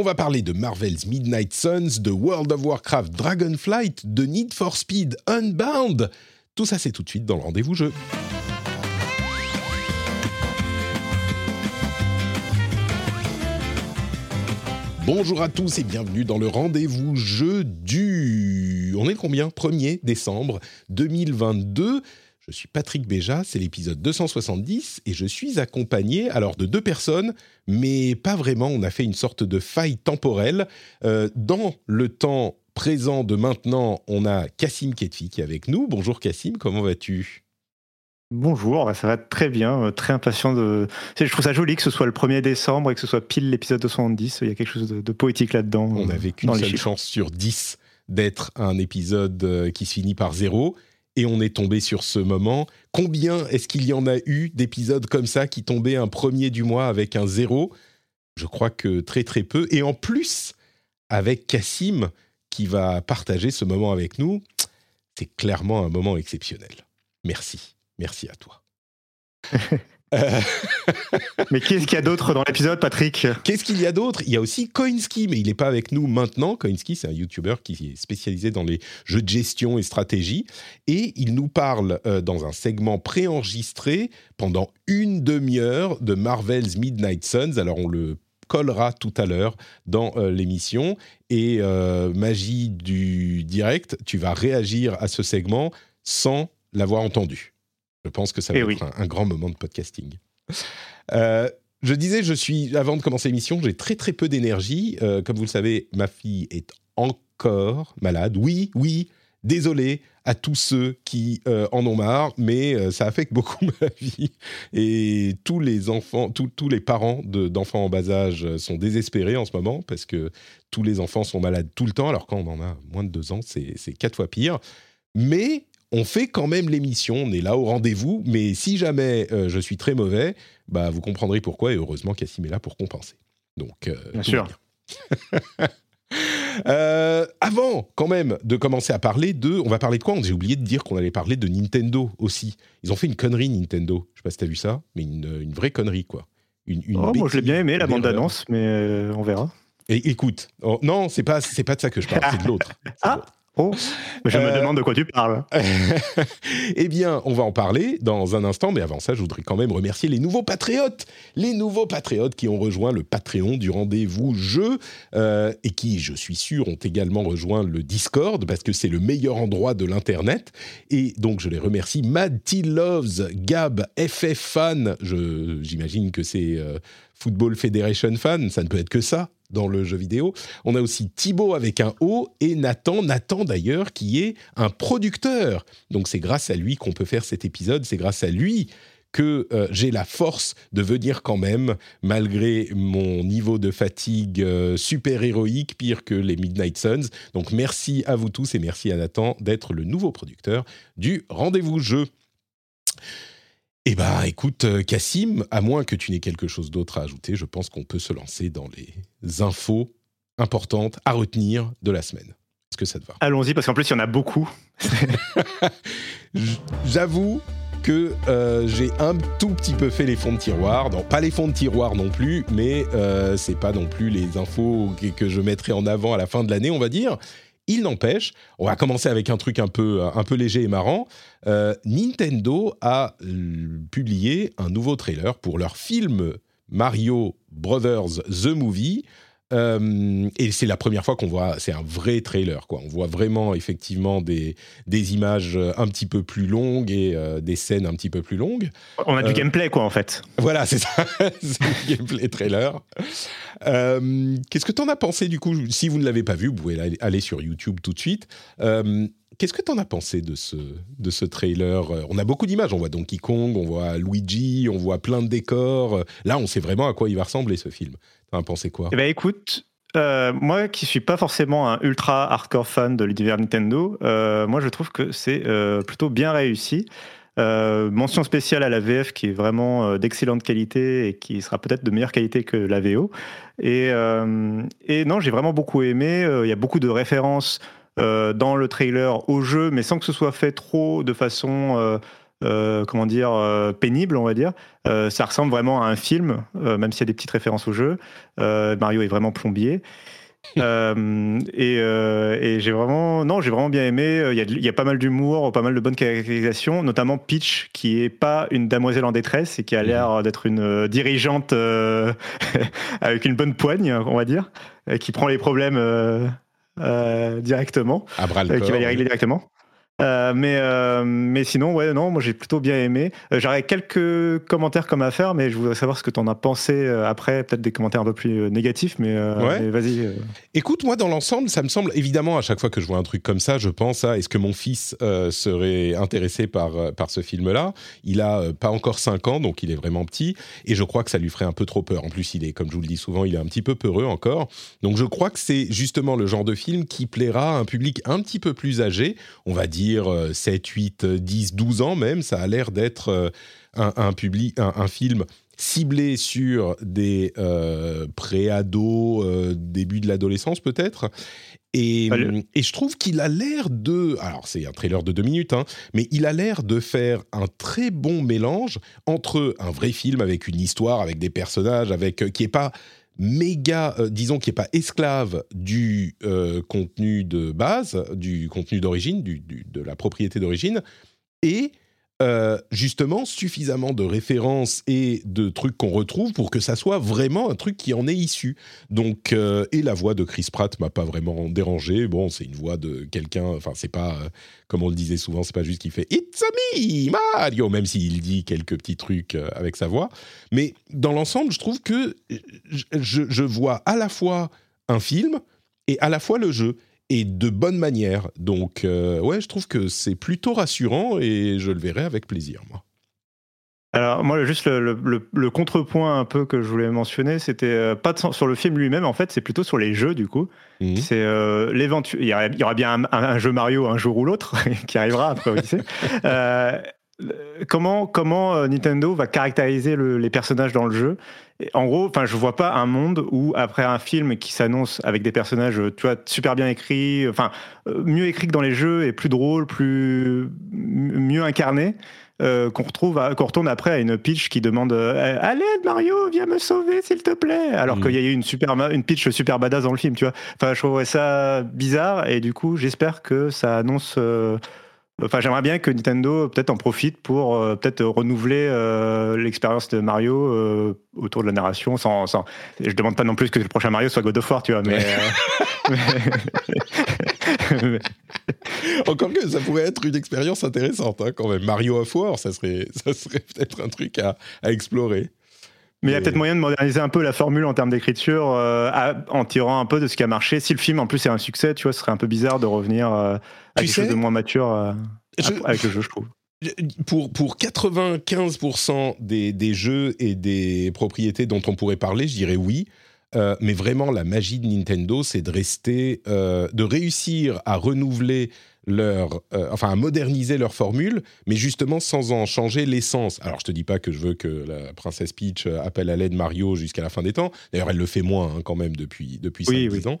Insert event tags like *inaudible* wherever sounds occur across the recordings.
On va parler de Marvel's Midnight Suns, de World of Warcraft Dragonflight, de Need for Speed Unbound. Tout ça, c'est tout de suite dans le rendez-vous jeu. Bonjour à tous et bienvenue dans le rendez-vous jeu du... On est combien? 1er décembre 2022. Je suis Patrick Béja, c'est l'épisode 270 et je suis accompagné alors de deux personnes, mais pas vraiment. On a fait une sorte de faille temporelle. Euh, dans le temps présent de maintenant, on a Cassim Ketfi qui est avec nous. Bonjour Cassim, comment vas-tu? Bonjour, bah, ça va très bien, euh, très impatient de. Je trouve ça joli que ce soit le 1er décembre et que ce soit pile l'épisode 270. Il y a quelque chose de, poétique là-dedans. On n'avait qu'une seule chance sur 10 d'être un épisode euh, qui se finit par zéro. Et on est tombé sur ce moment. Combien est-ce qu'il y en a eu d'épisodes comme ça qui tombaient un premier du mois avec un zéro? Je crois que très très peu. Et en plus, avec Cassim qui va partager ce moment avec nous, c'est clairement un moment exceptionnel. Merci. Merci à toi. *laughs* Euh. *laughs* mais qu'est-ce qu'il y a d'autre dans l'épisode, Patrick? Qu'est-ce qu'il y a d'autre? Il y a aussi Koinski, mais il n'est pas avec nous maintenant. Koinski, c'est un YouTuber qui est spécialisé dans les jeux de gestion et stratégie. Et il nous parle euh, dans un segment préenregistré pendant une demi-heure de Marvel's Midnight Suns. Alors, on le collera tout à l'heure dans euh, l'émission. Et magie du direct, tu vas réagir à ce segment sans l'avoir entendu. Je pense que ça va eh être un, grand moment de podcasting. Euh, je disais, je suis avant de commencer l'émission, j'ai très très peu d'énergie. Euh, comme vous le savez, ma fille est encore malade. Oui, oui. Désolé à tous ceux qui euh, en ont marre, mais ça affecte beaucoup *laughs* ma vie. Et tous les enfants, tous les parents d'enfants en bas âge sont désespérés en ce moment parce que tous les enfants sont malades tout le temps, alors quand on en a moins de deux ans, c'est quatre fois pire. Mais on fait quand même l'émission, on est là au rendez-vous, mais si jamais euh, je suis très mauvais, bah, vous comprendrez pourquoi, et heureusement Cassim est là pour compenser. Donc, euh, Bien sûr. *laughs* Euh, avant, quand même, de commencer à parler de... On va parler de quoi? J'ai oublié de dire qu'on allait parler de Nintendo aussi. Ils ont fait une connerie, Nintendo. Je sais pas si tu as vu ça, mais une, vraie connerie, quoi. Une, oh, moi, je l'ai bien aimé, la bande-annonce, mais on verra. Et, écoute, oh, non, c'est pas, c'est pas de ça que je parle, c'est de l'autre. ah Oh, je me euh, demande de quoi tu parles. *laughs* eh bien, on va en parler dans un instant, mais avant ça, je voudrais quand même remercier les nouveaux patriotes, les nouveaux patriotes qui ont rejoint le Patreon du rendez-vous jeu euh, et qui, je suis sûr, ont également rejoint le Discord parce que c'est le meilleur endroit de l'internet. Et donc, je les remercie. Mad T Loves, Gab, FF Fan, j'imagine que c'est euh, Football Federation Fan, ça ne peut être que ça dans le jeu vidéo. On a aussi Thibaut avec un O et Nathan, Nathan d'ailleurs, qui est un producteur. Donc c'est grâce à lui qu'on peut faire cet épisode, c'est grâce à lui que euh, j'ai la force de venir quand même, malgré mon niveau de fatigue euh, super héroïque, pire que les Midnight Suns. Donc merci à vous tous et merci à Nathan d'être le nouveau producteur du Rendez-vous Jeu. Eh bien, écoute, euh, Cassim, à moins que tu n'aies quelque chose d'autre à ajouter, je pense qu'on peut se lancer dans les infos importantes à retenir de la semaine. Est-ce que ça te va? Allons-y, parce qu'en plus, il y en a beaucoup. *laughs* J'avoue que euh, j'ai un tout petit peu fait les fonds de tiroir. Non, pas les fonds de tiroir non plus, mais euh, c'est pas non plus les infos que, que je mettrai en avant à la fin de l'année, on va dire. Il n'empêche, on va commencer avec un truc un peu, léger et marrant. Euh, Nintendo a euh, publié un nouveau trailer pour leur film Mario Brothers The Movie. Euh, et c'est la première fois qu'on voit, c'est un vrai trailer, quoi. On voit vraiment effectivement des, des images un petit peu plus longues et euh, des scènes un petit peu plus longues. On a du gameplay, quoi, en fait. Voilà, c'est ça, *laughs* c'est du gameplay trailer. Qu'est-ce que tu en as pensé du coup? Si vous ne l'avez pas vu, vous pouvez aller sur YouTube tout de suite. Qu'est-ce que tu en as pensé de ce, de ce trailer? On a beaucoup d'images, on voit Donkey Kong, on voit Luigi, on voit plein de décors. Là, on sait vraiment à quoi il va ressembler ce film. T'en as pensé quoi? Eh ben écoute, euh, moi qui suis pas forcément un ultra hardcore fan de l'univers Nintendo, euh, moi je trouve que c'est euh, plutôt bien réussi. mention spéciale à la VF qui est vraiment d'excellente qualité et qui sera peut-être de meilleure qualité que la VO. Et, et non, j'ai vraiment beaucoup aimé. Il y a beaucoup de références dans le trailer au jeu, mais sans que ce soit fait trop de façon euh, comment dire, euh, pénible, on va dire. Euh, ça ressemble vraiment à un film, même s'il y a des petites références au jeu. Mario est vraiment plombier. et, j'ai vraiment, non, j'ai vraiment bien aimé. Il y a, pas mal d'humour, pas mal de bonnes caractérisations, notamment Peach, qui est pas une damoiselle en détresse et qui a l'air d'être une dirigeante *laughs* avec une bonne poigne, on va dire, qui prend les problèmes directement, qui va les régler directement. Euh, mais, euh, mais sinon, ouais, non, moi j'ai plutôt bien aimé. Euh, j'aurais quelques commentaires comme à faire, mais je voudrais savoir ce que tu en as pensé après, peut-être des commentaires un peu plus négatifs, mais, vas-y. Écoute, moi dans l'ensemble, ça me semble évidemment, à chaque fois que je vois un truc comme ça, je pense à est-ce que mon fils serait intéressé par, par ce film-là Il a pas encore 5 ans, donc il est vraiment petit, et je crois que ça lui ferait un peu trop peur. En plus, il est, comme je vous le dis souvent, il est un petit peu peureux encore. Donc je crois que c'est justement le genre de film qui plaira à un public un petit peu plus âgé, on va dire 7, 8, 10, 12 ans même. Ça a l'air d'être euh, un, public, un, film ciblé sur des euh, pré-ados, euh, début de l'adolescence peut-être. Et, et, je trouve qu'il a l'air de... Alors c'est un trailer de deux minutes, hein, mais il a l'air de faire un très bon mélange entre un vrai film avec une histoire, avec des personnages, avec qui est pas méga, euh, disons, qui n'est pas esclave du euh, contenu de base, du contenu d'origine, de la propriété d'origine, et euh, justement suffisamment de références et de trucs qu'on retrouve pour que ça soit vraiment un truc qui en est issu. Donc, euh, et la voix de Chris Pratt m'a pas vraiment dérangé. Bon, c'est une voix de quelqu'un, enfin, c'est pas, euh, comme on le disait souvent, c'est pas juste qu'il fait It's a me, Mario, même s'il dit quelques petits trucs avec sa voix. Mais dans l'ensemble, je trouve que je vois à la fois un film et à la fois le jeu et de bonne manière. Donc, euh, ouais, je trouve que c'est plutôt rassurant et je le verrai avec plaisir, moi. Alors moi, juste le, contrepoint un peu que je voulais mentionner, c'était euh, pas sur le film lui-même, en fait, c'est plutôt sur les jeux du coup. Mhm. C'est euh, l'éventuel, il, y aura bien un, jeu Mario un jour ou l'autre *laughs* qui arrivera après Odyssey. Comment comment Nintendo va caractériser les personnages dans le jeu? En gros, enfin, je vois pas un monde où après un film qui s'annonce avec des personnages, tu vois, super bien écrits, enfin, euh, mieux écrits que dans les jeux et plus drôles, plus mieux incarnés. Euh, qu'on retrouve, qu'on retourne après à une pitch qui demande euh, Allez Mario, viens me sauver s'il te plaît. Alors mm. qu'il y a eu une super, une pitch super badass dans le film, tu vois. Enfin, je trouverais ça bizarre et du coup, j'espère que ça annonce Enfin, j'aimerais bien que Nintendo peut-être en profite pour euh, peut-être renouveler euh, l'expérience de Mario euh, autour de la narration. Sans, sans, je demande pas non plus que le prochain Mario soit God of War, tu vois, mais. *laughs* Encore que ça pourrait être une expérience intéressante hein, quand même. Mario of War, ça serait, ça serait peut-être un truc à explorer. Mais il y a peut-être moyen de moderniser un peu la formule en termes d'écriture en tirant un peu de ce qui a marché. Si le film en plus est un succès, tu vois, ce serait un peu bizarre de revenir tu quelque chose de moins mature euh, avec le jeu, je trouve. Pour, pour 95% des, des, jeux et des propriétés dont on pourrait parler, je dirais oui. Euh, mais vraiment, la magie de Nintendo, c'est de rester, euh, de réussir à renouveler leur, enfin à moderniser leur formule, mais justement sans en changer l'essence. Alors je te dis pas que je veux que la princesse Peach appelle à l'aide Mario jusqu'à la fin des temps. D'ailleurs, elle le fait moins hein, quand même depuis depuis oui, 5 ans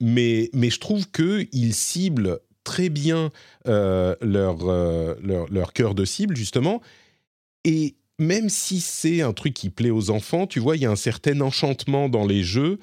mais, mais je trouve qu'ils ciblent très bien euh, leur, euh, leur, leur, cœur de cible, justement. Et même si c'est un truc qui plaît aux enfants, tu vois, il y a un certain enchantement dans les jeux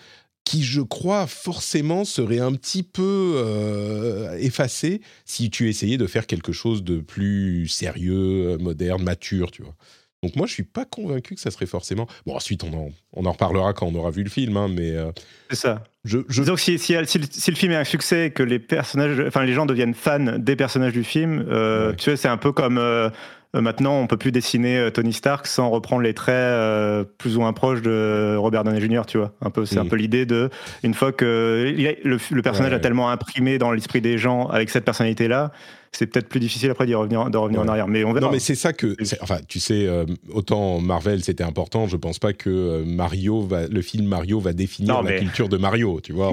qui, je crois, forcément serait un petit peu euh, effacé si tu essayais de faire quelque chose de plus sérieux, moderne, mature, tu vois. Donc moi, je suis pas convaincu que ça serait forcément. Bon, ensuite, on en, on en reparlera quand on aura vu le film, hein, mais. Euh, c'est ça. Je, je... Disons que si, si, le film est un succès, que les personnages, enfin les gens deviennent fans des personnages du film, euh, tu sais, c'est un peu comme euh, maintenant, on peut plus dessiner Tony Stark sans reprendre les traits plus ou moins proches de Robert Downey Jr. Tu vois, un peu, c'est un peu l'idée de une fois que le, personnage a tellement imprimé dans l'esprit des gens avec cette personnalité-là c'est peut-être plus difficile après d'y revenir, de revenir en arrière. Mais on verra. Non, mais c'est ça que, enfin, tu sais, euh, autant Marvel c'était important, je pense pas que euh, Mario va, le film Mario va définir la culture de Mario, tu vois.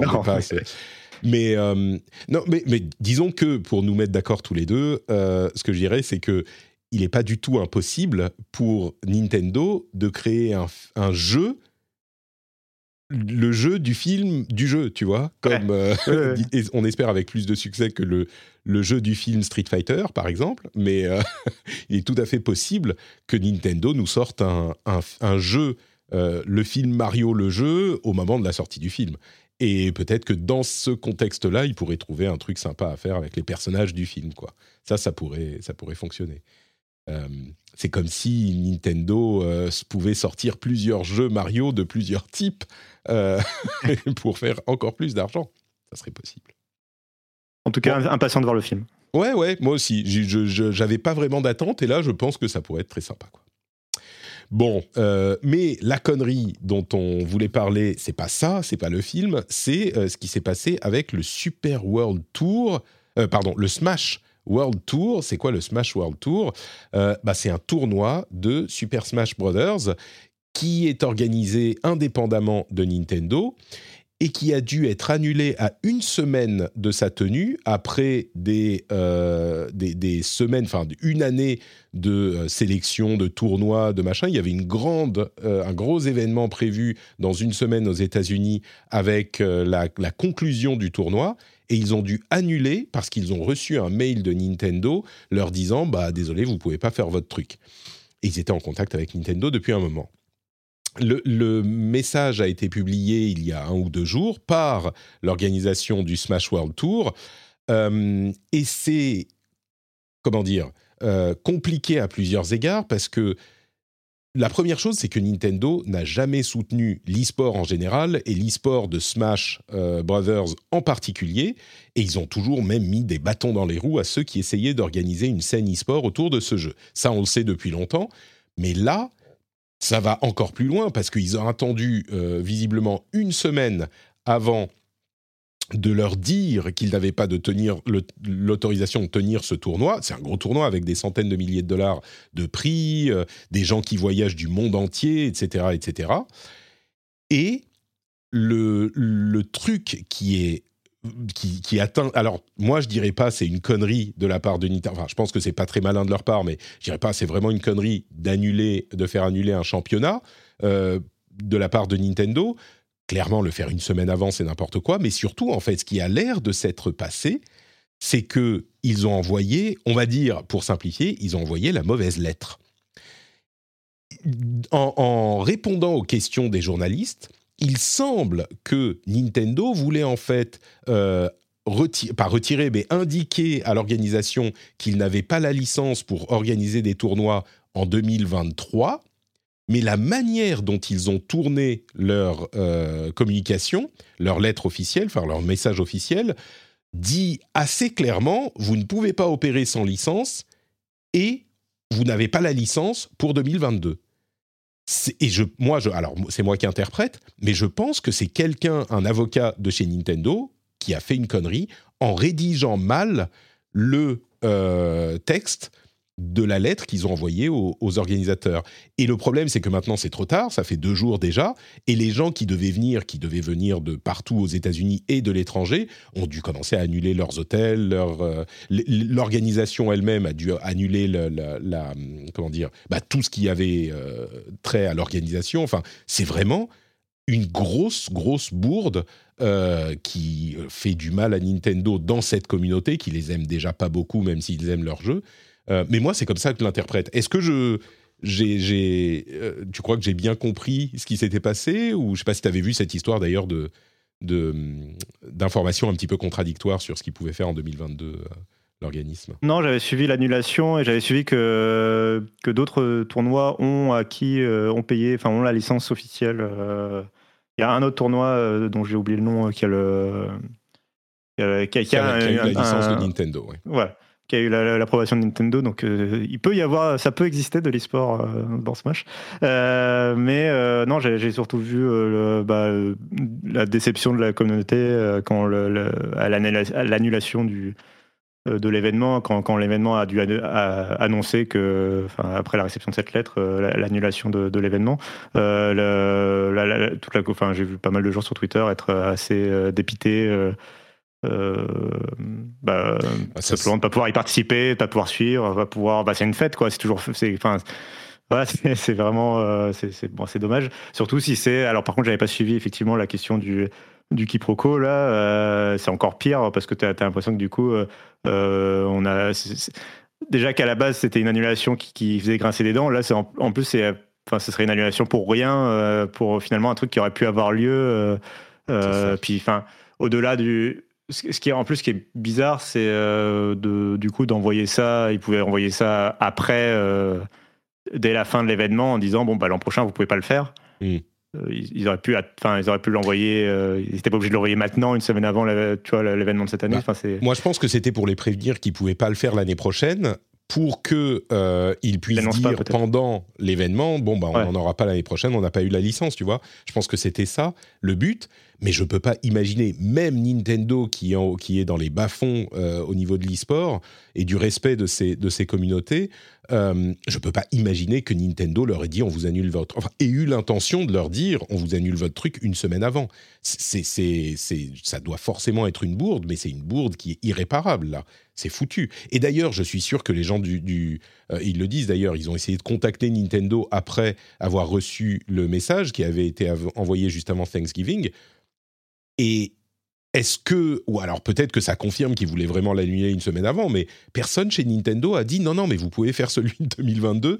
mais euh, non, mais, mais, disons que pour nous mettre d'accord tous les deux, ce que je dirais, c'est que il n'est pas du tout impossible pour Nintendo de créer un, un jeu le jeu du film du jeu, tu vois, comme *laughs* on espère avec plus de succès que le le jeu du film Street Fighter, par exemple, mais euh, *laughs* il est tout à fait possible que Nintendo nous sorte un, jeu, euh, le film Mario le jeu, au moment de la sortie du film. Et peut-être que dans ce contexte-là, il pourrait trouver un truc sympa à faire avec les personnages du film, quoi. Ça, ça pourrait, ça pourrait fonctionner. Euh, c'est comme si Nintendo pouvait sortir plusieurs jeux Mario de plusieurs types *laughs* pour faire encore plus d'argent. Ça serait possible. En tout cas, impatient de voir le film. Ouais, ouais, moi aussi. J'avais pas vraiment d'attente et là, je pense que ça pourrait être très sympa. Quoi. Bon, euh, mais la connerie dont on voulait parler, c'est pas ça, c'est pas le film, c'est euh, ce qui s'est passé avec le Super World Tour, euh, pardon, le Smash World Tour. C'est quoi le Smash World Tour? Bah, C'est un tournoi de Super Smash Brothers qui est organisé indépendamment de Nintendo et qui a dû être annulé à une semaine de sa tenue après des, euh, des, semaines, enfin une année de euh, sélection, de tournois, de machin. Il y avait une grande, euh, un gros événement prévu dans une semaine aux États-Unis avec la, conclusion du tournoi. Et ils ont dû annuler parce qu'ils ont reçu un mail de Nintendo leur disant bah désolé vous pouvez pas faire votre truc. Et ils étaient en contact avec Nintendo depuis un moment le, message a été publié il y a un ou deux jours par l'organisation du Smash World Tour. Euh, et c'est, comment dire, euh, compliqué à plusieurs égards parce que la première chose, c'est que Nintendo n'a jamais soutenu l'e-sport en général et l'e-sport de Smash euh, Brothers en particulier. Et ils ont toujours même mis des bâtons dans les roues à ceux qui essayaient d'organiser une scène e-sport autour de ce jeu. Ça, on le sait depuis longtemps. Mais là, ça va encore plus loin parce qu'ils ont attendu euh, visiblement une semaine avant de leur dire qu'ils n'avaient pas de tenir l'autorisation de tenir ce tournoi. C'est un gros tournoi avec des centaines de milliers de dollars de prix, euh, des gens qui voyagent du monde entier, etc., etc. Et le, le truc qui est qui, atteint. Alors, moi, je dirais pas c'est une connerie de la part de Nintendo. Enfin, je pense que c'est pas très malin de leur part, mais je dirais pas c'est vraiment une connerie d'annuler, de faire annuler un championnat euh, de la part de Nintendo. Clairement, le faire une semaine avant, c'est n'importe quoi. Mais surtout, en fait, ce qui a l'air de s'être passé, c'est que ils ont envoyé, on va dire, pour simplifier, ils ont envoyé la mauvaise lettre. en répondant aux questions des journalistes, il semble que Nintendo voulait en fait euh, pas retirer, mais indiquer à l'organisation qu'il n'avait pas la licence pour organiser des tournois en 2023. Mais la manière dont ils ont tourné leur euh, communication, leur lettre officielle, enfin leur message officiel, dit assez clairement vous ne pouvez pas opérer sans licence et vous n'avez pas la licence pour 2022 et moi, alors c'est moi qui interprète, mais je pense que c'est quelqu'un, un avocat de chez Nintendo, qui a fait une connerie en rédigeant mal le euh, texte de la lettre qu'ils ont envoyée aux, organisateurs. Et le problème, c'est que maintenant, c'est trop tard, ça fait deux jours déjà, et les gens qui devaient venir, qui devaient venir de partout aux États-Unis et de l'étranger, ont dû commencer à annuler leurs hôtels, leur, euh, l'organisation elle-même a dû annuler la, comment dire, bah, tout ce qui avait euh, trait à l'organisation. Enfin, c'est vraiment une grosse, grosse bourde euh, qui fait du mal à Nintendo dans cette communauté, qui les aime déjà pas beaucoup, même s'ils aiment leur jeu. Euh, mais moi, c'est comme ça que je l'interprète. Est-ce que je, j'ai, euh, tu crois que j'ai bien compris ce qui s'était passé ou je sais pas si tu avais vu cette histoire d'ailleurs de, d'informations un petit peu contradictoires sur ce qu'il pouvait faire en 2022, euh, l'organisme? Non, j'avais suivi l'annulation et j'avais suivi que, que d'autres tournois ont acquis, ont payé, enfin ont la licence officielle. Il y a un autre tournoi dont j'ai oublié le nom qui a le. Qui a, qui a, eu la licence de Nintendo. Ouais qui a eu l'approbation de Nintendo. Donc, euh, il peut y avoir, ça peut exister de l'e-sport euh, dans Smash. Euh, mais non, j'ai surtout vu bah, la déception de la communauté quand à l'annulation du de l'événement, quand, quand l'événement a dû annoncer que, après la réception de cette lettre, l'annulation de, de l'événement, toute la, enfin, j'ai vu pas mal de gens sur Twitter être assez dépités euh, bah, ah, simplement ne pas pouvoir y participer, pas pouvoir suivre, pas pouvoir. Bah, c'est une fête, quoi. C'est toujours. C'est, enfin, voilà, *laughs* c'est, vraiment. Euh, c'est, bon, c'est dommage. Surtout si c'est. Alors, par contre, j'avais pas suivi effectivement la question du du quiproquo là, euh, c'est encore pire parce que tu as, l'impression que du coup, on a déjà qu'à la base c'était une annulation qui, qui, faisait grincer des dents. Là, c'est en, plus c'est, enfin, ce serait une annulation pour rien, pour finalement un truc qui aurait pu avoir lieu. puis, enfin, au-delà du ce qui est en plus qui est bizarre, c'est euh, de, du coup d'envoyer ça. Ils pouvaient envoyer ça après, euh, dès la fin de l'événement, en disant bon bah l'an prochain vous pouvez pas le faire. Mm. Euh, ils, auraient pu, enfin ils auraient pu l'envoyer. ils n'étaient pas obligés de l'envoyer maintenant, une semaine avant, tu vois l'événement de cette année. Bah, moi je pense que c'était pour les prévenir qu'ils pouvaient pas le faire l'année prochaine pour que euh, puissent dire pendant l'événement, bon bah on n'en aura pas l'année prochaine, on n'a pas eu la licence, tu vois. Je pense que c'était ça le but, mais je peux pas imaginer même Nintendo qui, est dans les bas-fonds euh, au niveau de l'e-sport et du respect de ces communautés, euh, je peux pas imaginer que Nintendo leur ait dit on vous annule votre, enfin, ait eu l'intention de leur dire on vous annule votre truc une semaine avant. C'est ça doit forcément être une bourde, mais c'est une bourde qui est irréparable là c'est foutu. Et d'ailleurs, je suis sûr que les gens du... Euh, ils le disent d'ailleurs, ils ont essayé de contacter Nintendo après avoir reçu le message qui avait été envoyé juste avant Thanksgiving. Et est-ce que... Ou alors peut-être que ça confirme qu'ils voulaient vraiment l'annuler une semaine avant, mais personne chez Nintendo a dit non, non, mais vous pouvez faire celui de 2022.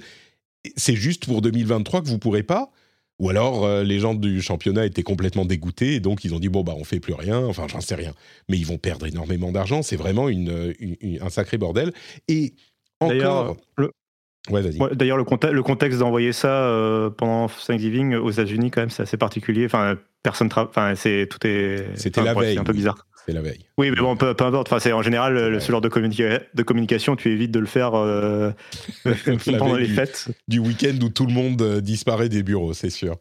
C'est juste pour 2023 que vous pourrez pas ou alors euh, les gens du championnat étaient complètement dégoûtés et donc ils ont dit bon bah on fait plus rien. Enfin j'en sais rien. Mais ils vont perdre énormément d'argent. C'est vraiment une, un sacré bordel. Et encore. Ouais, D'ailleurs, le, le, contexte d'envoyer ça euh, pendant Thanksgiving aux États-Unis, quand même, c'est assez particulier. Enfin, personne, enfin, c'est tout est. C'était la veille. un peu bizarre la veille. Oui, mais bon, peu, importe. Enfin, c'est en général ce genre de, de, communication, tu évites de le faire euh, *laughs* pendant les fêtes. Du week-end où tout le monde euh, disparaît des bureaux, c'est sûr.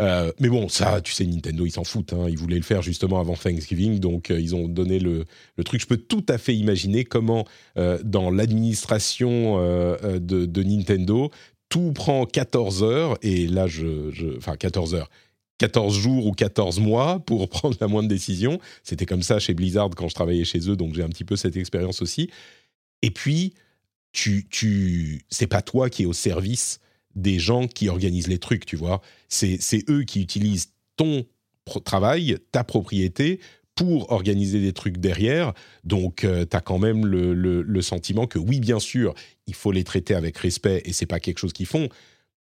Euh, mais bon, ça, tu sais, Nintendo, ils s'en foutent. Hein. Ils voulaient le faire justement avant Thanksgiving, donc ils ont donné le, le, truc. Je peux tout à fait imaginer comment, dans l'administration de, de Nintendo, tout prend 14 heures, et là, je, je enfin 14 heures, 14 jours ou 14 mois pour *laughs* prendre la moindre décision. C'était comme ça chez Blizzard quand je travaillais chez eux, donc j'ai un petit peu cette expérience aussi. Et puis, tu, tu, c'est pas toi qui es au service des gens qui organisent les trucs, tu vois. C'est, eux qui utilisent ton travail, ta propriété pour organiser des trucs derrière. Donc, euh, tu as quand même le, le, sentiment que oui, bien sûr, il faut les traiter avec respect et c'est pas quelque chose qu'ils font.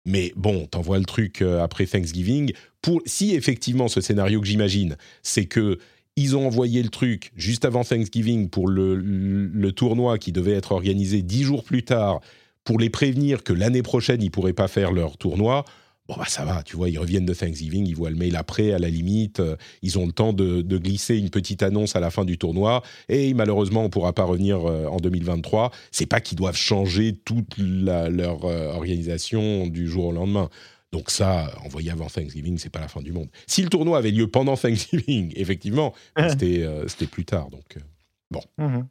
Mais bon, t'envoies le truc euh, après Thanksgiving. Pour, si effectivement ce scénario que j'imagine, c'est que ils ont envoyé le truc juste avant Thanksgiving pour le, le tournoi qui devait être organisé dix jours plus tard, pour les prévenir que l'année prochaine ils pourraient pas faire leur tournoi bon bah ça va, tu vois, ils reviennent de Thanksgiving, ils voient le mail après, à la limite, euh, ils ont le temps de, glisser une petite annonce à la fin du tournoi, et malheureusement on pourra pas revenir euh, en 2023. C'est pas qu'ils doivent changer toute leur euh, organisation du jour au lendemain. Donc ça, envoyer avant Thanksgiving, c'est pas la fin du monde. Si le tournoi avait lieu pendant Thanksgiving, *laughs* effectivement, *laughs* c'était plus tard. Donc bon. Mmh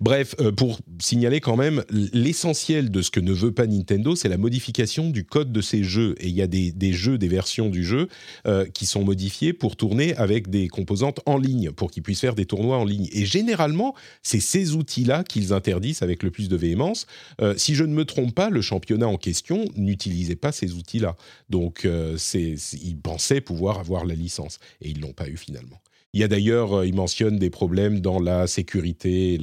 Bref, euh, pour signaler quand même, l'essentiel de ce que ne veut pas Nintendo, c'est la modification du code de ces jeux. Et il y a des, jeux, des versions du jeu euh, qui sont modifiées pour tourner avec des composantes en ligne, pour qu'ils puissent faire des tournois en ligne. Et généralement, c'est ces outils-là qu'ils interdisent avec le plus de véhémence. Euh, si je ne me trompe pas, le championnat en question n'utilisait pas ces outils-là. Donc, ils pensaient pouvoir avoir la licence. Et ils l'ont pas eu finalement. Il y a d'ailleurs, euh, il mentionne des problèmes dans la sécurité,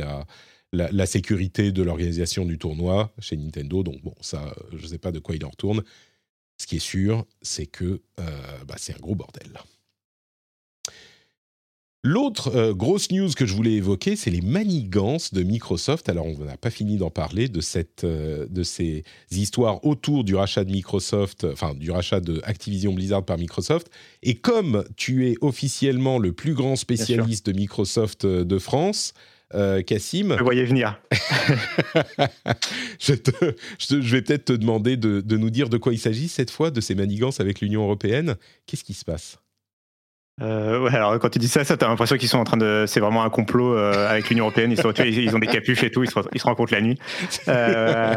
la, sécurité de l'organisation du tournoi chez Nintendo. Donc bon, ça, euh, je ne sais pas de quoi il en retourne. Ce qui est sûr, c'est que euh, bah, c'est un gros bordel. L'autre euh, grosse news que je voulais évoquer, c'est les manigances de Microsoft. Alors, on n'a pas fini d'en parler de, cette, euh, de ces histoires autour du rachat de Microsoft, enfin du rachat de Activision Blizzard par Microsoft. Et comme tu es officiellement le plus grand spécialiste de Microsoft euh, de France, Cassim. Je voyais venir. *laughs* je, je, vais peut-être te demander de, de, nous dire de quoi il s'agit cette fois, de ces manigances avec l'Union européenne. Qu'est-ce qui se passe? Euh, ouais, alors quand tu dis ça, ça t'as l'impression qu'ils sont en train de, c'est vraiment un complot euh, avec l'Union européenne. Ils, sont, ils, ont des capuches et tout. Ils se, ils se rencontrent la nuit. Euh,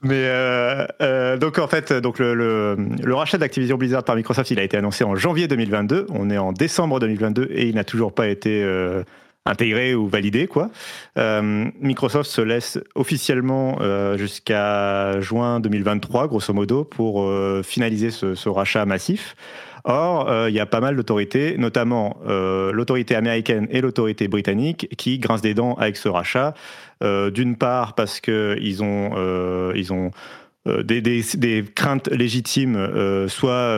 mais euh, euh, donc en fait, donc le, le, le rachat d'Activision Blizzard par Microsoft, il a été annoncé en janvier 2022. On est en décembre 2022 et il n'a toujours pas été euh, intégré ou validé quoi. Microsoft se laisse officiellement jusqu'à juin 2023, grosso modo, pour finaliser ce, ce rachat massif. Or, euh, il y a pas mal d'autorités, notamment euh, l'autorité américaine et l'autorité britannique, qui grincent des dents avec ce rachat. Euh, d'une part, parce qu'ils ont, ils ont des, des, craintes légitimes, soit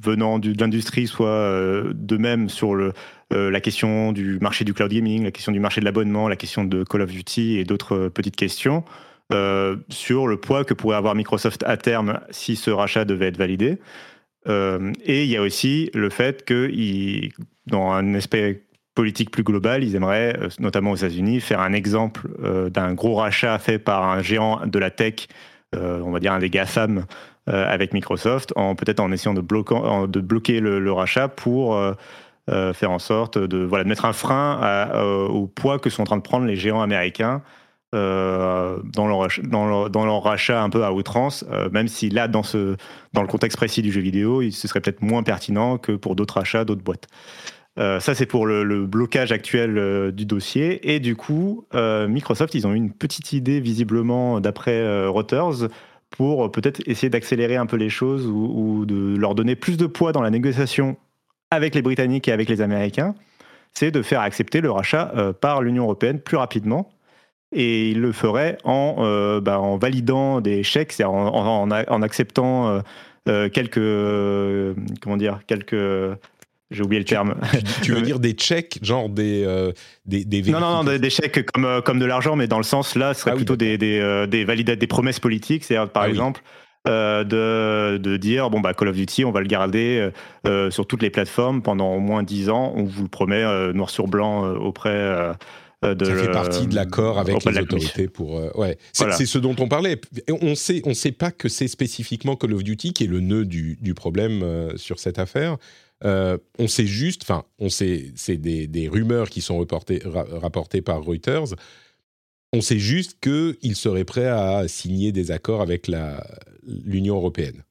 venant de l'industrie, soit de même sur le, la question du marché du cloud gaming, la question du marché de l'abonnement, la question de Call of Duty et d'autres petites questions. sur le poids que pourrait avoir Microsoft à terme si ce rachat devait être validé. Euh, et il y a aussi le fait que, dans un aspect politique plus global, ils aimeraient, euh, notamment aux États-Unis, faire un exemple euh, d'un gros rachat fait par un géant de la tech, on va dire un des GAFAM, avec Microsoft, peut-être en essayant de, bloquer le, rachat pour faire en sorte de mettre un frein au poids que sont en train de prendre les géants américains euh, dans, leur, dans, leur, rachat un peu à outrance, euh, même si là, dans, ce, dans le contexte précis du jeu vidéo, ce serait peut-être moins pertinent que pour d'autres achats, d'autres boîtes. Euh, ça, c'est pour le, blocage actuel du dossier. Et du coup, Microsoft, ils ont eu une petite idée, visiblement, d'après Reuters, pour peut-être essayer d'accélérer un peu les choses ou, de leur donner plus de poids dans la négociation avec les Britanniques et avec les Américains. C'est de faire accepter le rachat par l'Union européenne plus rapidement et il le ferait en, euh, bah, en validant des chèques, c'est-à-dire en, en, acceptant euh, euh, quelques comment dire quelques j'ai oublié le terme. Tu, veux *laughs* dire des chèques, genre des des, des non non non des, chèques comme comme de l'argent, mais dans le sens là, ce serait ah plutôt des des des, des promesses politiques, c'est-à-dire par ah exemple. de, de, dire bon bah Call of Duty on va le garder sur toutes les plateformes pendant au moins 10 ans on vous le promet noir sur blanc auprès euh, ça fait partie de l'accord avec les autorités pour. Euh, ouais, c'est ce dont on parlait. On sait, on sait pas que c'est spécifiquement Call of Duty qui est le nœud du, du problème euh, sur cette affaire. on sait juste, enfin, on sait, c'est des, des, rumeurs qui sont reportées, rapportées par Reuters. On sait juste qu'il serait prêt à signer des accords avec l'Union européenne.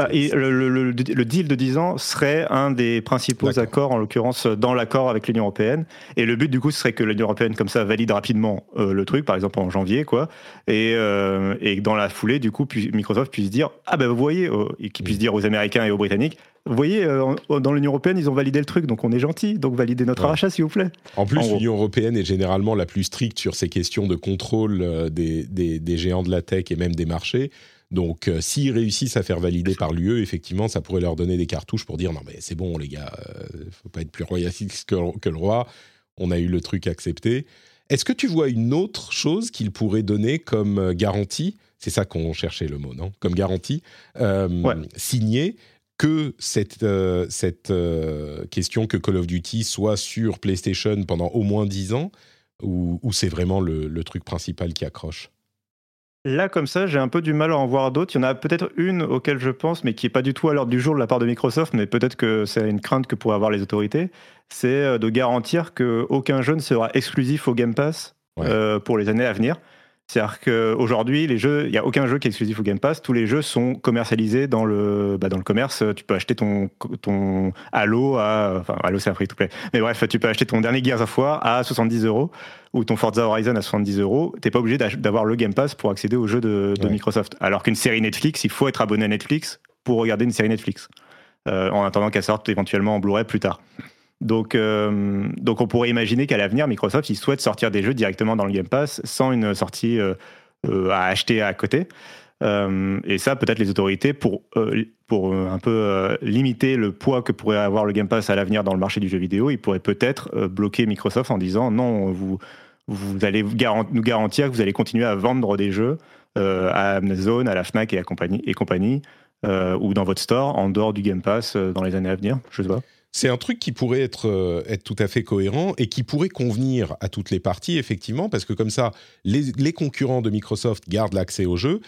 Ah, le, deal de 10 ans serait un des principaux accords, en l'occurrence dans l'accord avec l'Union européenne. Et le but, du coup, serait que l'Union européenne, comme ça, valide rapidement euh, le truc, par exemple en janvier, quoi. Et, euh, et dans la foulée, du coup, Microsoft puisse dire Ah ben, vous voyez, euh, et qu'il puisse dire aux Américains et aux Britanniques vous voyez, dans l'Union européenne, ils ont validé le truc, donc on est gentil, donc validez notre rachat, s'il vous plaît. En plus, l'Union européenne est généralement la plus stricte sur ces questions de contrôle des, des, des géants de la tech et même des marchés. Donc, euh, s'ils réussissent à faire valider par l'UE, effectivement, ça pourrait leur donner des cartouches pour dire non, mais c'est bon, les gars, ne euh, faut pas être plus royaliste que, le roi. On a eu le truc accepté. Est-ce que tu vois une autre chose qu'il pourrait donner comme euh, garantie? C'est ça qu'on cherchait le mot, non? Comme garantie signée que cette, cette question que Call of Duty soit sur PlayStation pendant au moins 10 ans, ou, c'est vraiment le truc principal qui accroche? Là, comme ça, j'ai un peu du mal à en voir d'autres. Il y en a peut-être une auquel je pense, mais qui n'est pas du tout à l'ordre du jour de la part de Microsoft, mais peut-être que c'est une crainte que pourraient avoir les autorités. C'est euh, de garantir qu'aucun jeu ne sera exclusif au Game Pass euh, pour les années à venir. C'est-à-dire qu'aujourd'hui, les jeux, il n'y a aucun jeu qui est exclusif au Game Pass. Tous les jeux sont commercialisés dans le, bah, dans le commerce. Tu peux acheter ton, ton Halo à, enfin, Halo c'est un free to play. Mais bref, tu peux acheter ton dernier Gears of War à 70 euros ou ton Forza Horizon à 70 euros. T'es pas obligé d'avoir le Game Pass pour accéder aux jeux de, Microsoft. Alors qu'une série Netflix, il faut être abonné à Netflix pour regarder une série Netflix. Euh, en attendant qu'elle sorte éventuellement en Blu-ray plus tard. Donc, euh, donc on pourrait imaginer qu'à l'avenir, Microsoft, il souhaite sortir des jeux directement dans le Game Pass sans une sortie euh, euh, à acheter à côté. et ça, peut-être les autorités, pour, un peu limiter le poids que pourrait avoir le Game Pass à l'avenir dans le marché du jeu vidéo, ils pourraient peut-être bloquer Microsoft en disant non, vous, allez nous garantir que vous allez continuer à vendre des jeux à Amazon, à la Fnac et à compagnie, et compagnie ou dans votre store en dehors du Game Pass dans les années à venir. Je sais. C'est un truc qui pourrait être, euh, être tout à fait cohérent et qui pourrait convenir à toutes les parties, effectivement, parce que comme ça, les, concurrents de Microsoft gardent l'accès au jeu,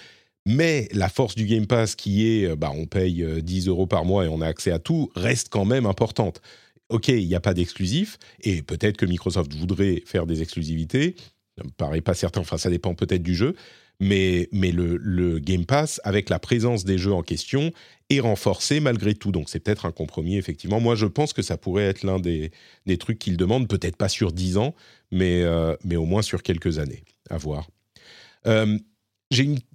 mais la force du Game Pass qui est, euh, bah, on paye 10 euh, euros par mois et on a accès à tout, reste quand même importante. Ok, il n'y a pas d'exclusif, et peut-être que Microsoft voudrait faire des exclusivités, ça me paraît pas certain, enfin ça dépend peut-être du jeu, mais, le, Game Pass, avec la présence des jeux en question, est renforcé malgré tout. Donc c'est peut-être un compromis, effectivement. Moi, je pense que ça pourrait être l'un des, trucs qu'ils demandent, peut-être pas sur 10 ans, mais, euh, mais au moins sur quelques années. À voir. Euh,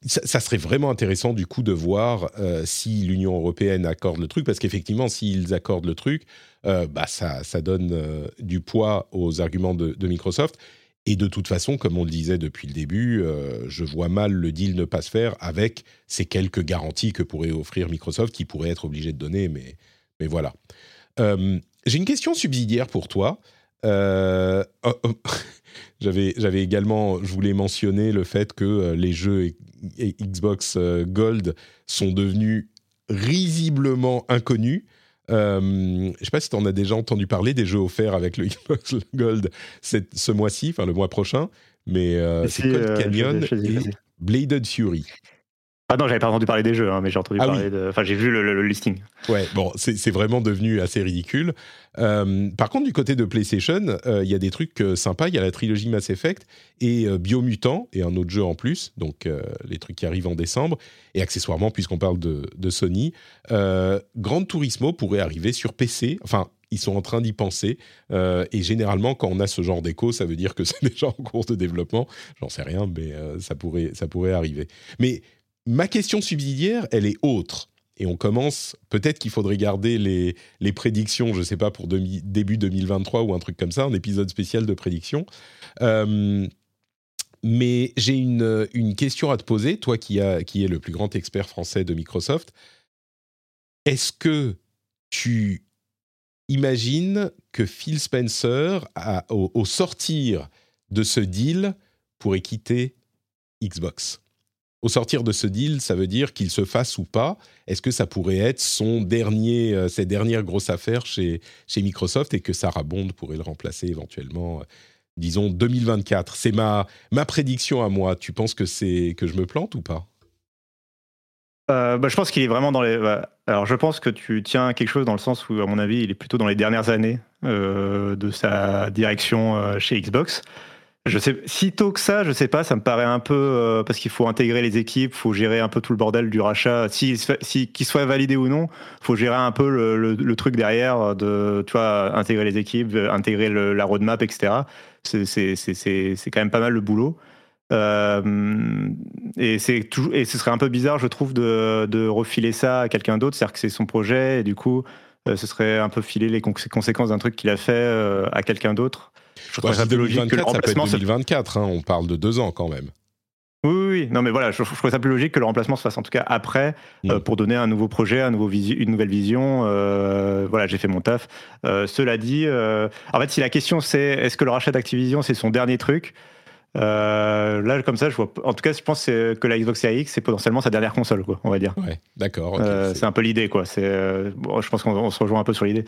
ça, serait vraiment intéressant du coup de voir euh, si l'Union européenne accorde le truc, parce qu'effectivement, s'ils accordent le truc, bah ça, donne du poids aux arguments de Microsoft. Et de toute façon, comme on le disait depuis le début, euh, je vois mal le deal ne pas se faire avec ces quelques garanties que pourrait offrir Microsoft, qui pourrait être obligé de donner, mais, mais voilà. Euh, j'ai une question subsidiaire pour toi. Euh, oh, oh, *laughs* j'avais, j'avais également, je voulais mentionner le fait que les jeux Xbox Gold sont devenus risiblement inconnus. Euh, je ne sais pas si tu en as déjà entendu parler des jeux offerts avec le Xbox *laughs* Gold ce mois-ci, enfin le mois prochain, mais euh, c'est Cold euh, Canyon et Bladed Fury. Ah non, j'avais pas entendu parler des jeux, hein, mais j'ai entendu ah parler de. Enfin, j'ai vu le, listing. Ouais, bon, c'est vraiment devenu assez ridicule. Euh, par contre, du côté de PlayStation, euh, il y a des trucs euh, sympas. Il y a la trilogie Mass Effect et Biomutant et un autre jeu en plus. Donc, les trucs qui arrivent en décembre. Et accessoirement, puisqu'on parle de, de Sony, Grand Turismo pourrait arriver sur PC. Enfin, ils sont en train d'y penser. et généralement, quand on a ce genre d'écho, ça veut dire que *laughs* c'est déjà en cours de développement. J'en sais rien, mais ça, pourrait, ça pourrait arriver. Mais ma question subsidiaire, elle est autre. Et on commence, peut-être qu'il faudrait garder les, les prédictions, je ne sais pas, pour début 2023 ou un truc comme ça, un épisode spécial de prédictions. Euh, mais j'ai une, une, question à te poser, toi qui, a, qui es le plus grand expert français de Microsoft. Est-ce que tu imagines que Phil Spencer, au sortir de ce deal, pourrait quitter Xbox? Au sortir de ce deal, ça veut dire qu'il se fasse ou pas. Est-ce que ça pourrait être son dernier, euh, ses dernières grosses affaires chez, chez Microsoft et que Sarah Bond pourrait le remplacer éventuellement, euh, disons 2024 C'est ma, ma prédiction à moi. Tu penses que, c'est, que je me plante ou pas? Euh, bah, je pense qu'il est vraiment dans les. Bah, alors, je pense que tu tiens quelque chose dans le sens où, à mon avis, il est plutôt dans les dernières années de sa direction chez Xbox. Si tôt que ça, je sais pas, ça me paraît un peu euh, parce qu'il faut intégrer les équipes, faut gérer un peu tout le bordel du rachat. Si, qu'il soit validé ou non, faut gérer un peu le, truc derrière de, tu vois, intégrer les équipes, intégrer la roadmap, etc. C'est, quand même pas mal le boulot. Euh, et c'est et ce serait un peu bizarre, je trouve, de, refiler ça à quelqu'un d'autre, c'est-à-dire que c'est son projet et du coup, euh, ce serait un peu filer les conséquences d'un truc qu'il a fait euh, à quelqu'un d'autre. Je trouve ça plus logique que le remplacement. Ça peut être 2024, hein, on parle de deux ans quand même. Oui, oui, non, mais voilà, je, trouve ça plus logique que le remplacement se fasse en tout cas après, euh, mm. pour donner un nouveau projet, un nouveau une nouvelle vision. Euh, voilà, j'ai fait mon taf. Euh, cela dit, en fait, si la question c'est est-ce que le rachat d'Activision c'est son dernier truc, là, comme ça, je vois. En tout cas, je pense que la Xbox Series X, c'est potentiellement sa dernière console, quoi, on va dire. Ouais, d'accord. c'est un peu l'idée, quoi. C'est, je pense qu'on se rejoint un peu sur l'idée.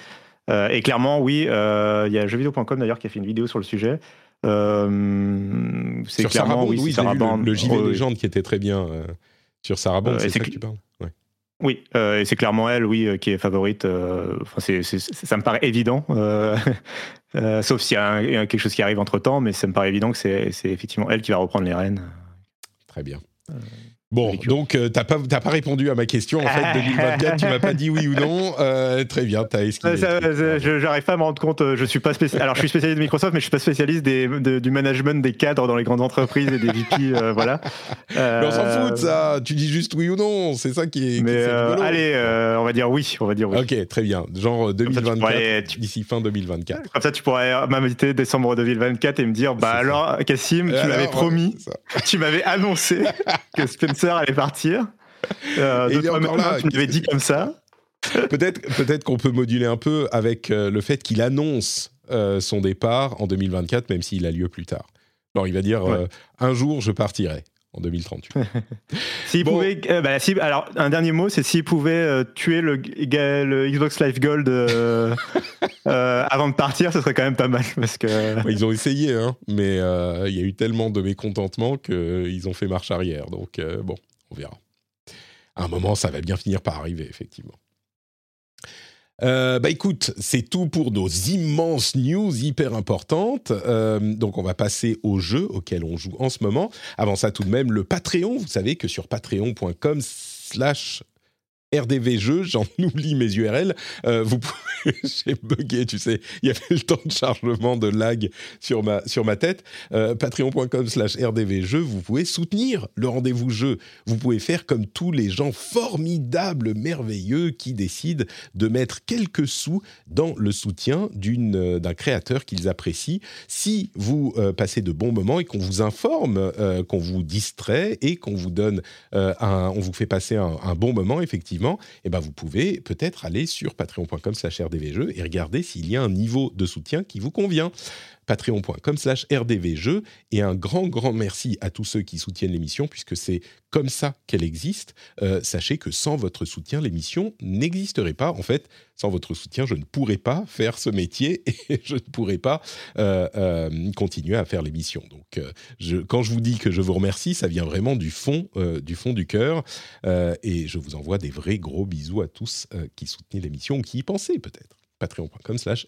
Euh, et clairement, oui, euh, il y a jeuxvideo.com d'ailleurs qui a fait une vidéo sur le sujet. Euh, c'est clairement, oui, oui Sarah Bond, le, JV légende qui était très bien sur Sarah Bond, c'est ça que tu parles? Oui, et c'est clairement elle, oui, qui est favorite. Enfin, c'est, ça me paraît évident, *laughs* sauf s'il y, a quelque chose qui arrive entre temps, mais ça me paraît évident que c'est, effectivement elle qui va reprendre les rênes. Très bien. Bon, donc euh, t'as pas pas répondu à ma question en fait 2024, tu m'as pas dit oui ou non. *laughs* Euh, très bien, t'as esquivé. J'arrive pas à me rendre compte. Euh, je suis pas spécialiste. Alors je suis spécialiste de Microsoft, mais je suis pas spécialiste des, du management des cadres dans les grandes entreprises et des VP, *laughs* voilà. Mais on s'en fout de ça. Tu dis juste oui ou non. C'est ça qui est. Mais allez, on va dire oui. On va dire oui. Ok, très bien. Genre 2024 d'ici fin 2024. Comme ça, tu pourrais m'inviter décembre 2024 et me dire bah alors Cassim, tu m'avais promis, tu m'avais annoncé *laughs* que Sponsor allait partir. Euh, il est encore là. Tu m'avais dit comme ça. peut-être peut-être qu'on peut moduler un peu avec euh, le fait qu'il annonce euh, son départ en 2024, même s'il a lieu plus tard. Alors il va dire un jour je partirai en 2038. *laughs* s'il pouvait, bah, alors un dernier mot, c'est s'il pouvait tuer le, le, Xbox Live Gold *laughs* avant de partir, ce serait quand même pas mal parce que ils ont essayé, hein, mais il y a eu tellement de mécontentement qu'ils ont fait marche arrière. Donc bon, on verra à un moment, ça va bien finir par arriver, effectivement. Euh, bah écoute, c'est tout pour nos immenses news hyper importantes. Euh, donc on va passer au jeu auquel on joue en ce moment. Avant ça, tout de même, le Patreon. Vous savez que sur patreon.com slash RDV jeux, j'en *laughs* oublie mes URL. Euh, vous pouvez, *laughs* j'ai bugué, tu sais, il y avait le temps de chargement de lag sur ma sur ma tête. Euh, Patreon.com/slash RDV jeux, vous pouvez soutenir le rendez-vous jeu. Vous pouvez faire comme tous les gens formidables, merveilleux qui décident de mettre quelques sous dans le soutien d'une euh, d'un créateur qu'ils apprécient. Si vous passez de bons moments et qu'on vous informe, qu'on vous distrait et qu'on vous donne on vous fait passer un bon moment effectivement eh ben vous pouvez peut-être aller sur patreon.com slash rdvjeux et regarder s'il y a un niveau de soutien qui vous convient patreon.com slash et un grand grand merci à tous ceux qui soutiennent l'émission puisque c'est comme ça qu'elle existe. Euh, sachez que sans votre soutien, l'émission n'existerait pas. En fait, sans votre soutien, je ne pourrais pas faire ce métier *laughs* et je ne pourrais pas euh, euh, continuer à faire l'émission. Donc, quand je vous dis que je vous remercie, ça vient vraiment du fond du fond du cœur et je vous envoie des vrais gros bisous à tous qui soutenaient l'émission ou qui y pensaient peut-être. Patreon.com slash.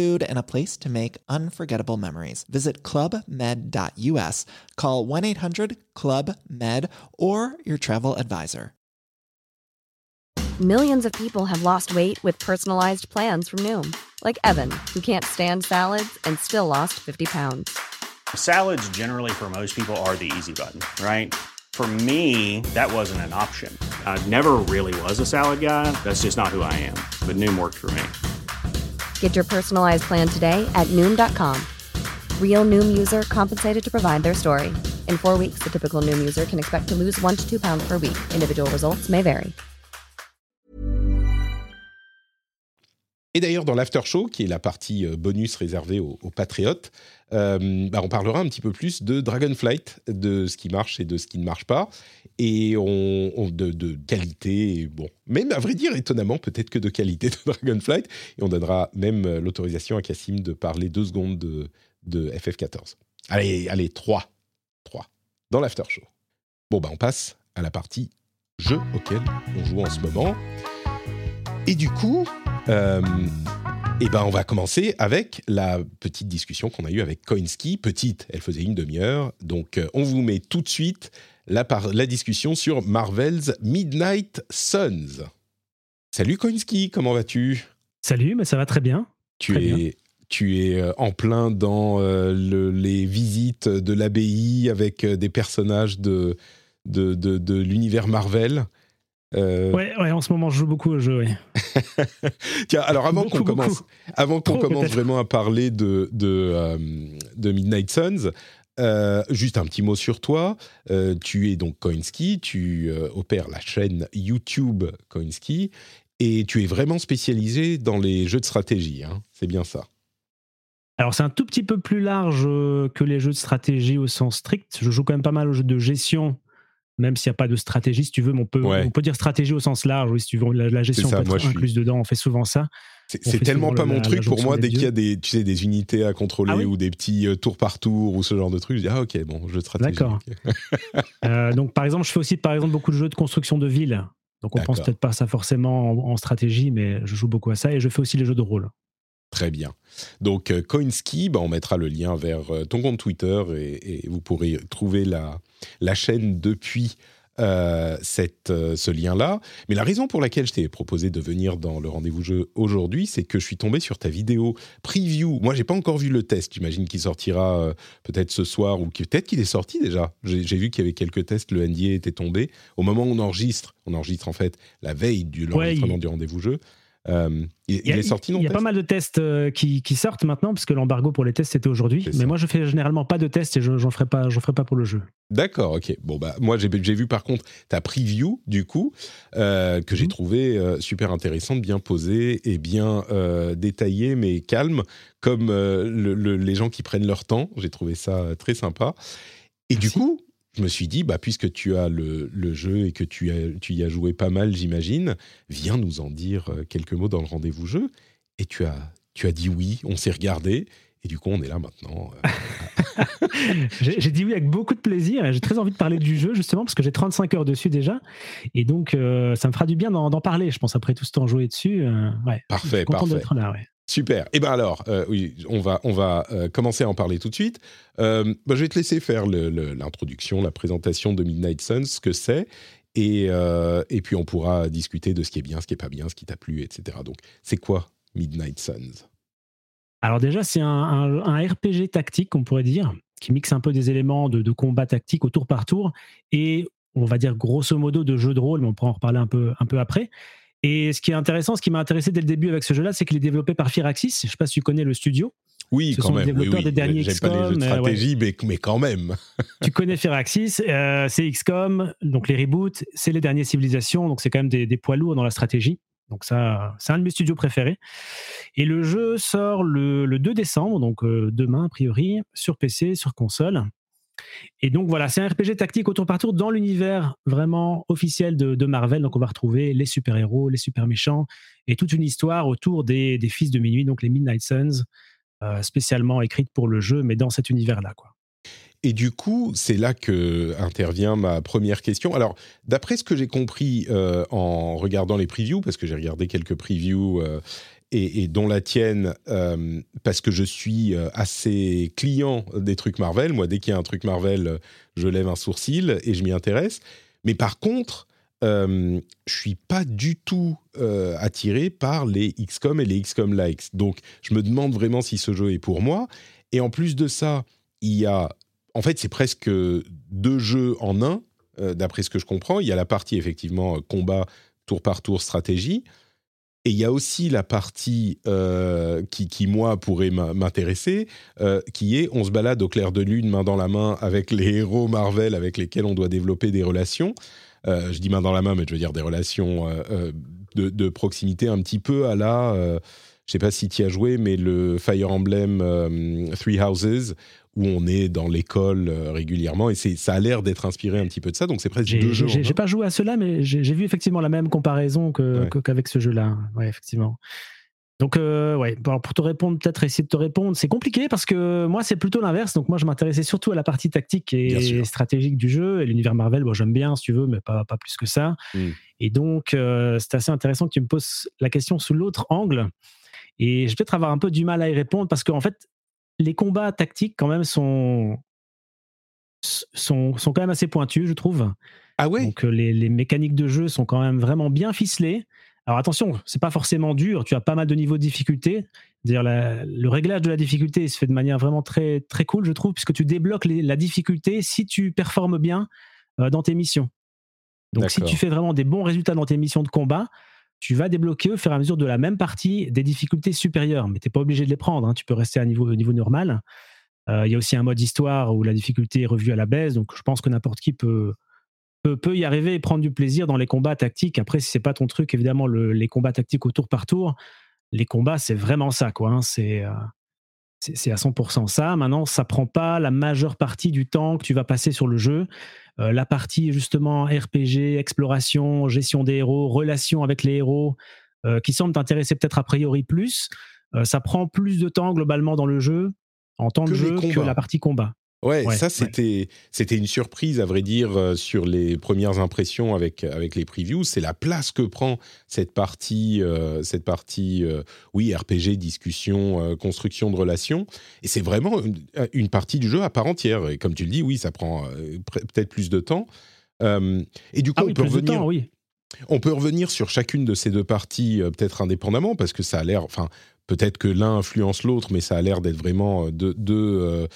food, and a place to make unforgettable memories. Visit clubmed.us, call 1 800 Club Med, or your travel advisor. Millions of people have lost weight with personalized plans from Noom, like Evan, who can't stand salads and still lost 50 pounds. Salads, generally, for most people, are the easy button, right? For me, that wasn't an option. I never really was a salad guy. That's just not who I am. But Noom worked for me. Get your personalized plan today at noom.com. Real noom user compensated to provide their story. In four weeks, the typical noom user can expect to lose one to two pounds per week. Individual results may vary. Et d'ailleurs, dans l'after show, qui est la partie euh, bonus réservée aux, aux patriotes, euh, bah on parlera un petit peu plus de Dragonflight, de ce qui marche et de ce qui ne marche pas, et on, de, qualité, bon, même à vrai dire, étonnamment, peut-être que de qualité de *laughs* Dragonflight, et on donnera même euh, l'autorisation à Cassim de parler deux secondes de, de FF14. Allez, allez, trois, trois, dans l'after show. Bon, bah on passe à la partie jeu auquel on joue en ce moment. Et du coup, euh, eh ben, on va commencer avec la petite discussion qu'on a eue avec Koinski. Petite, elle faisait une demi-heure. Donc, euh, on vous met tout de suite la, la discussion sur Marvel's Midnight Suns. Salut Koinski, comment vas-tu? Salut, mais ça va très bien. Tu es, Tu es euh, en plein dans les visites de l'abbaye avec des personnages de, de, de l'univers Marvel. Euh... Ouais, ouais, en ce moment, je joue beaucoup au jeu, oui. *laughs* Tiens, alors avant qu'on commence, avant qu'on commence vraiment à parler de, de, euh, de Midnight Suns, euh, juste un petit mot sur toi. Euh, tu es donc Koinski, tu euh, opères la chaîne YouTube Koinski et tu es vraiment spécialisé dans les jeux de stratégie. Hein C'est bien ça. Alors c'est un tout petit peu plus large que les jeux de stratégie au sens strict. Je joue quand même pas mal aux jeux de gestion même s'il n'y a pas de stratégie, si tu veux, on peut, on peut dire stratégie au sens large, oui, si tu veux, la, gestion ça, peut être incluse dedans, on fait souvent ça. C'est tellement pas mon truc pour moi, dès qu'il y a des, tu sais, des unités à contrôler ah ou des petits euh, tours par tour ou ce genre de trucs, je dis, ah ok, bon, de stratégie. D'accord. *laughs* euh, donc par exemple, je fais aussi par exemple beaucoup de jeux de construction de villes. Donc on pense peut-être pas ça forcément en, en, stratégie, mais je joue beaucoup à ça et je fais aussi les jeux de rôle. Très bien. Donc, euh, Coinski, bah, on mettra le lien vers euh, ton compte Twitter et, vous pourrez trouver la, la chaîne depuis euh, cette, ce lien-là. Mais la raison pour laquelle je t'ai proposé de venir dans le rendez-vous jeu aujourd'hui, c'est que je suis tombé sur ta vidéo preview. Moi, j'ai pas encore vu le test. J'imagine qu'il sortira peut-être ce soir ou peut-être qu'il est sorti déjà. J'ai vu qu'il y avait quelques tests. Le NDA était tombé. Au moment où on enregistre, on enregistre en fait la veille du l'enregistrement du rendez-vous jeu. Euh, il, est sorti Il y a pas mal de tests euh, qui, sortent maintenant, parce que l'embargo pour les tests c'était aujourd'hui. Mais moi, je fais généralement pas de tests et je n'en ferai pas, ferai pas pour le jeu. D'accord, ok. Bon bah moi j'ai vu par contre ta preview du coup euh, que j'ai mhm. trouvé super intéressante, bien posée et bien détaillée, mais calme, comme les gens qui prennent leur temps. J'ai trouvé ça très sympa. Et du coup, je me suis dit, bah, puisque tu as le, jeu et que tu, as, tu y as joué pas mal, j'imagine, viens nous en dire euh, quelques mots dans le rendez-vous jeu. Et tu as, tu as dit oui, on s'est regardé. Et du coup, on est là maintenant. Euh. *laughs* j'ai dit oui avec beaucoup de plaisir. J'ai très envie de parler du jeu, justement, parce que j'ai 35 heures dessus déjà. Et donc, euh, ça me fera du bien d'en parler, je pense, après tout ce temps joué dessus. ouais. Parfait, parfait. Là, ouais. Super. Eh bien alors, euh, oui, on va, on va euh, commencer à en parler tout de suite. Euh, bah, je vais te laisser faire l'introduction, la présentation de Midnight Suns, ce que c'est. Et, et, puis on pourra discuter de ce qui est bien, ce qui est pas bien, ce qui t'a plu, etc. Donc, c'est quoi Midnight Suns? Alors déjà, c'est un, RPG tactique, on pourrait dire, qui mixe un peu des éléments de, de, combat tactique au tour par tour et on va dire grosso modo de jeu de rôle, mais on pourra en reparler un peu, un peu après. Et ce qui est intéressant, ce qui m'a intéressé dès le début avec ce jeu-là, c'est qu'il est développé par Firaxis. Je ne sais pas si tu connais le studio. Oui, ce quand sont même. Les développeurs des derniers XCOM. pas les jeux de stratégie, mais, mais, quand même. *laughs* tu connais Firaxis, euh, c'est XCOM, donc les reboots, c'est les dernières civilisations, donc c'est quand même des, des, poids lourds dans la stratégie. Donc ça, c'est un de mes studios préférés. Et le jeu sort le, le 2 décembre, donc euh, demain a priori, sur PC, sur console. Et donc voilà, c'est un RPG tactique au tour par tour dans l'univers vraiment officiel de, Marvel. Donc on va retrouver les super-héros, les super-méchants et toute une histoire autour des, fils de minuit, donc les Midnight Suns, euh, spécialement écrite pour le jeu, mais dans cet univers-là. quoi. Et du coup, c'est là que intervient ma première question. Alors, d'après ce que j'ai compris euh, en regardant les previews, parce que j'ai regardé quelques previews euh, et, dont la tienne, euh, parce que je suis euh, assez client des trucs Marvel. Moi, dès qu'il y a un truc Marvel, je lève un sourcil et je m'y intéresse. Mais par contre, euh, je suis pas du tout euh, attiré par les XCOM et les XCOM likes. Donc, je me demande vraiment si ce jeu est pour moi. Et en plus de ça, il y a, en fait, c'est presque deux jeux en un, d'après ce que je comprends. Il y a la partie effectivement combat tour par tour stratégie. Et il y a aussi la partie euh, qui, moi, pourrait m'intéresser, euh, qui est on se balade au clair de lune, main dans la main, avec les héros Marvel avec lesquels on doit développer des relations. Euh, je dis main dans la main, mais je veux dire des relations de, de, proximité un petit peu à la... je ne sais pas si tu as joué, mais le Fire Emblem Three Houses, où on est dans l'école euh, régulièrement et c'est ça a l'air d'être inspiré un petit peu de ça donc c'est presque deux jeux. J'ai pas joué à cela mais j'ai vu effectivement la même comparaison qu'avec ce jeu-là. Ouais, effectivement. Donc euh, ouais, pour te répondre peut-être essayer de te répondre, c'est compliqué parce que moi c'est plutôt l'inverse. Donc moi je m'intéressais surtout à la partie tactique et stratégique du jeu et l'univers Marvel. Bon j'aime bien si tu veux, mais pas pas plus que ça. Hmm. Et donc euh, c'est assez intéressant que tu me poses la question sous l'autre angle. Et je vais peut-être avoir un peu du mal à y répondre parce qu'en fait les combats tactiques, quand même, sont, sont, sont quand même assez pointus, je trouve. Ah ouais? Donc, euh, les, les, mécaniques de jeu sont quand même vraiment bien ficelées. Alors, attention, c'est pas forcément dur. Tu as pas mal de niveaux de difficulté. Dire le réglage de la difficulté se fait de manière vraiment très, très cool, je trouve, puisque tu débloques la difficulté si tu performes bien euh, dans tes missions. Donc, si tu fais vraiment des bons résultats dans tes missions de combat, tu vas débloquer au fur et à mesure de la même partie des difficultés supérieures, mais tu n'es pas obligé de les prendre, hein. tu peux rester à niveau, normal. Euh, il y a aussi un mode histoire où la difficulté est revue à la baisse, donc je pense que n'importe qui peut, peut, y arriver et prendre du plaisir dans les combats tactiques. Après, si c'est pas ton truc, évidemment, les combats tactiques au tour par tour, les combats, c'est vraiment ça, quoi. Hein. c'est euh, c'est à 100% ça. Maintenant, ça prend pas la majeure partie du temps que tu vas passer sur le jeu. Euh, la partie justement RPG, exploration, gestion des héros, relation avec les héros, euh, qui semble t'intéresser peut-être a priori plus, euh, ça prend plus de temps globalement dans le jeu, en temps de jeu, que la partie combat. Ouais, ça c'était c'était une surprise à vrai dire euh, sur les premières impressions avec avec les previews. C'est la place que prend cette partie euh, cette partie euh, oui RPG discussion construction de relations et c'est vraiment une, partie du jeu à part entière. Et comme tu le dis, oui, ça prend peut-être plus de temps. et du coup, ah on peut revenir. oui. On peut revenir sur chacune de ces deux parties peut-être indépendamment parce que ça a l'air, enfin peut-être que l'un influence l'autre, mais ça a l'air d'être vraiment deux, deux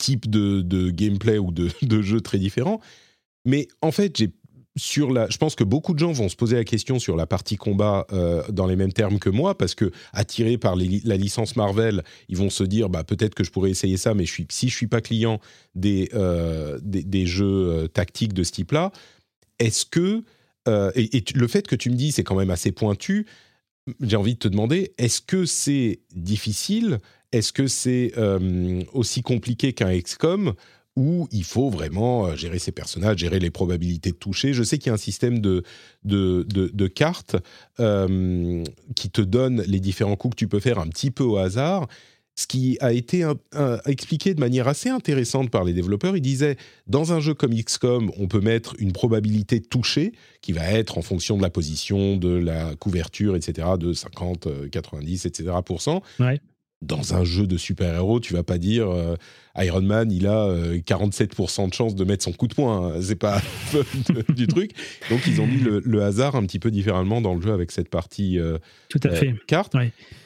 types de, gameplay ou de, de, jeux très différents. Mais en fait, j'ai sur la, je pense que beaucoup de gens vont se poser la question sur la partie combat euh, dans les mêmes termes que moi, parce que attirés par la licence Marvel, ils vont se dire bah, peut-être que je pourrais essayer ça, mais si je suis pas client des, euh, des, jeux euh, tactiques de ce type-là, est-ce que et, et, le fait que tu me dis c'est quand même assez pointu, j'ai envie de te demander est-ce que c'est difficile est-ce que c'est euh, aussi compliqué qu'un XCOM où il faut vraiment euh, gérer ses personnages, gérer les probabilités de toucher? Je sais qu'il y a un système de, de, cartes euh, qui te donne les différents coups que tu peux faire un petit peu au hasard. Ce qui a été expliqué de manière assez intéressante par les développeurs, ils disaient dans un jeu comme XCOM, on peut mettre une probabilité de toucher qui va être en fonction de la position, de la couverture, etc., de 50, 90, etc. Ouais dans un jeu de super-héros, tu vas pas dire euh, Iron Man, il a 47% euh, de chance de mettre son coup de poing. Hein. C'est pas *laughs* du truc. Donc ils ont mis le, hasard un petit peu différemment dans le jeu avec cette partie euh, Tout à fait. carte.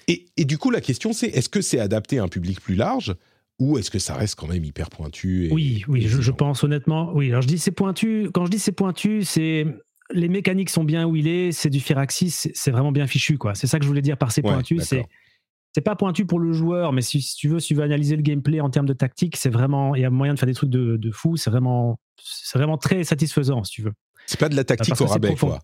Et, et, du coup, la question c'est est-ce que c'est adapté à un public plus large ou est-ce que ça reste quand même hyper pointu Oui, oui, je, je, pense honnêtement. Oui, alors je dis c'est pointu. Quand je dis c'est pointu, c'est les mécaniques sont bien où il est, c'est du Firaxis, c'est vraiment bien fichu quoi. C'est ça que je voulais dire par c'est pointu, c'est c'est pas pointu pour le joueur, mais si, tu veux, si tu veux analyser le gameplay en termes de tactique, c'est vraiment, il y a moyen de faire des trucs de, de fou. C'est vraiment, c'est vraiment très satisfaisant, si tu veux. C'est pas de la tactique au rabais, quoi.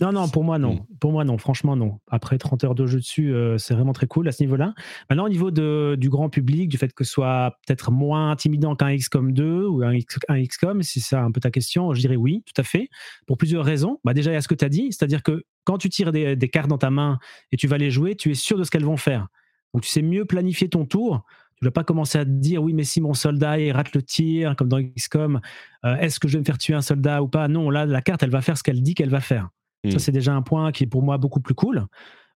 Non, non, pour moi, non. Hmm. Pour moi, non. Franchement, non. Après 30 heures de jeu dessus, euh, c'est vraiment très cool à ce niveau-là. Maintenant, au niveau de, du grand public, du fait que ce soit peut-être moins intimidant qu'un XCOM 2 ou un, un XCOM, si c'est un peu ta question, je dirais oui, tout à fait. Pour plusieurs raisons. Bah, déjà, il y a ce que tu as dit, c'est-à-dire que quand tu tires des, des, cartes dans ta main et tu vas les jouer, tu es sûr de ce qu'elles vont faire. Donc, tu sais mieux planifier ton tour tu ne vas pas commencer à te dire oui, mais si mon soldat il rate le tir, comme dans XCOM, euh, est-ce que je vais me faire tuer un soldat ou pas? Non, là, la carte, elle va faire ce qu'elle dit qu'elle va faire. Ça, hmm. c'est déjà un point qui est pour moi beaucoup plus cool.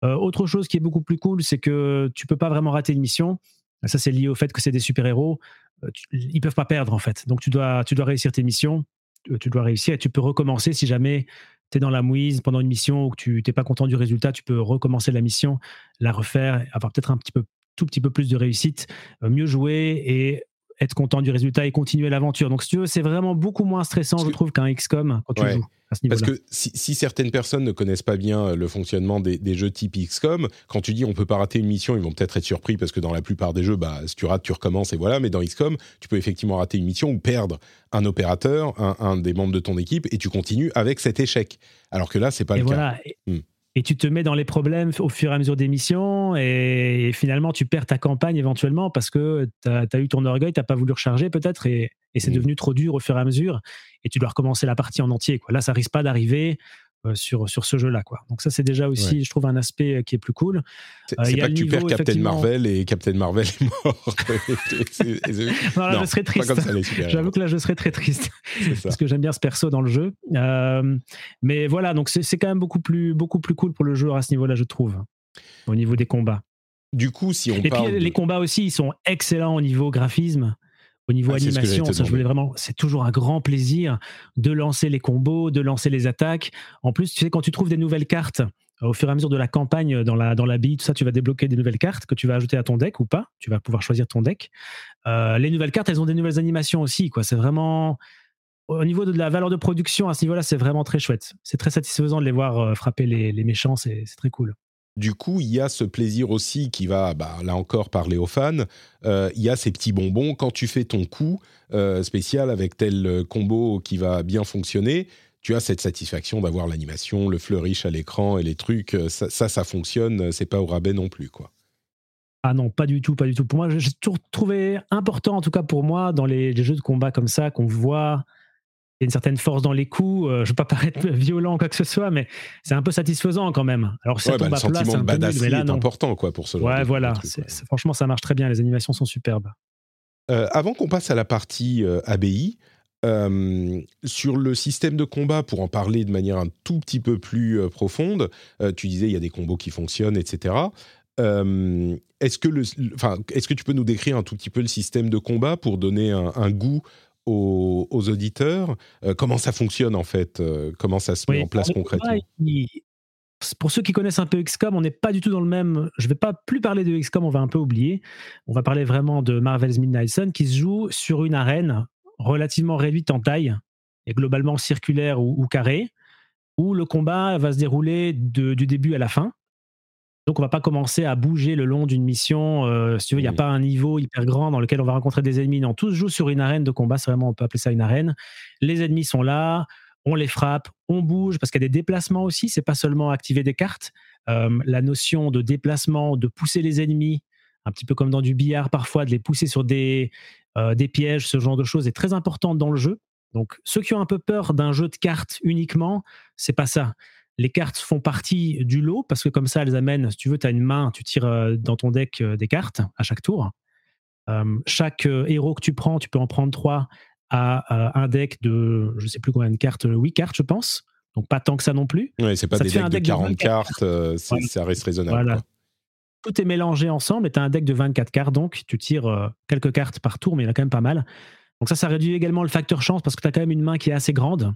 Euh, autre chose qui est beaucoup plus cool, c'est que tu peux pas vraiment rater une mission. Ça, c'est lié au fait que c'est des super-héros. Euh, ils peuvent pas perdre, en fait. Donc, tu dois, tu dois réussir tes missions. Tu dois réussir et tu peux recommencer si jamais tu es dans la mouise pendant une mission ou que tu n'es pas content du résultat, tu peux recommencer la mission, la refaire, avoir peut-être un petit peu tout petit peu plus de réussite, euh, mieux jouer et être content du résultat et continuer l'aventure. Donc, si tu veux, c'est vraiment beaucoup moins stressant, je trouve, qu'un XCOM quand tu joues. À ce Parce que si, certaines personnes ne connaissent pas bien euh, le fonctionnement des, jeux type XCOM, quand tu dis on peut pas rater une mission, ils vont peut-être être surpris parce que dans la plupart des jeux, bah, si tu rates, tu recommences et voilà. Mais dans XCOM, tu peux effectivement rater une mission ou perdre un opérateur, un, des membres de ton équipe et tu continues avec cet échec. Alors que là, c'est pas le cas. Hmm et tu te mets dans les problèmes au fur et à mesure des missions et, finalement tu perds ta campagne éventuellement parce que tu as, eu ton orgueil, tu n'as pas voulu recharger peut-être et, c'est mmh. devenu trop dur au fur et à mesure et tu dois recommencer la partie en entier. Quoi. Là, ça risque pas d'arriver. Euh, sur, sur ce jeu-là. Quoi. Donc ça, c'est déjà aussi, je trouve, un aspect euh, qui est plus cool. C'est euh, pas que tu perds Captain Marvel et Captain Marvel est mort. *laughs* non, là, je serais triste. J'avoue que là, je serais très triste. parce que j'aime bien ce perso dans le jeu. mais voilà, donc c'est quand même beaucoup plus, beaucoup plus cool pour le joueur à ce niveau-là, je trouve, au niveau des combats. Du coup, si on et puis les combats aussi, ils sont excellents au niveau graphisme. Au niveau ah, animation, ça, je voulais vraiment, c'est toujours un grand plaisir de lancer les combos, de lancer les attaques. En plus, tu sais, quand tu trouves des nouvelles cartes, au fur et à mesure de la campagne, dans la, dans la bille, tout ça, tu vas débloquer des nouvelles cartes que tu vas ajouter à ton deck ou pas. Tu vas pouvoir choisir ton deck. Euh, les nouvelles cartes, elles ont des nouvelles animations aussi. Quoi. C'est vraiment. Au niveau de la valeur de production, à ce niveau-là, c'est vraiment très chouette. C'est très satisfaisant de les voir euh, frapper les, les méchants. C'est très cool. Du coup, il y a ce plaisir aussi qui va, bah, là encore, parler aux fans. Euh, il y a ces petits bonbons. Quand tu fais ton coup euh, spécial avec tel euh, combo qui va bien fonctionner, tu as cette satisfaction d'avoir l'animation, le fleurish à l'écran et les trucs. Ça, ça, fonctionne. C'est pas au rabais non plus, quoi. Ah non, pas du tout, pas du tout. Pour moi, j'ai toujours trouvé important, en tout cas pour moi, dans les jeux de combat comme ça, qu'on voit une certaine force dans les coups. Euh, je ne veux pas paraître *laughs* violent ou quoi que ce soit, mais c'est un peu satisfaisant quand même. Alors, ça tombe bah, à plat, c'est un peu nul, mais là, est important quoi, pour ce genre Ouais, voilà. franchement, ça marche très bien. Les animations sont superbes. avant qu'on passe à la partie ABI, sur le système de combat, pour en parler de manière un tout petit peu plus profonde, tu disais il y a des combos qui fonctionnent, etc. est-ce que le, enfin, est-ce que tu peux nous décrire un tout petit peu le système de combat pour donner un, goût aux, auditeurs Comment ça fonctionne en fait Comment ça se met en place concrètement? pour ceux qui connaissent un peu XCOM, on n'est pas du tout dans le même. Je ne vais pas plus parler de XCOM, on va un peu oublier. On va parler vraiment de Marvel's Midnight Sun qui se joue sur une arène relativement réduite en taille, et globalement circulaire ou, carré, où le combat va se dérouler du début à la fin. Donc on va pas commencer à bouger le long d'une mission. Euh, si tu veux, il n'y a pas un niveau hyper grand dans lequel on va rencontrer des ennemis. Non, tout se joue sur une arène de combat. C'est vraiment, on peut appeler ça une arène. Les ennemis sont là, on les frappe, on bouge parce qu'il y a des déplacements aussi. C'est pas seulement activer des cartes. Euh, la notion de déplacement, de pousser les ennemis, un petit peu comme dans du billard parfois, de les pousser sur des, euh, des pièges, ce genre de choses est très importante dans le jeu. Donc, ceux qui ont un peu peur d'un jeu de cartes uniquement, c'est pas ça. Les cartes font partie du lot parce que comme ça, elles amènent, si tu veux, tu as une main, tu tires euh, dans ton deck euh, des cartes à chaque tour. chaque héros que tu prends, tu peux en prendre trois à un deck de, je sais plus combien de cartes, 8 cartes, je pense. Donc pas tant que ça non plus. Oui, c'est pas des decks de 40 cartes, ça reste raisonnable tout est mélangé ensemble et tu as un deck de 24 cartes, donc tu tires euh, quelques cartes par tour, mais il y en a quand même pas mal. Donc ça, ça réduit également le facteur chance parce que tu as quand même une main qui est assez grande.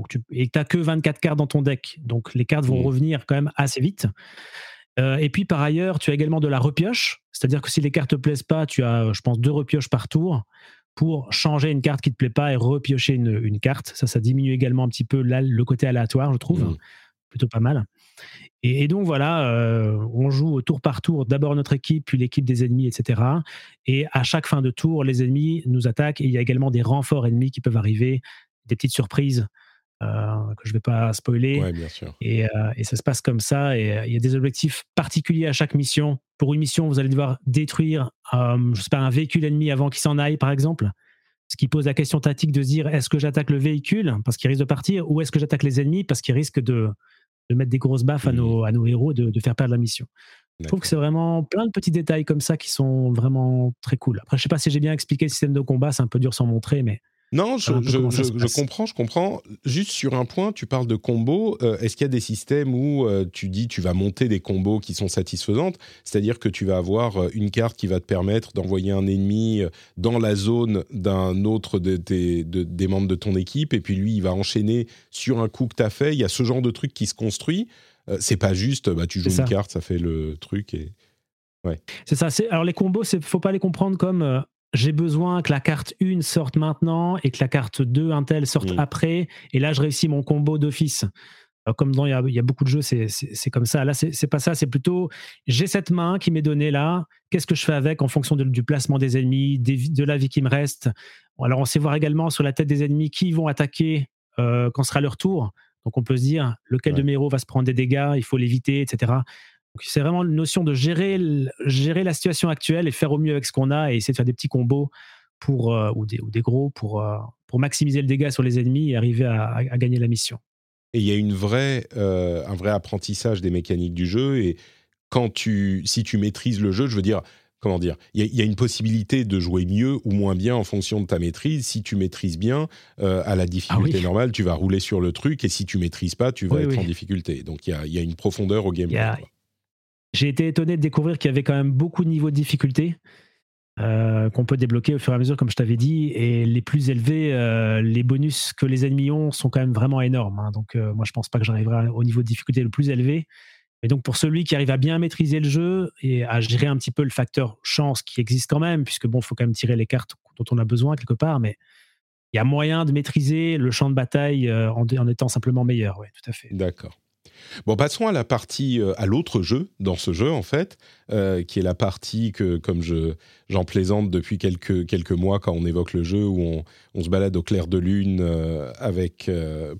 Donc tu, et tu n'as que 24 cartes dans ton deck, donc les cartes vont mmh. revenir quand même assez vite. Euh, et puis par ailleurs, tu as également de la repioche, c'est-à-dire que si les cartes ne te plaisent pas, tu as, je pense, deux repioches par tour pour changer une carte qui ne te plaît pas et repiocher une, carte. Ça, ça diminue également un petit peu le côté aléatoire, je trouve. Mmh. Plutôt pas mal. Et, donc voilà, euh, on joue tour par tour, d'abord notre équipe, puis l'équipe des ennemis, etc. Et à chaque fin de tour, les ennemis nous attaquent et il y a également des renforts ennemis qui peuvent arriver, des petites surprises que je ne vais pas spoiler. Ouais, bien sûr. Et, euh, et, ça se passe comme ça. Et il y a des objectifs particuliers à chaque mission. Pour une mission, vous allez devoir détruire, je sais pas, un véhicule ennemi avant qu'il s'en aille, par exemple. Ce qui pose la question tactique de se dire est-ce que j'attaque le véhicule parce qu'il risque de partir ou est-ce que j'attaque les ennemis parce qu'ils risquent de, de mettre des grosses baffes à, mmh. nos, à nos héros, de, de faire perdre la mission. Je trouve que c'est vraiment plein de petits détails comme ça qui sont vraiment très cool. Après, je sais pas si j'ai bien expliqué le système de combat, c'est un peu dur sans montrer, mais non, je, comprends, je comprends. Juste sur un point, tu parles de combos. Euh, est-ce qu'il y a des systèmes où euh, tu dis tu vas monter des combos qui sont satisfaisantes? C'est-à-dire que tu vas avoir euh, une carte qui va te permettre d'envoyer un ennemi dans la zone d'un autre des membres de ton équipe, et puis lui, il va enchaîner sur un coup que tu as fait. Il y a ce genre de truc qui se construit. c'est pas juste, bah, tu joues une carte, ça fait le truc. Et... Ouais. C'est ça. Alors les combos, il faut pas les comprendre comme j'ai besoin que la carte 1 sorte maintenant et que la carte 2 Intel sorte après. Et là, je réussis mon combo d'office. Comme dans, il y, a, beaucoup de jeux, c'est comme ça. Là, c'est pas ça. C'est plutôt, j'ai cette main qui m'est donnée là. Qu'est-ce que je fais avec en fonction du placement des ennemis, de la vie qui me reste? Alors, on sait voir également sur la tête des ennemis qui vont attaquer euh, quand sera leur tour. Donc, on peut se dire lequel de mes héros va se prendre des dégâts, il faut l'éviter, etc c'est vraiment une notion de gérer, gérer la situation actuelle et faire au mieux avec ce qu'on a et essayer de faire des petits combos pour, euh, ou, des, ou, des, gros pour, euh, pour maximiser le dégât sur les ennemis et arriver à, gagner la mission. Et il y a une vraie, euh, un vrai apprentissage des mécaniques du jeu et quand tu, si tu maîtrises le jeu, je veux dire, comment dire, il y, a une possibilité de jouer mieux ou moins bien en fonction de ta maîtrise. Si tu maîtrises bien, à la difficulté ah normale, tu vas rouler sur le truc, et si tu maîtrises pas, tu vas être en difficulté. Donc il y a, y a, une profondeur au gameplay. J'ai été étonné de découvrir qu'il y avait quand même beaucoup de niveaux de difficulté euh, qu'on peut débloquer au fur et à mesure, comme je t'avais dit. Et les plus élevés, euh, les bonus que les ennemis ont sont quand même vraiment énormes. Hein. Donc, euh, moi, je pense pas que j'arriverai au niveau de difficulté le plus élevé. Mais donc, pour celui qui arrive à bien maîtriser le jeu et à gérer un petit peu le facteur chance qui existe quand même, puisque bon, faut quand même tirer les cartes dont on a besoin quelque part, mais il y a moyen de maîtriser le champ de bataille en, en étant simplement meilleur. Oui, tout à fait. D'accord. Bon, passons à la partie, euh, à l'autre jeu dans ce jeu en fait, euh, qui est la partie que, comme je j'en plaisante depuis quelques quelques mois quand on évoque le jeu où on, on se balade au clair de lune euh, avec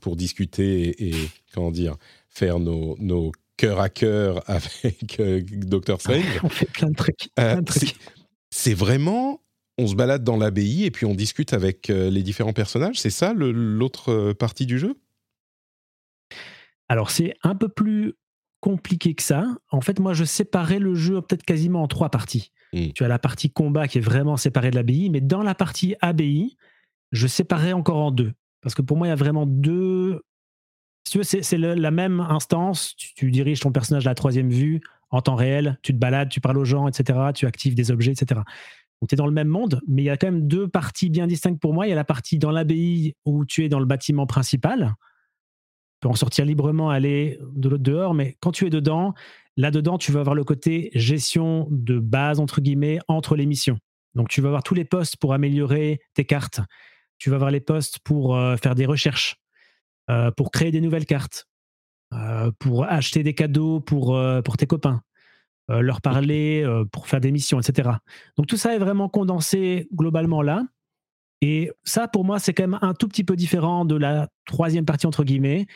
pour discuter et, comment dire faire nos, nos cœur à cœur *laughs* avec Doctor Strange. *laughs* on fait plein de trucs. C'est vraiment on se balade dans l'abbaye et puis on discute avec les différents personnages. C'est ça l'autre partie du jeu? Alors c'est un peu plus compliqué que ça. En fait, moi, je séparais le jeu peut-être quasiment en trois parties. Mm. Tu as la partie combat qui est vraiment séparée de l'ABI, mais dans la partie ABI, je séparais encore en deux. Parce que pour moi, il y a vraiment deux. Si tu veux, c'est la même instance. Tu, diriges ton personnage à la troisième vue en temps réel, tu te balades, tu parles aux gens, etc. Tu actives des objets, etc. Donc tu es dans le même monde, mais il y a quand même deux parties bien distinctes pour moi. Il y a la partie dans l'ABI où tu es dans le bâtiment principal. Peux en sortir librement, aller de l'autre dehors, mais quand tu es dedans, là-dedans, tu vas avoir le côté gestion de base, entre guillemets, entre les missions. Donc tu vas avoir tous les postes pour améliorer tes cartes. Tu vas avoir les postes pour euh, faire des recherches, euh, pour créer des nouvelles cartes, euh, pour acheter des cadeaux pour, pour tes copains. Leur parler pour faire des missions, etc. Donc tout ça est vraiment condensé globalement là. Et ça, pour moi, c'est quand même un tout petit peu différent de la troisième partie, entre guillemets,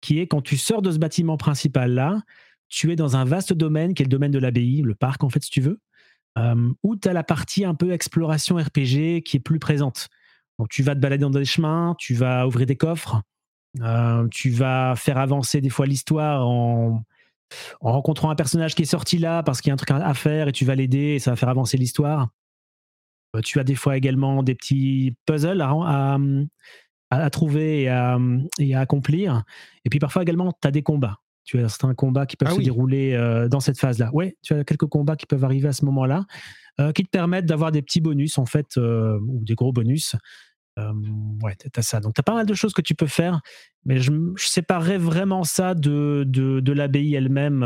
qui est quand tu sors de ce bâtiment principal-là, tu es dans un vaste domaine qui est le domaine de l'abbaye, le parc, en fait, si tu veux, euh, où tu as la partie un peu exploration RPG qui est plus présente. Donc tu vas te balader dans des chemins, tu vas ouvrir des coffres, tu vas faire avancer des fois l'histoire en en rencontrant un personnage qui est sorti là parce qu'il y a un truc à faire et tu vas l'aider et ça va faire avancer l'histoire. Euh, tu as des fois également des petits puzzles à, à, trouver et à, et à, accomplir. Et puis parfois également, tu as des combats. Tu as certains combats qui peuvent ah se dérouler euh, dans cette phase-là. Oui, tu as quelques combats qui peuvent arriver à ce moment-là, euh, qui te permettent d'avoir des petits bonus, en fait, ou des gros bonus, euh, ouais, t'as ça. Donc, t'as pas mal de choses que tu peux faire, mais je, séparerais vraiment ça de, de, l'abbaye elle-même,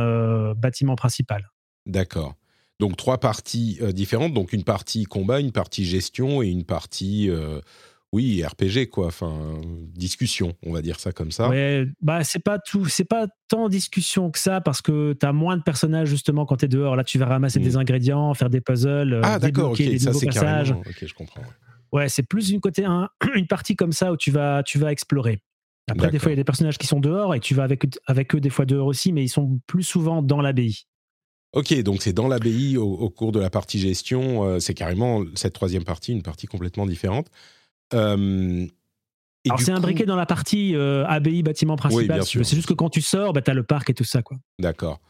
bâtiment principal. D'accord. Donc, trois parties euh, différentes. Donc, une partie combat, une partie gestion et une partie, oui, RPG, quoi. Enfin, discussion, on va dire ça comme ça. Ouais, bah, c'est pas tout, c'est pas tant discussion que ça parce que t'as moins de personnages justement quand t'es dehors. Là, tu vas ramasser des mmh. ingrédients, faire des puzzles, ah, d'accord, ok, des ça, nouveaux passages. Ok, je comprends. Ouais, c'est plus une, côté, *clears throat* une partie comme ça où tu vas, tu vas explorer. Après, des fois, il y a des personnages qui sont dehors et tu vas avec, avec eux des fois dehors aussi, mais ils sont plus souvent dans l'abbaye. Ok, donc c'est dans l'abbaye au, cours de la partie gestion. Euh, c'est carrément cette troisième partie, une partie complètement différente. Euh, Alors c'est imbriqué dans la partie euh, abbaye bâtiment principal. c'est juste que quand tu sors, bah, tu as le parc et tout ça. quoi. D'accord.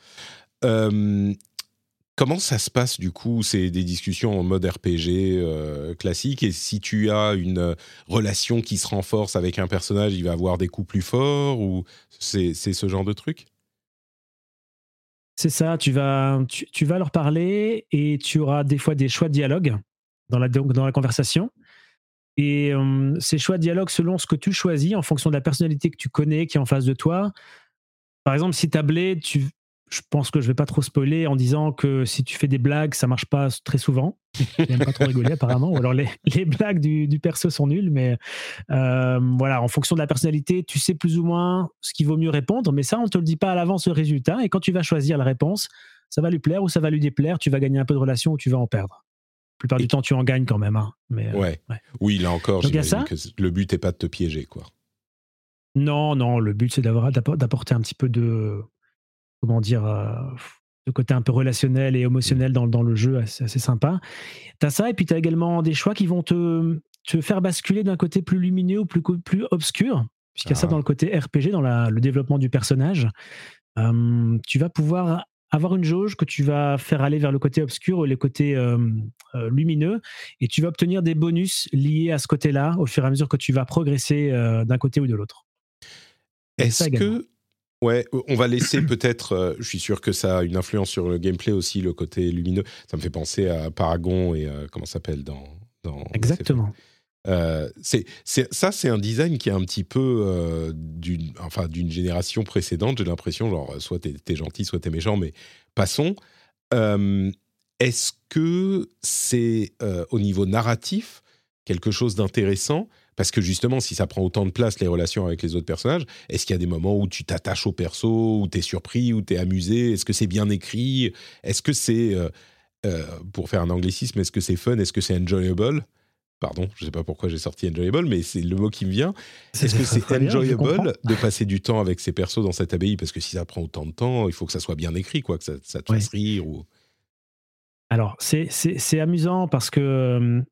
Comment ça se passe du coup? C'est des discussions en mode RPG euh, classique et si tu as une euh, relation qui se renforce avec un personnage, il va avoir des coups plus forts ou c'est ce genre de truc? C'est ça, tu vas, tu, vas leur parler et tu auras des fois des choix de dialogue dans la, dans la conversation. Et ces choix de dialogue, selon ce que tu choisis, en fonction de la personnalité que tu connais, qui est en face de toi, par exemple, si Blade, tu, je pense que je vais pas trop spoiler en disant que si tu fais des blagues, ça marche pas très souvent. Il n'aime pas trop rigoler apparemment, ou alors les, *laughs* les blagues du, du, perso sont nulles, mais euh, voilà, en fonction de la personnalité, tu sais plus ou moins ce qu'il vaut mieux répondre, mais ça, on te le dit pas à l'avance le résultat, et quand tu vas choisir la réponse, ça va lui plaire ou ça va lui déplaire, tu vas gagner un peu de relation ou tu vas en perdre. La plupart du temps, tu en gagnes quand même. Hein, mais, euh, ouais. Oui, là encore, j'imagine que le but n'est pas de te piéger, quoi. Non, non, le but c'est d'apporter un petit peu de, comment dire, euh, le côté un peu relationnel et émotionnel dans, dans le jeu, c'est assez sympa. Tu as ça, et puis tu as également des choix qui vont te, te faire basculer d'un côté plus lumineux ou plus, plus obscur, puisqu'il y a ça ah. dans le côté RPG, dans la, le développement du personnage. Euh, tu vas pouvoir avoir une jauge que tu vas faire aller vers le côté obscur ou le côté euh, lumineux, et tu vas obtenir des bonus liés à ce côté-là au fur et à mesure que tu vas progresser d'un côté ou de l'autre. Est-ce que Ouais, on va laisser peut-être. Euh, je suis sûr que ça a une influence sur le gameplay aussi, le côté lumineux. Ça me fait penser à Paragon et euh, comment s'appelle dans, dans. Exactement. Euh, c'est, ça, c'est un design qui est un petit peu d'une, enfin, d'une génération précédente. J'ai l'impression, genre, soit t'es, es gentil, soit t'es méchant, mais passons. est-ce que c'est au niveau narratif quelque chose d'intéressant? Parce que justement, si ça prend autant de place, les relations avec les autres personnages, est-ce qu'il y a des moments où tu t'attaches au perso, où tu es surpris, où tu es amusé? Est-ce que c'est bien écrit? Est-ce que c'est, euh, euh, pour faire un anglicisme, est-ce que c'est fun? Est-ce que c'est enjoyable? Pardon, je ne sais pas pourquoi j'ai sorti enjoyable, mais c'est le mot qui me vient. Est-ce que c'est enjoyable de passer du temps avec ces persos dans cette abbaye? Parce que si ça prend autant de temps, il faut que ça soit bien écrit, quoi, que ça, te fasse rire. Ou... Alors, c'est amusant parce que euh,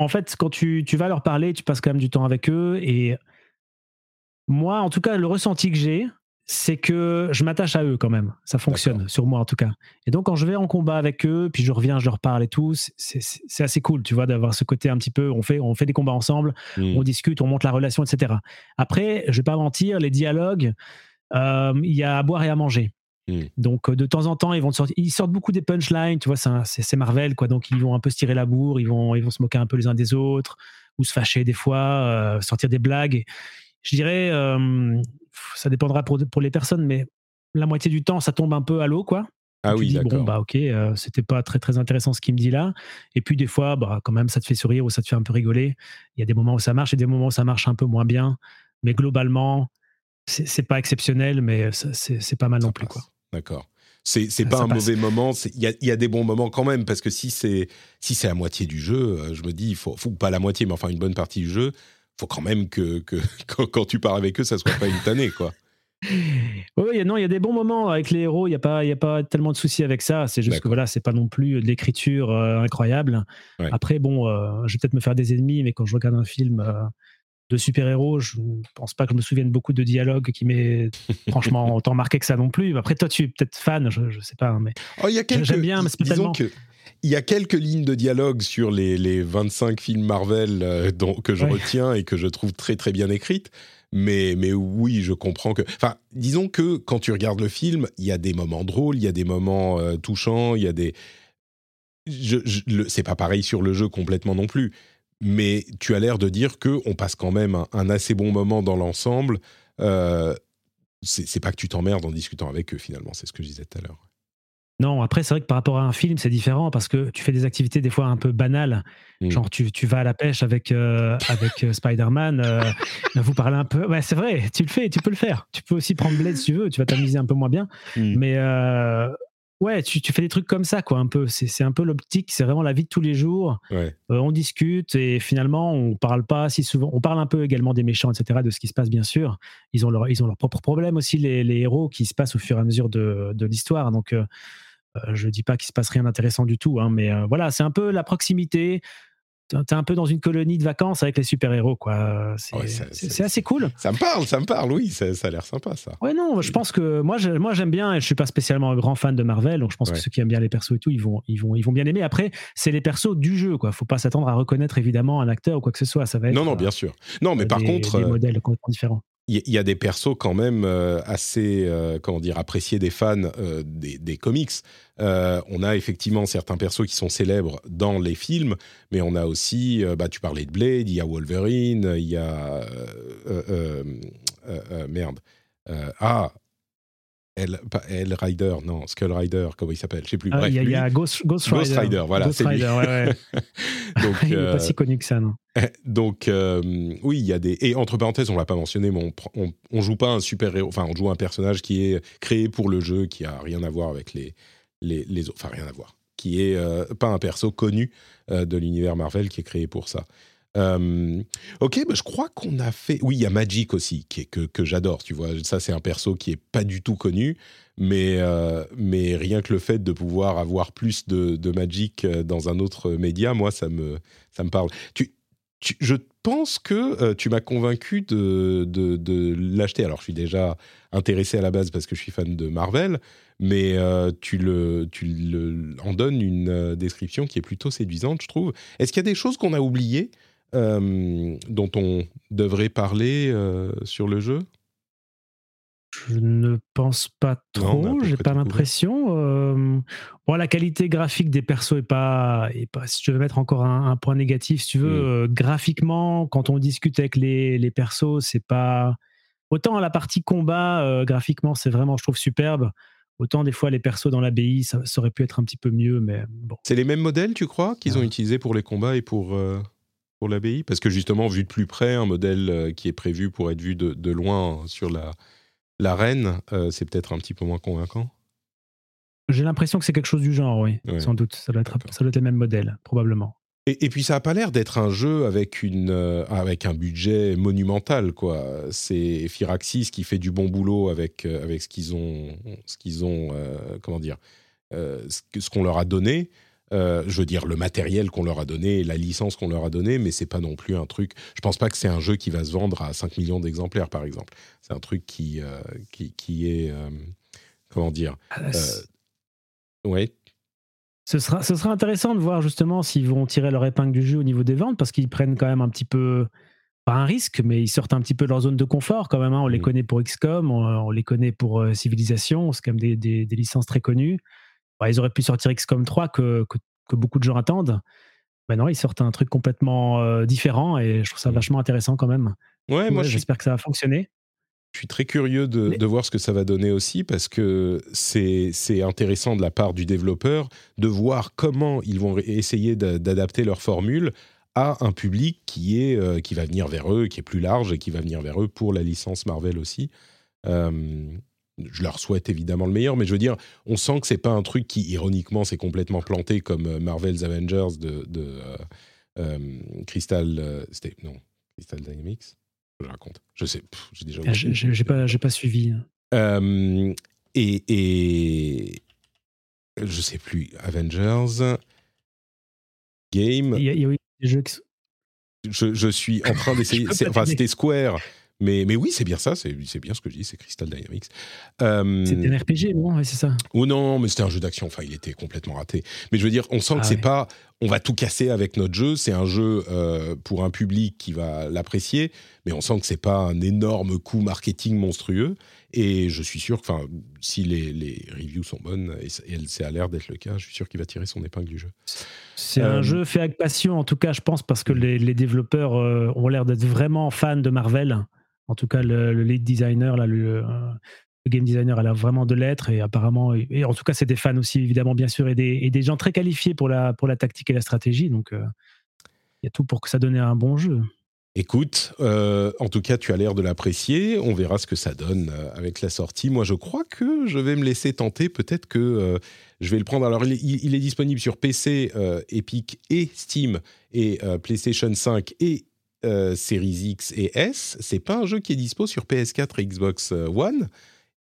en fait, quand tu, vas leur parler, tu passes quand même du temps avec eux. Et moi, en tout cas, le ressenti que j'ai, c'est que je m'attache à eux quand même. Ça fonctionne, sur moi en tout cas. Et donc, quand je vais en combat avec eux, puis je reviens, je leur parle et tout, c'est assez cool, tu vois, d'avoir ce côté un petit peu, on fait, on fait des combats ensemble, mmh. on discute, on monte la relation, etc. Après, je vais pas mentir, les dialogues, euh, il y a à boire et à manger. Mmh. Donc, de temps en temps, ils vont sortir, ils sortent beaucoup des punchlines, tu vois, c'est Marvel, quoi. Donc, ils vont un peu se tirer la bourre, ils vont, ils vont se moquer un peu les uns des autres, ou se fâcher des fois, euh, sortir des blagues. je dirais, euh, ça dépendra pour, pour les personnes, mais la moitié du temps, ça tombe un peu à l'eau, quoi. Ah oui, Bon, bah ok, euh, c'était pas très très intéressant ce qu'il me dit là. Et puis des fois, bah quand même, ça te fait sourire ou ça te fait un peu rigoler. Il y a des moments où ça marche et des moments où ça marche un peu moins bien. Mais globalement, c'est pas exceptionnel, mais c'est pas mal non plus, quoi. D'accord. C'est pas un mauvais moment. Il y a, y a, des bons moments quand même parce que si c'est si c'est la moitié du jeu, euh, je me dis il faut, faut pas la moitié, mais enfin une bonne partie du jeu faut quand même que, que *laughs* quand, tu pars avec eux, ça soit pas une tannée, quoi. Oui, non, il y a des bons moments avec les héros. Il n'y a pas, il a pas tellement de soucis avec ça. C'est juste que voilà, c'est pas non plus de l'écriture euh, incroyable. Après, bon, euh, je vais peut-être me faire des ennemis, mais quand je regarde un film euh, de super-héros, je ne pense pas que je me souvienne beaucoup de dialogues qui m'aient franchement *laughs* autant marqué que ça non plus. Après, toi, tu es peut-être fan, je, ne sais pas, mais oh, j'aime bien, mais disons que il y a quelques lignes de dialogue sur les, les 25 films Marvel euh, dont, que je retiens et que je trouve très très bien écrites. Mais, mais oui, je comprends que. Enfin, disons que quand tu regardes le film, il y a des moments drôles, il y a des moments euh, touchants, il y a des. Je, c'est pas pareil sur le jeu complètement non plus. Mais tu as l'air de dire que on passe quand même un, assez bon moment dans l'ensemble. Euh, c'est pas que tu t'emmerdes en discutant avec eux finalement, c'est ce que je disais tout à l'heure. Non, après, c'est vrai que par rapport à un film, c'est différent parce que tu fais des activités des fois un peu banales. Mmh. Genre, tu, vas à la pêche avec, euh, avec euh, Spider-Man, euh, vous parlez un peu. Ouais, c'est vrai, tu le fais, tu peux le faire. Tu peux aussi prendre Blade si tu veux, tu vas t'amuser un peu moins bien. Mmh. Mais ouais, tu, fais des trucs comme ça, quoi, un peu. C'est un peu l'optique, c'est vraiment la vie de tous les jours. on discute et finalement, on parle pas si souvent. On parle un peu également des méchants, etc., de ce qui se passe, bien sûr. Ils ont, leur, ils ont leurs propres problèmes aussi, les, héros, qui se passent au fur et à mesure de, de l'histoire. Donc, euh, je dis pas qu'il se passe rien d'intéressant du tout, hein, mais euh, voilà, c'est un peu la proximité. Tu es un peu dans une colonie de vacances avec les super-héros, quoi. C'est assez cool. Ça me parle, ça me parle, oui, ça, a l'air sympa, ça. Ouais, non, je pense que moi, moi j'aime bien, et je suis pas spécialement un grand fan de Marvel, donc je pense que ceux qui aiment bien les persos et tout, ils vont, ils vont, ils vont bien aimer. Après, c'est les persos du jeu, quoi. Faut pas s'attendre à reconnaître évidemment un acteur ou quoi que ce soit. Ça va être, non, non, bien sûr. Non, mais par contre. Des modèles complètement différents il y, a des persos quand même euh, assez, euh, comment dire, appréciés des fans euh, des, comics. on a effectivement certains persos qui sont célèbres dans les films, mais on a aussi, bah, tu parlais de Blade, il y a Wolverine, il y a merde, ah, El, Rider, non, Skull Rider, comment il s'appelle Je sais plus. Ah, il y, a Ghost, Rider. voilà, c'est lui. *laughs* Donc, *laughs* il n'est pas euh, si connu que ça, non Donc, euh, oui, il y a des. Et entre parenthèses, on l'a pas mentionné, mais on, on, joue pas un super héros. Enfin, on joue un personnage qui est créé pour le jeu, qui a rien à voir avec les, les, les autres. Enfin, rien à voir. Qui est euh, pas un perso connu de l'univers Marvel, qui est créé pour ça. Euh, ok, bah, je crois qu'on a fait. Oui, il y a Magic aussi, qui est, que, que j'adore. Tu vois, ça c'est un perso qui est pas du tout connu, mais euh, mais rien que le fait de pouvoir avoir plus de, de, Magic euh, dans un autre média, moi ça me ça me parle. Tu, je pense que tu m'as convaincu de, de, l'acheter. Alors, je suis déjà intéressé à la base parce que je suis fan de Marvel, mais tu, le, tu le, en donnes une description qui est plutôt séduisante, je trouve. Est-ce qu'il y a des choses qu'on a oubliées dont on devrait parler euh, sur le jeu? Je ne pense pas trop, j'ai pas l'impression. Euh, bon, la qualité graphique des persos est pas, est pas si tu veux mettre encore un, point négatif, si tu veux, mm. graphiquement, quand on discute avec les, les persos, c'est pas. Autant la partie combat, graphiquement, c'est vraiment, je trouve, superbe. Autant des fois, les persos dans l'abbaye, ça, ça, aurait pu être un petit peu mieux, mais bon. C'est les mêmes modèles, tu crois, qu'ils ont utilisés pour les combats et pour pour l'abbaye? Parce que justement, vu de plus près, un modèle euh, qui est prévu pour être vu de, loin sur la, l'arène, euh, c'est peut-être un petit peu moins convaincant? J'ai l'impression que c'est quelque chose du genre, oui, sans doute. Ça doit, être, ça doit être le même modèle, probablement. Et, puis ça n'a pas l'air d'être un jeu avec, une, euh, avec un budget monumental. quoi. C'est Firaxis qui fait du bon boulot avec, avec ce qu'ils ont, ce qu'ils ont comment dire, ce qu'on leur a donné. Euh, je veux dire, le matériel qu'on leur a donné, la licence qu'on leur a donnée, mais c'est pas non plus un truc. Je pense pas que c'est un jeu qui va se vendre à 5 millions d'exemplaires, par exemple. C'est un truc qui, euh, qui, qui, est. Euh, comment dire Ah, Ouais. Ce sera, ce sera intéressant de voir justement s'ils vont tirer leur épingle du jeu au niveau des ventes, parce qu'ils prennent quand même un petit peu, pas un risque, mais ils sortent un petit peu de leur zone de confort quand même. hein. On les Mhm. connaît pour XCOM, on, on les connaît pour euh, Civilization, c'est quand même des, des- des licences très connues. Bah, ils auraient pu sortir XCOM 3 que, que, que beaucoup de gens attendent. Maintenant, ils sortent un truc complètement euh, différent et je trouve ça Mhm. vachement intéressant quand même. Ouais, moi, Ouais, je suis J'espère que ça va fonctionner. Je suis très curieux de, Mais- de voir ce que ça va donner aussi parce que c'est intéressant de la part du développeur de voir comment ils vont essayer d'a- d'adapter leur formule à un public qui, est, euh, qui va venir vers eux, qui est plus large et qui va venir vers eux pour la licence Marvel aussi. Euh, je leur souhaite évidemment le meilleur, mais je veux dire, on sent que c'est pas un truc qui, ironiquement, s'est complètement planté comme euh, Marvel's Avengers de, de euh, euh, Crystal. euh, c'était- non, Crystal Dynamics? Je raconte. Je sais, j'ai déjà Ah, J'ai pas, j'ai pas suivi. euh, et, et je sais plus, Avengers, Game. Il y a, il y a eu des jeux qui Je, je suis en train d'essayer. *laughs* Enfin, c'était Square. Mais, mais oui, c'est bien ça, c'est bien ce que je dis, c'est Crystal Dynamics. Euh, C'était un RPG, non? Ouais, c'est ça. Oh non, mais c'était un jeu d'action. Enfin, il était complètement raté. Mais je veux dire, on sent que Ah c'est ouais. pas. On va tout casser avec notre jeu. C'est un jeu euh, pour un public qui va l'apprécier, mais on sent que c'est pas un énorme coup marketing monstrueux. Et je suis sûr que, si les, les reviews sont bonnes, et et ça a l'air d'être le cas, je suis sûr qu'il va tirer son épingle du jeu. C'est Euh, un jeu fait avec passion, en tout cas, je pense, parce que les, les développeurs euh, ont l'air d'être vraiment fans de Marvel. En tout cas, le, le lead designer, là, le, game designer, a l'air vraiment de l'être. Et apparemment, et, en tout cas, c'est des fans aussi, évidemment, bien sûr, et des, gens très qualifiés pour la, tactique et la stratégie. Donc, euh, il y a tout pour que ça donne un bon jeu. Écoute, euh, en tout cas, tu as l'air de l'apprécier. On verra ce que ça donne euh, avec la sortie. Moi, je crois que je vais me laisser tenter. Peut-être que je vais le prendre. Alors, il est, disponible sur PC, Epic et Steam, et PlayStation 5 et euh, Series X et S. C'est pas un jeu qui est dispo sur PS4 et Xbox euh, One.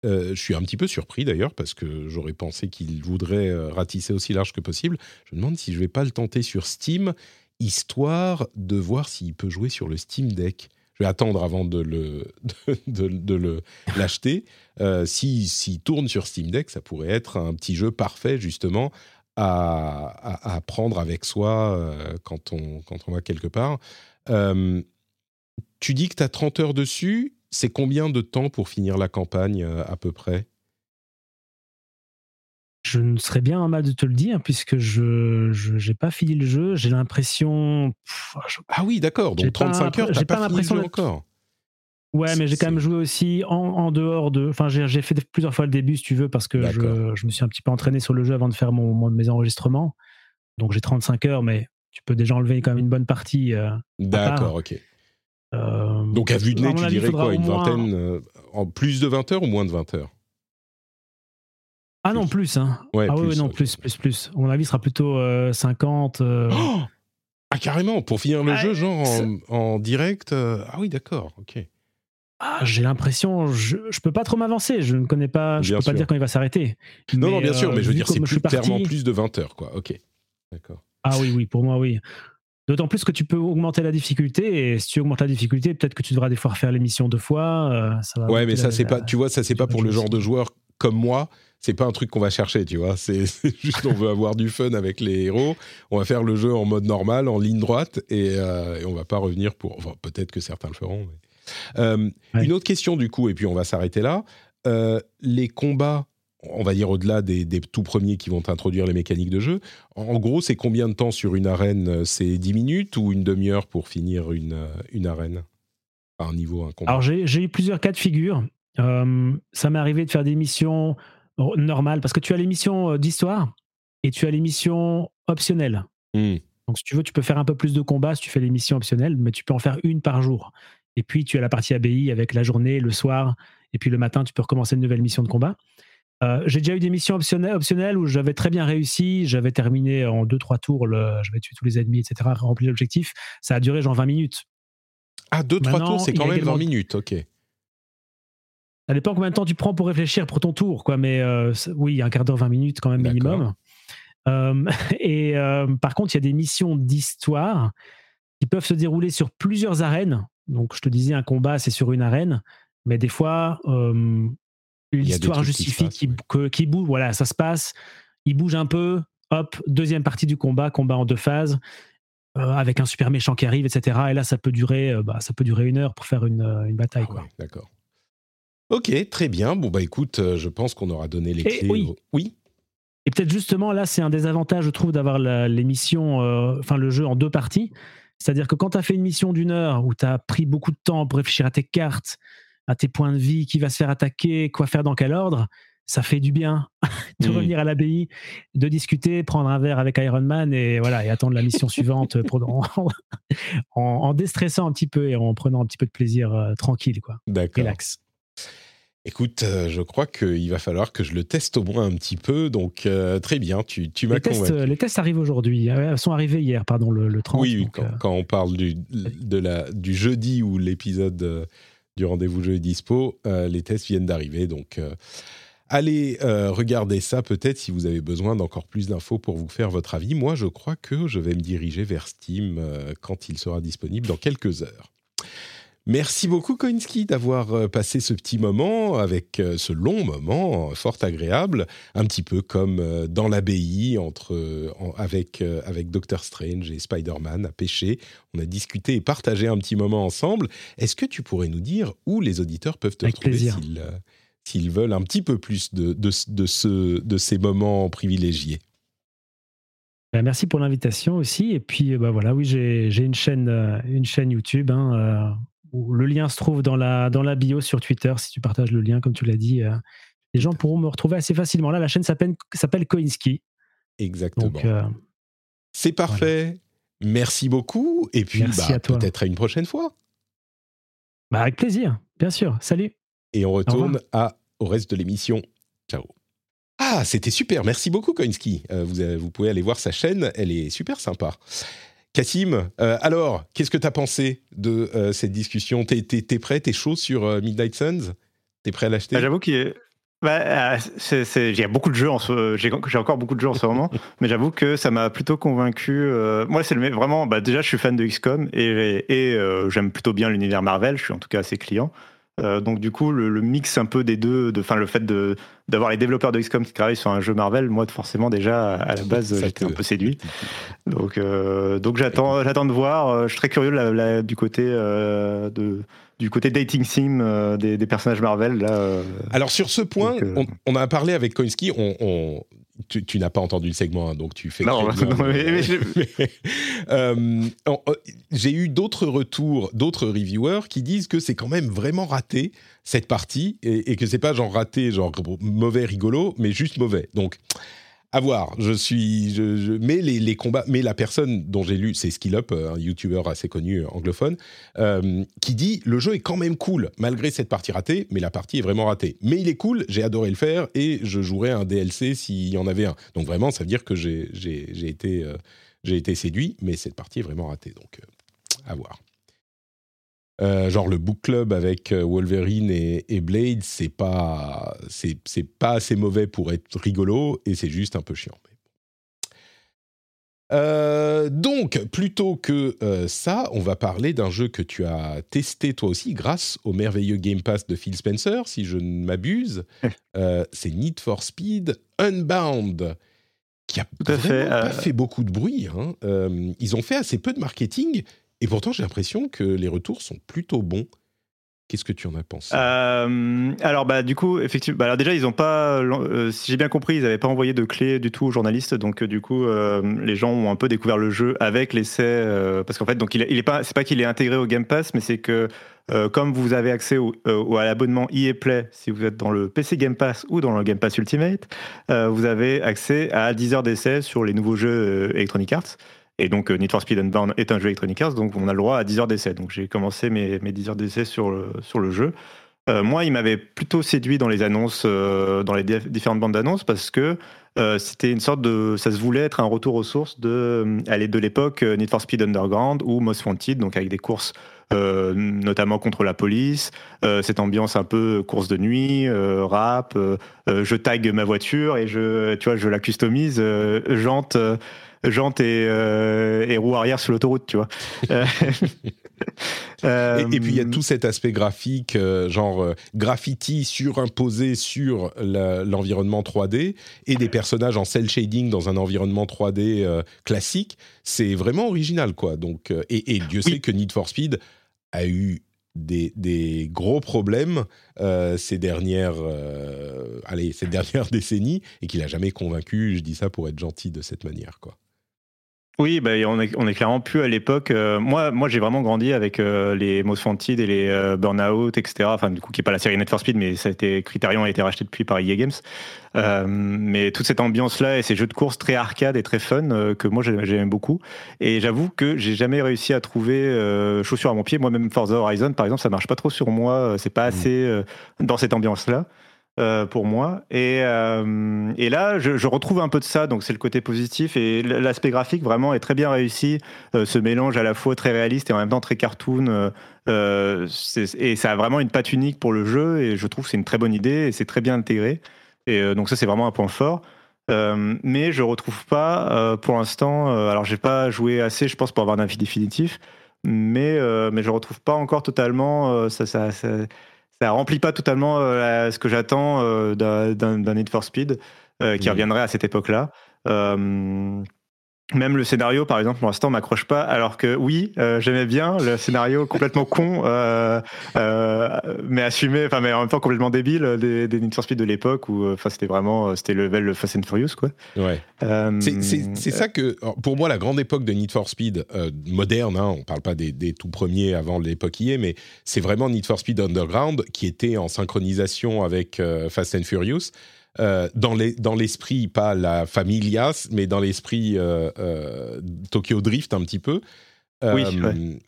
Euh, je suis un petit peu surpris d'ailleurs parce que j'aurais pensé qu'il voudrait euh, ratisser aussi large que possible. Je me demande si je vais pas le tenter sur Steam histoire de voir s'il peut jouer sur le Steam Deck. Je vais attendre avant de le *laughs* l'acheter. Si s'il tourne sur Steam Deck, ça pourrait être un petit jeu parfait justement à, prendre avec soi quand on quand on va quelque part. Euh, tu dis que tu as 30 heures dessus. C'est combien de temps pour finir la campagne euh, à peu près? Je ne serais bien mal de te le dire, puisque je n'ai pas fini le jeu. J'ai l'impression. je- Ah oui, d'accord. Donc pas 35 heures, j'ai pas, pas fini le l'impression jeu d'être- encore. Ouais, mais j'ai quand même joué aussi en, en dehors de. Enfin, j'ai fait plusieurs fois le début, si tu veux, parce que je, je me suis un petit peu entraîné sur le jeu avant de faire mon, mon- mes enregistrements. Donc j'ai 35 heures, mais tu peux déjà enlever quand même une bonne partie. euh, D'accord, ok. euh, Donc à vue de nez, tu dirais quoi Une moins- vingtaine euh, En plus de 20 heures ou moins de 20 heures? Ah non, plus. Hein. Ouais, ah oui, non, plus, plus, plus. À mon avis, ce sera plutôt euh, 50. euh, Oh Ah carrément, pour finir le Ah, jeu, genre en, en direct euh, Ah oui, d'accord, ok. ah, j'ai l'impression, je, je peux pas trop m'avancer. Je ne connais pas, je Bien peux pas dire quand il va s'arrêter. non, non, bien sûr, mais je veux dire, c'est plus, parti- clairement plus de 20 heures, quoi. Ok, d'accord. Ah oui, oui, pour moi, oui. D'autant plus que tu peux augmenter la difficulté, et si tu augmentes la difficulté, peut-être que tu devras des fois refaire l'émission deux fois. euh, ça va Ouais, mais ça, c'est pas, tu vois, ça, c'est pas pour le genre de joueur comme moi. C'est pas un truc qu'on va chercher, tu vois. *laughs* C'est juste, on veut avoir du fun avec les héros. On va faire le jeu en mode normal, en ligne droite, et, euh, et on va pas revenir pour. Enfin, peut-être que certains le feront. mais- Euh, Ouais. Une autre question, du coup, et puis on va s'arrêter là. Les combats, on va dire au-delà des, des tout premiers qui vont introduire les mécaniques de jeu, en, gros, c'est combien de temps sur une arène C'est 10 minutes ou une demi-heure pour finir une, euh, une arène? Enfin, Un niveau, un combat Alors, j'ai eu plusieurs cas de figure. Euh, ça m'est arrivé de faire des missions normales, parce que tu as les missions euh, d'histoire et tu as les missions optionnelles. Hmm. Donc, si tu veux, tu peux faire un peu plus de combats si tu fais les missions optionnelles, mais tu peux en faire une par jour. Et puis, tu as la partie ABI avec la journée, le soir, et puis le matin, tu peux recommencer une nouvelle mission de combat. Euh, j'ai déjà eu des missions optionnelles, optionnelles où j'avais très bien réussi, j'avais terminé en 2-3 tours, le, j'avais tué tous les ennemis, etc., rempli l'objectif. Ça a duré genre 20 minutes. Ah, 2-3 Maintenant, tours, c'est quand même 20 également- minutes, ok. Ça dépend combien de temps tu prends pour réfléchir pour ton tour, quoi. Mais euh, oui, un quart d'heure, 20 minutes quand même minimum. *laughs* et par contre, il y a des missions d'histoire qui peuvent se dérouler sur plusieurs arènes. Donc, je te disais, un combat, c'est sur une arène, mais des fois, l'histoire justifie qu'il bouge. Voilà, ça se passe, il bouge un peu, hop, deuxième partie du combat, combat en deux phases. avec un super méchant qui arrive, etc. Et là, ça peut durer, bah, ça peut durer une heure pour faire une, une bataille. Ah D'accord. Ok, très bien. Bon, bah écoute, je pense qu'on aura donné les clés. Oui. oui? Et peut-être justement, là, c'est un des avantages, je trouve, d'avoir l'émission, enfin le jeu en deux parties. C'est-à-dire que quand tu as fait une mission d'une heure où tu as pris beaucoup de temps pour réfléchir à tes cartes, à tes points de vie, qui va se faire attaquer, quoi faire dans quel ordre, ça fait du bien *laughs* de mmh. revenir à l'abbaye, de discuter, prendre un verre avec Iron Man et voilà et attendre la mission suivante *laughs* pour, en, en, déstressant un petit peu et en prenant un petit peu de plaisir euh, tranquille quoi. Relax. Écoute, euh, je crois qu'il va falloir que je le teste au moins un petit peu. Donc, euh, très bien, tu, tu m'as convaincu. les tests arrivent aujourd'hui. Elles sont arrivés hier, pardon, le, 30. Oui, quand, on parle du, de la, du jeudi où l'épisode du rendez-vous jeu dispo, les tests viennent d'arriver. Donc, allez regarder ça peut-être si vous avez besoin d'encore plus d'infos pour vous faire votre avis. Moi, je crois que je vais me diriger vers Steam quand il sera disponible dans quelques heures. Merci beaucoup, Koinski, d'avoir euh, passé ce petit moment avec euh, ce long moment fort agréable, un petit peu comme euh, dans l'abbaye entre avec avec Doctor Strange et Spider-Man à pêcher. On a discuté et partagé un petit moment ensemble. Est-ce que tu pourrais nous dire où les auditeurs peuvent te trouver s'ils veulent un petit peu plus de, de, ce, de ces moments privilégiés? Ben, merci pour l'invitation aussi. Et puis, bah voilà, oui, j'ai une chaîne, une chaîne YouTube hein, le lien se trouve dans la, dans la bio sur Twitter, si tu partages le lien, comme tu l'as dit. Euh, les gens pourront me retrouver assez facilement. Là, la chaîne s'appelle Koinski. Exactement. Euh, C'est parfait. Merci beaucoup. Et puis, bah, peut-être à une prochaine fois. Bah, avec plaisir, bien sûr. Salut. Et on retourne à, au reste de l'émission. Ciao. Ah, c'était super. Merci beaucoup, Koinski. Euh, vous, vous pouvez aller voir sa chaîne. Elle est super sympa. Cassim, euh, alors, qu'est-ce que tu as pensé de euh, cette discussion? T'es es, prêt? T'es chaud sur euh, Midnight Suns? T'es prêt à l'acheter? Bah, J'avoue qu'il y a... Bah, j'ai beaucoup de jeux en ce, j'ai encore beaucoup de jeux en ce moment, *laughs* mais j'avoue que ça m'a plutôt convaincu. moi, c'est le vraiment. Bah, déjà, je suis fan de XCOM et, et j'aime plutôt bien l'univers Marvel. Je suis en tout cas assez client. Euh, donc du coup, le, mix un peu des deux, de, le fait de d'avoir les développeurs de XCOM qui travaillent sur un jeu Marvel, moi forcément déjà à la base j'étais un peu séduit. *laughs* Donc euh, donc j'attends j'attends de voir. Euh, je suis très curieux du côté de du côté dating sim des, personnages Marvel là. Alors sur ce point, on, on, a parlé avec Koinski, on, tu, n'as pas entendu le segment, hein, donc tu fais. Non, *laughs* mais, *laughs* euh, j'ai eu d'autres retours, d'autres reviewers qui disent que c'est quand même vraiment raté cette partie et, et que c'est pas genre raté, genre mauvais rigolo, mais juste mauvais. Donc à voir. Je suis, je, mais les, combats, mais la personne dont j'ai lu, c'est Skill Up, un YouTuber assez connu anglophone, euh, qui dit le jeu est quand même cool malgré cette partie ratée, mais la partie est vraiment ratée. Mais il est cool, j'ai adoré le faire et je jouerais un DLC s'il y en avait un. Donc vraiment, ça veut dire que j'ai été, euh, été séduit, mais cette partie est vraiment ratée. Donc euh, à voir. Euh, genre le book club avec euh, Wolverine et, Blade, c'est pas c'est pas assez mauvais pour être rigolo et c'est juste un peu chiant. Euh, donc, plutôt que ça, on va parler d'un jeu que tu as testé toi aussi grâce au merveilleux Game Pass de Phil Spencer, si je ne m'abuse. *laughs* c'est Need for Speed Unbound, qui a pas fait beaucoup de bruit. Hein. ils ont fait assez peu de marketing, et pourtant, j'ai l'impression que les retours sont plutôt bons. Qu'est-ce que tu en as pensé? Euh, Alors, bah, du coup, effectivement, bah, alors déjà, ils n'ont pas, euh, si j'ai bien compris, ils n'avaient pas envoyé de clés du tout aux journalistes. Donc, euh, du coup, les gens ont un peu découvert le jeu avec l'essai. parce qu'en fait, donc, il, il pas, c'est pas qu'il est intégré au Game Pass, mais c'est que comme vous avez accès au, à l'abonnement EA Play, si vous êtes dans le PC Game Pass ou dans le Game Pass Ultimate, vous avez accès à 10 heures d'essai sur les nouveaux jeux Electronic Arts. Et donc, euh, Need for Speed Unbound est un jeu Electronic Arts, donc on a le droit à 10 heures d'essai. Donc, j'ai commencé mes, mes 10 heures d'essai sur le, sur le jeu. Euh, moi, il m'avait plutôt séduit dans les annonces, euh, dans les différentes bandes d'annonces, parce que c'était une sorte de. Ça se voulait être un retour aux sources de, de l'époque Need for Speed Underground ou Most Wanted, donc avec des courses notamment contre la police, cette ambiance un peu course de nuit, rap, je tag ma voiture et je, tu vois, je la customise, jante jante et, et roue arrière sur l'autoroute, tu vois. *laughs* *laughs* et, puis il y a tout cet aspect graphique, euh, genre euh, graffiti surimposé sur l'environnement 3D et des personnages en cel shading dans un environnement 3D euh, classique. C'est vraiment original, quoi. Donc, et, Dieu sait que Need for Speed a eu des, gros problèmes ces dernières, allez, ces *laughs* dernières décennies et qu'il a jamais convaincu. Je dis ça pour être gentil de cette manière, quoi. Oui, bah, on, est, on est clairement plus à l'époque. Euh, moi, moi j'ai vraiment grandi avec euh, les Most Wanted et les euh, Burnout, etc. Enfin, du coup, qui n'est pas la série Net for Speed, mais ça a été, Criterion a été racheté depuis par EA Games. mais toute cette ambiance-là et ces jeux de course très arcade et très fun que moi j'aime beaucoup. Et j'avoue que j'ai jamais réussi à trouver chaussures à mon pied. Moi-même, Forza Horizon, par exemple, ça marche pas trop sur moi. C'est pas mmh. assez dans cette ambiance-là. Euh, pour moi. Et, euh, et là, je, retrouve un peu de ça, donc c'est le côté positif. Et l'aspect graphique vraiment est très bien réussi. Euh, ce mélange à la fois très réaliste et en même temps très cartoon. et ça a vraiment une patte unique pour le jeu. Et je trouve que c'est une très bonne idée et c'est très bien intégré. Et donc ça, c'est vraiment un point fort. mais je retrouve pas pour l'instant. alors, j'ai pas joué assez, je pense, pour avoir un avis définitif. Mais, mais je retrouve pas encore totalement ça ça remplit pas totalement euh, ce que j'attends euh, d'un Need for Speed euh, qui mmh. reviendrait à cette époque-là. Même le scénario, par exemple, pour l'instant, m'accroche pas. Alors que oui, j'aimais bien le scénario complètement con, mais assumé, enfin, mais en même temps complètement débile des, Need for Speed de l'époque où, enfin, c'était vraiment, c'était le level Fast and Furious, quoi. Ouais. c'est ça que, pour moi, la grande époque de Need for Speed moderne, hein, on parle pas des, des tout premiers avant l'époque IE, mais c'est vraiment Need for Speed Underground qui était en synchronisation avec Fast and Furious. Euh, dans l'esprit, pas la familias, mais dans l'esprit euh, euh, Tokyo Drift un petit peu. oui.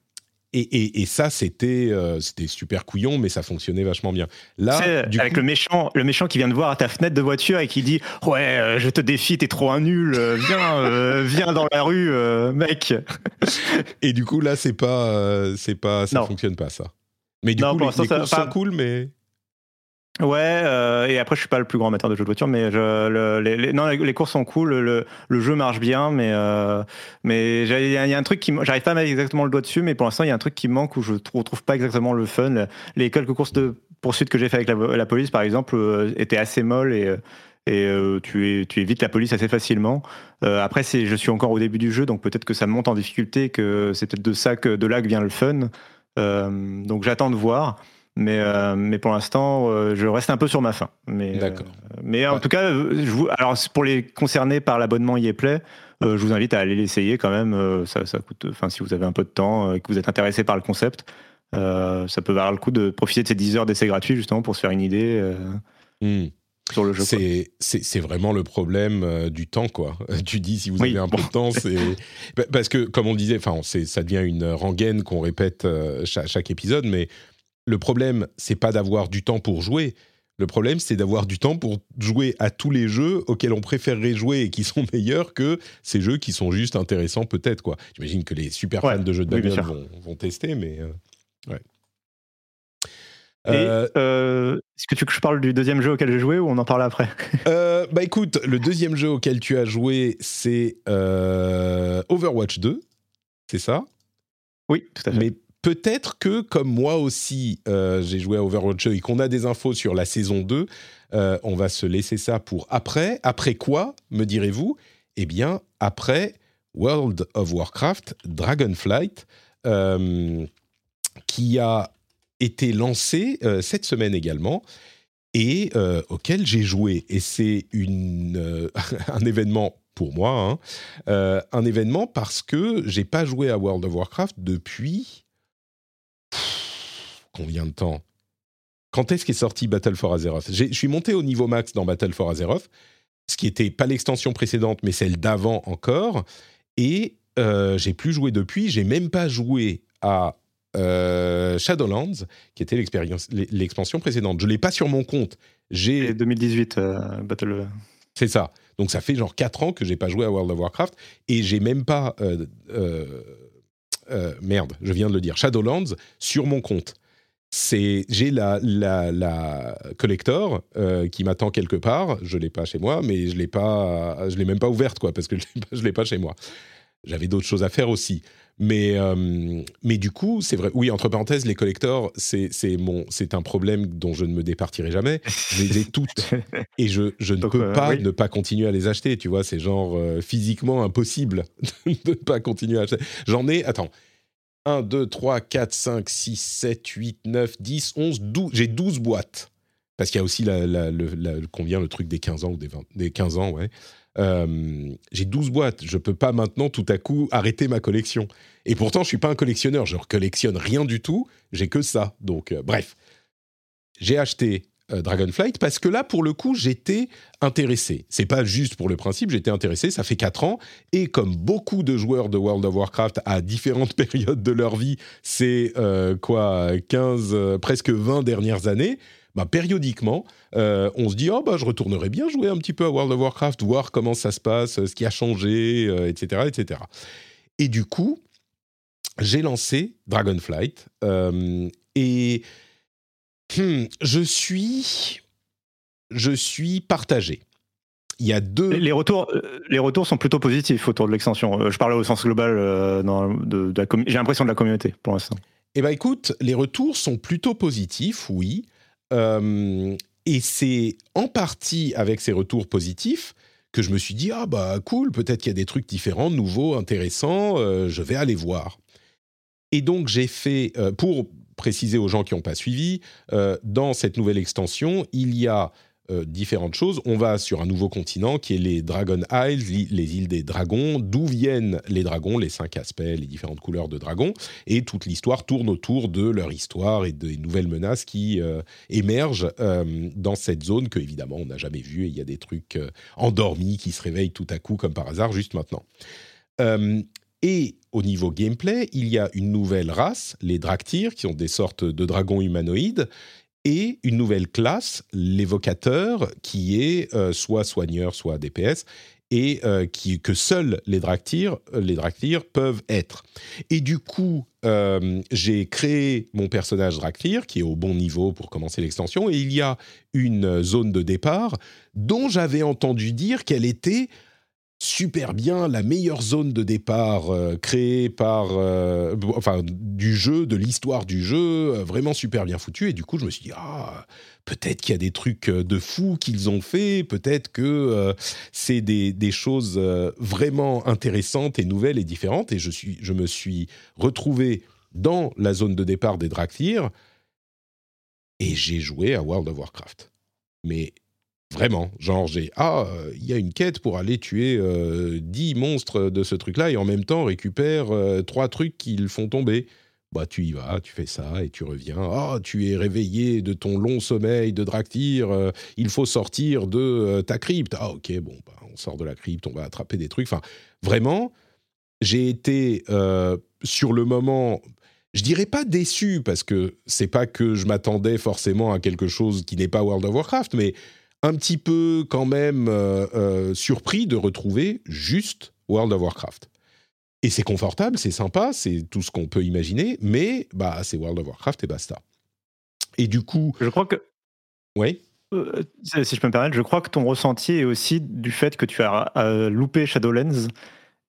Et, et, ça, c'était c'était super couillon, mais ça fonctionnait vachement bien. Là, du avec le méchant, le méchant qui vient de voir à ta fenêtre de voiture et qui dit ouais, je te défie, t'es trop un nul, viens, viens dans la rue, mec. *laughs* et du coup, là, c'est pas, c'est pas, ça fonctionne pas ça. Mais du coup, les, les courses sont cool, mais Ouais, euh, et après je suis pas le plus grand amateur de jeux de voiture, mais je, les, non, les courses sont cool, le, le jeu marche bien, mais euh, mais il y, a un truc qui j'arrive pas à mettre exactement le doigt dessus, mais pour l'instant il y a un truc qui manque où je retrouve pas exactement le fun. Les quelques courses de poursuite que j'ai fait avec la, police par exemple euh, étaient assez molles et et tu, tu évites la police assez facilement. après, c'est, je suis encore au début du jeu, donc peut-être que ça monte en difficulté, que c'est peut-être de ça que de là que vient le fun. donc j'attends de voir. Mais, euh, mais pour l'instant, euh, je reste un peu sur ma faim. Mais, euh, D'accord. mais en tout cas, je vous, alors pour les concernés par l'abonnement Yeplay, je vous invite à aller l'essayer quand même. ça, ça coûte, enfin, si vous avez un peu de temps et que vous êtes intéressé par le concept, ça peut valoir le coup de profiter de ces 10 heures d'essai gratuit justement pour se faire une idée. Hmm. Sur le jeu. C'est vraiment le problème du temps, quoi. *laughs* tu dis si vous avez un peu de temps, c'est *laughs* parce que comme on disait, enfin, ça devient une rengaine qu'on répète chaque, chaque, épisode, mais le problème, c'est pas d'avoir du temps pour jouer. Le problème, c'est d'avoir du temps pour jouer à tous les jeux auxquels on préférerait jouer et qui sont *laughs* meilleurs que ces jeux qui sont juste intéressants, peut-être. quoi. J'imagine que les super fans de jeux de bagnole vont, tester, mais euh, ouais. Euh, euh, est-ce que tu veux que je parle du deuxième jeu auquel j'ai joué ou on en parle après? *laughs* Bah écoute, le deuxième jeu auquel tu as joué, c'est Overwatch 2, c'est ça? Oui, tout à fait. Mais peut-être que, comme moi aussi, euh, j'ai joué à Overwatch et qu'on a des infos sur la saison 2, euh, on va se laisser ça pour après. Après quoi, me direz-vous? Eh bien, après World of Warcraft Dragonflight, euh, qui a été lancé cette semaine également et auquel j'ai joué. Et c'est *laughs* un événement pour moi, hein, un événement parce que j'ai pas joué à World of Warcraft depuis combien de temps Quand est-ce qu'est sorti Battle for Azeroth? Je suis monté au niveau max dans Battle for Azeroth, ce qui n'était pas l'extension précédente, mais celle d'avant encore. Et euh, j'ai plus joué depuis. J'ai même pas joué à euh, Shadowlands, qui était l'expansion précédente. Je l'ai pas sur mon compte. J'ai 2018 euh, Battle. C'est ça. Donc ça fait genre 4 ans que j'ai pas joué à World of Warcraft et j'ai même pas merde, je viens de le dire, Shadowlands sur mon compte c'est j'ai la, la, la collector euh, qui m'attend quelque part. Je l'ai pas chez moi, mais je l'ai pas, je l'ai même pas ouverte quoi, parce que *laughs* je l'ai pas chez moi. J'avais d'autres choses à faire aussi. Mais, euh, mais du coup, c'est vrai. Oui, entre parenthèses, les collectors, c'est mon, c'est un problème dont je ne me départirai jamais. Je les ai toutes et je, je ne peux euh, pas ne pas continuer à les acheter. Tu vois, c'est genre physiquement impossible *laughs* de ne pas continuer à acheter. J'en ai. Attends, 1, 2, 3, 4, 5, 6, 7, 8, 9, 10, 11, 12. J'ai 12 boîtes. Parce qu'il y a aussi la, le, combien le truc des 15 ans ou des, 20, des 15 ans, ouais. Euh, j'ai 12 boîtes. Je peux pas maintenant tout à coup arrêter ma collection. Et pourtant, je suis pas un collectionneur. Je ne collectionne rien du tout. J'ai que ça. Donc, euh, bref. J'ai acheté Dragonflight parce que là, pour le coup, j'étais intéressé. C'est pas juste pour le principe, j'étais intéressé. Ça fait 4 ans et comme beaucoup de joueurs de World of Warcraft à différentes *laughs* périodes de leur vie, c'est euh, quoi, 15, euh, presque 20 dernières années. Bah, périodiquement, on se dit oh bah je retournerai bien jouer un petit peu à World of Warcraft, voir comment ça se passe, ce qui a changé, etc., etc. Et du coup, j'ai lancé Dragonflight et Hmm, je suis, je suis partagé. Il y a deux. Les retours, euh, les retours sont plutôt positifs autour de l'extension. Euh, je parlais au sens global. Euh, de, J'ai l'impression de la communauté pour l'instant. Eh ben, écoute, les retours sont plutôt positifs, oui. et c'est en partie avec ces retours positifs que je me suis dit ah bah cool, peut-être qu'il y a des trucs différents, nouveaux, intéressants. je vais aller voir. Et donc j'ai fait pour préciser aux gens qui n'ont pas suivi, euh, dans cette nouvelle extension, il y a euh, différentes choses. On va sur un nouveau continent qui est les Dragon Isles, les îles des dragons, d'où viennent les dragons, les cinq aspects, les différentes couleurs de dragons, et toute l'histoire tourne autour de leur histoire et des nouvelles menaces qui euh, émergent dans cette zone que évidemment on n'a jamais vue et il y a des trucs endormis qui se réveillent tout à coup comme par hasard juste maintenant. Et au niveau gameplay, il y a une nouvelle race, les Draktyr, qui sont des sortes de dragons humanoïdes, et une nouvelle classe, l'évocateur, qui est euh, soit soigneur, soit DPS, et euh, qui, que seuls les Draktyr, les peuvent être. Et du coup, euh, j'ai créé mon personnage Draktyr, qui est au bon niveau pour commencer l'extension, et il y a une zone de départ dont j'avais entendu dire qu'elle était super bien la meilleure zone de départ euh, créée par euh, enfin du jeu de l'histoire du jeu euh, vraiment super bien foutu. Et du coup je me suis dit ah peut-être qu'il y a des trucs de fou qu'ils ont fait peut-être que c'est des, des, choses vraiment intéressantes et nouvelles et différentes. Et je suis je me suis retrouvé dans la zone de départ des Draktyr et j'ai joué à World of Warcraft. Mais Vraiment, genre j'ai ah il y a une quête pour aller tuer euh, 10 monstres de ce truc-là et en même temps récupère euh, trois trucs qui le font tomber. Bah tu y vas, tu fais ça et tu reviens. Ah tu es réveillé de ton long sommeil de Draktyr, euh, il faut sortir de euh, ta crypte. Ah ok bon bah, on sort de la crypte, on va attraper des trucs. Enfin vraiment, j'ai été sur le moment je dirais pas déçu parce que c'est pas que je m'attendais forcément à quelque chose qui n'est pas World of Warcraft, mais un petit peu quand même euh, euh, surpris de retrouver juste World of Warcraft. Et c'est confortable, c'est sympa, c'est tout ce qu'on peut imaginer, mais bah, c'est World of Warcraft et basta. Et du coup. Je crois que. Oui. Euh, si je peux me permettre, je crois que ton ressenti est aussi du fait que tu as loupé Shadowlands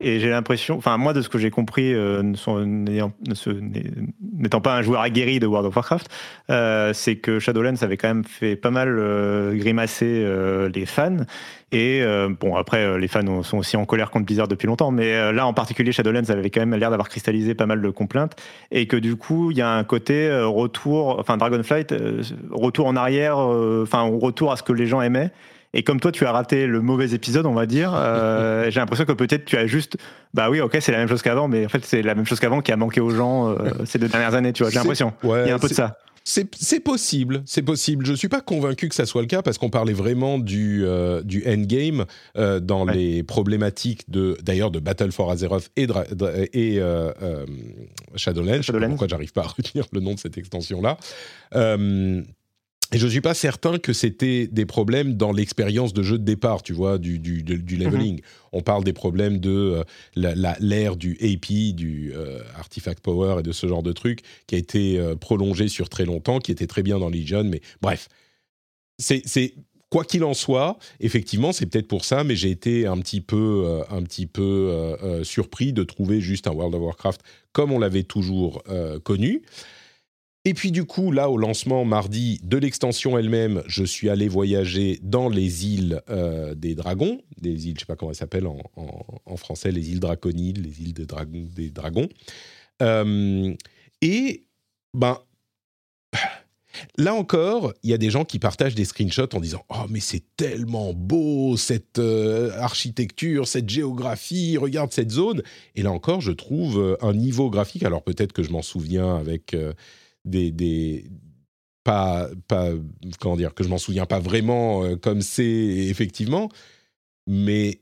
et j'ai l'impression, enfin moi de ce que j'ai compris, euh, n'étant pas un joueur aguerri de World of Warcraft, euh, c'est que Shadowlands avait quand même fait pas mal euh, grimacer les fans. Et bon après les fans sont aussi en colère contre Blizzard depuis longtemps, mais là en particulier Shadowlands avait quand même l'air d'avoir cristallisé pas mal de complaintes et que du coup il y a un côté retour, enfin Dragonflight, retour en arrière, enfin retour à ce que les gens aimaient et comme toi, tu as raté le mauvais épisode, on va dire, euh, *laughs* j'ai l'impression que peut-être tu as juste, bah oui, ok, c'est la même chose qu'avant, mais en fait, c'est la même chose qu'avant qui a manqué aux gens euh, *laughs* ces deux dernières années, tu vois. J'ai l'impression. Il y a un peu de ça. C'est possible, c'est possible. Je suis pas convaincu que ça soit le cas parce qu'on parlait vraiment du, euh, du endgame dans les problématiques de d'ailleurs de Battle for Azeroth et, et Shadowlands. Shadowlands. Pourquoi j'arrive pas à retenir le nom de cette extension là et je ne suis pas certain que c'était des problèmes dans l'expérience de jeu de départ, tu vois, du, du, du leveling. Mhm. On parle des problèmes de euh, l'ère du AP, du euh, Artifact Power et de ce genre de truc qui a été euh, prolongé sur très longtemps, qui était très bien dans Legion, mais bref. C'est quoi qu'il en soit, effectivement, c'est peut-être pour ça, mais j'ai été un petit peu, un petit peu surpris de trouver juste un World of Warcraft comme on l'avait toujours connu. Et puis du coup, là, au lancement mardi de l'extension elle-même, je suis allé voyager dans les îles euh, des dragons, des îles, je sais pas comment elles s'appellent en, français, les îles draconides, les îles des dragons. Euh, et ben, là encore, il y a des gens qui partagent des screenshots en disant oh mais c'est tellement beau cette euh, architecture, cette géographie, regarde cette zone. Et là encore, je trouve un niveau graphique. Alors peut-être que je m'en souviens avec des, pas, pas, comment dire, que je m'en souviens pas vraiment euh, comme c'est effectivement, mais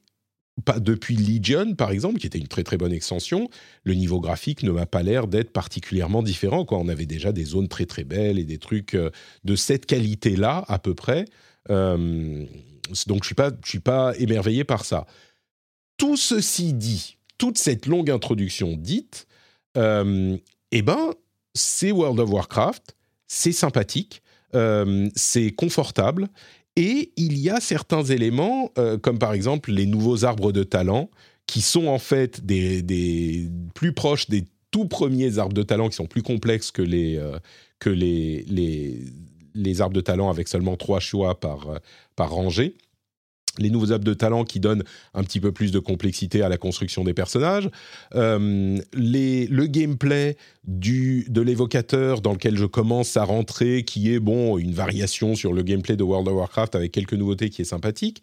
pas depuis Legion, par exemple, qui était une très très bonne extension, le niveau graphique ne m'a pas l'air d'être particulièrement différent. Quoi. On avait déjà des zones très très belles et des trucs euh, de cette qualité-là, à peu près. Euh, donc je suis pas, je suis pas émerveillé par ça. Tout ceci dit, toute cette longue introduction dite, eh ben, c'est World of Warcraft, c'est sympathique, euh, c'est confortable, et il y a certains éléments, euh, comme par exemple les nouveaux arbres de talent, qui sont en fait plus proches des tout premiers arbres de talent, qui sont plus complexes que les, euh, arbres de talent avec seulement trois choix par rangée les nouveaux apps de talent qui donnent un petit peu plus de complexité à la construction des personnages, euh, le gameplay du, de l'évocateur dans lequel je commence à rentrer, qui est bon une variation sur le gameplay de World of Warcraft avec quelques nouveautés qui est sympathique,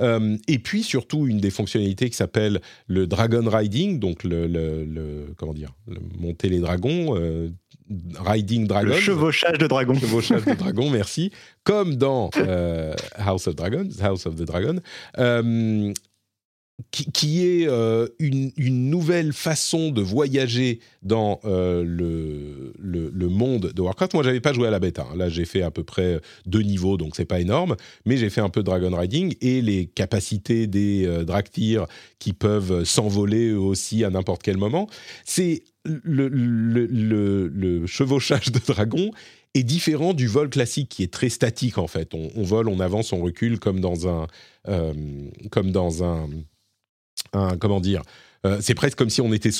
euh, et puis surtout une des fonctionnalités qui s'appelle le Dragon Riding, donc le, le, comment dire, monter les dragons, euh, Riding Dragon. Le chevauchage de dragon. Chevauchage de dragon, merci. Comme dans euh, House of Dragons, House of the Dragon. Euh, qui, est euh, une, nouvelle façon de voyager dans le, le, monde de Warcraft. Moi, j'avais pas joué à la bêta. Hein. Là, j'ai fait à peu près deux niveaux, donc c'est pas énorme. Mais j'ai fait un peu de Dragon Riding et les capacités des Draktyr qui peuvent s'envoler aussi à n'importe quel moment. C'est le, chevauchage de dragon est différent du vol classique qui est très statique en fait. On, vole, on avance, on recule comme dans un, euh, comme dans un, comment dire. Euh, c'est presque comme si on était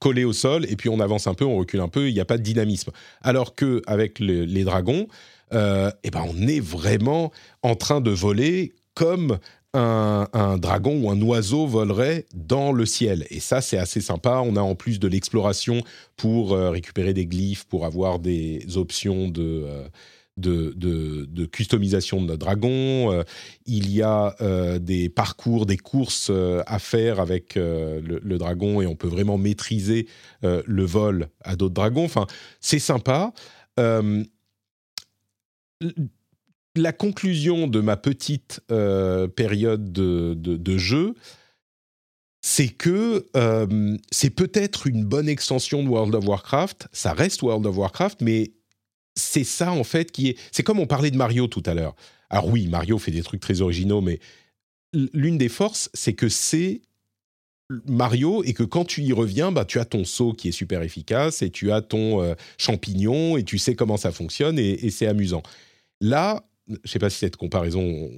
collé au sol et puis on avance un peu, on recule un peu. Il n'y a pas de dynamisme. Alors que avec les dragons, euh, eh ben on est vraiment en train de voler comme un, dragon ou un oiseau volerait dans le ciel. Et ça, c'est assez sympa. On a en plus de l'exploration pour euh, récupérer des glyphes, pour avoir des options de... de, customisation de notre dragon. Euh, il y a des parcours, des courses à faire avec le, dragon et on peut vraiment maîtriser le vol à d'autres dragons. Enfin, c'est sympa la conclusion de ma petite euh, période de, jeu, c'est que euh, c'est peut-être une bonne extension de World of Warcraft. Ça reste World of Warcraft, mais c'est ça en fait qui est. C'est comme on parlait de Mario tout à l'heure. Alors oui, Mario fait des trucs très originaux, mais l'une des forces, c'est que c'est Mario et que quand tu y reviens, bah, tu as ton saut qui est super efficace et tu as ton euh, champignon et tu sais comment ça fonctionne et c'est amusant. Là, je ne sais pas si cette comparaison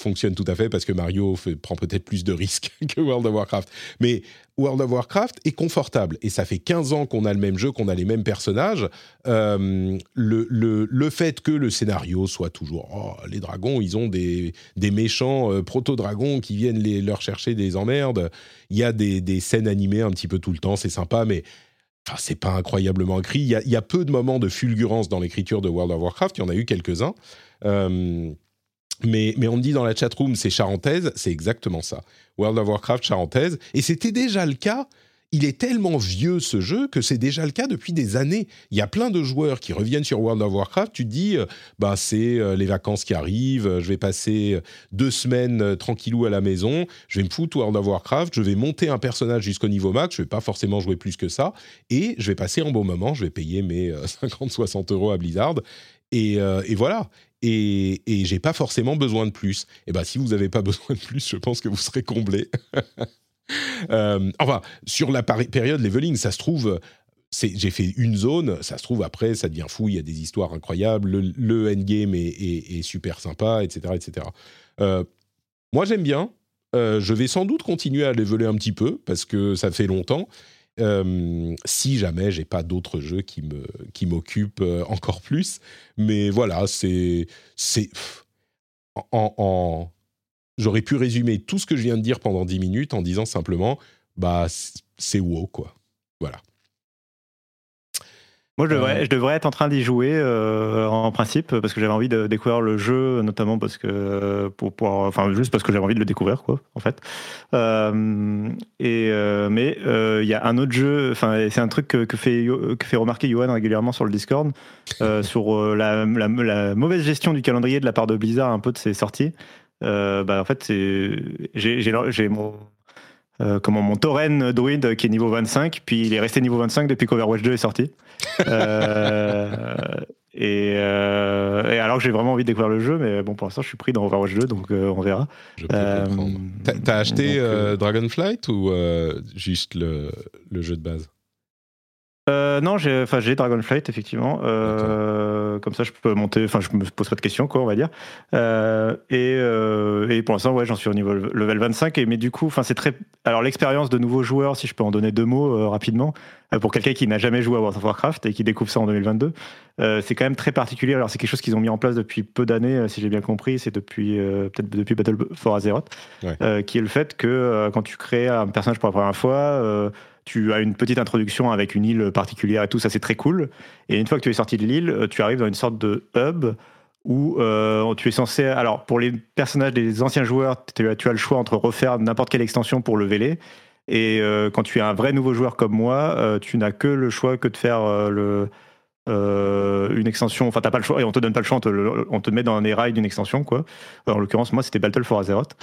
fonctionne tout à fait parce que Mario prend peut-être plus de risques *laughs* que World of Warcraft. Mais World of Warcraft est confortable et ça fait 15 ans qu'on a le même jeu, qu'on a les mêmes personnages. Euh, le, le, fait que le scénario soit toujours oh, les dragons, ils ont des, des méchants euh, proto-dragons qui viennent les, leur chercher des emmerdes. Il y a des, des scènes animées un petit peu tout le temps, c'est sympa, mais Enfin, c'est pas incroyablement écrit. Il y, a, il y, a, peu de moments de fulgurance dans l'écriture de World of Warcraft. Il y en a eu quelques-uns. Euh, mais, on me dit dans la chatroom, c'est charentaise, c'est exactement ça. World of Warcraft charentaise. Et c'était déjà le cas. Il est tellement vieux ce jeu que c'est déjà le cas depuis des années. Il y a plein de joueurs qui reviennent sur World of Warcraft. Tu te dis, euh, bah c'est euh, les vacances qui arrivent. Je vais passer deux semaines tranquillou à la maison. Je vais me foutre World of Warcraft. Je vais monter un personnage jusqu'au niveau max. Je vais pas forcément jouer plus que ça. Et je vais passer un bon moment. Je vais payer mes *laughs* 50-60 euros à Blizzard. Et, voilà. Et, et j'ai pas forcément besoin de plus. Et eh ben si vous n'avez pas *laughs* besoin de plus, je pense que vous serez comblé. *laughs* euh, enfin, sur la période leveling, ça se trouve, j'ai fait une zone, ça se trouve après, ça devient fou, il y a des histoires incroyables, le, endgame est, super sympa, etc. etc. Euh, moi j'aime bien, euh, je vais sans doute continuer à leveler un petit peu, parce que ça fait longtemps, euh, si jamais j'ai pas d'autres jeux qui me qui m'occupent encore plus. Mais voilà, c'est c'est en, en j'aurais pu résumer tout ce que je viens de dire pendant 10 minutes en disant simplement bah c'est wow quoi. Voilà. Moi, je devrais, je devrais être en train d'y jouer euh, en principe parce que j'avais envie de découvrir le jeu, notamment parce que pour, pour enfin juste parce que j'avais envie de le découvrir, quoi, en fait. Euh, et euh, mais il y a un autre jeu, enfin c'est un truc que, fait que fait remarquer Johan régulièrement sur le Discord *laughs* sur la, la, mauvaise gestion du calendrier de la part de Blizzard un peu de ses sorties. bah en fait c'est j'ai mon euh, comment mon Tauren druide qui est niveau 25, puis il est resté niveau 25 depuis qu'Overwatch 2 est sorti. Euh, *laughs* euh, et, alors que j'ai vraiment envie de découvrir le jeu, mais bon, pour l'instant, je suis pris dans Overwatch 2, donc on verra. T'as acheté Dragonflight ou juste le, le, jeu de base? Euh, non, j'ai, enfin, j'ai Dragonflight effectivement. Euh, comme ça, je peux monter. Enfin, je me pose pas de questions, quoi, on va dire. Euh, et, et, pour l'instant, ouais, j'en suis au niveau level 25. Et mais du coup, enfin, c'est très. Alors, l'expérience de nouveaux joueurs, si je peux en donner deux mots rapidement, pour quelqu'un qui n'a jamais joué à World of Warcraft et qui découvre ça en 2022, c'est quand même très particulier. Alors, c'est quelque chose qu'ils ont mis en place depuis peu d'années, si j'ai bien compris. C'est depuis peut-être depuis Battle for Azeroth, qui est le fait que quand tu crées un personnage pour la première fois tu as une petite introduction avec une île particulière et tout, ça c'est très cool. Et une fois que tu es sorti de l'île, euh, tu arrives dans une sorte de hub où euh, tu es censé. Alors, pour les personnages des anciens joueurs, tu as, le choix entre refaire n'importe quelle extension pour le les. Et euh, quand tu es un vrai nouveau joueur comme moi, tu n'as que le choix que de faire une extension. Enfin, t'as pas le choix et on te donne pas le choix, on te, met dans les rails d'une extension, quoi. en l'occurrence, moi, c'était Battle for Azeroth.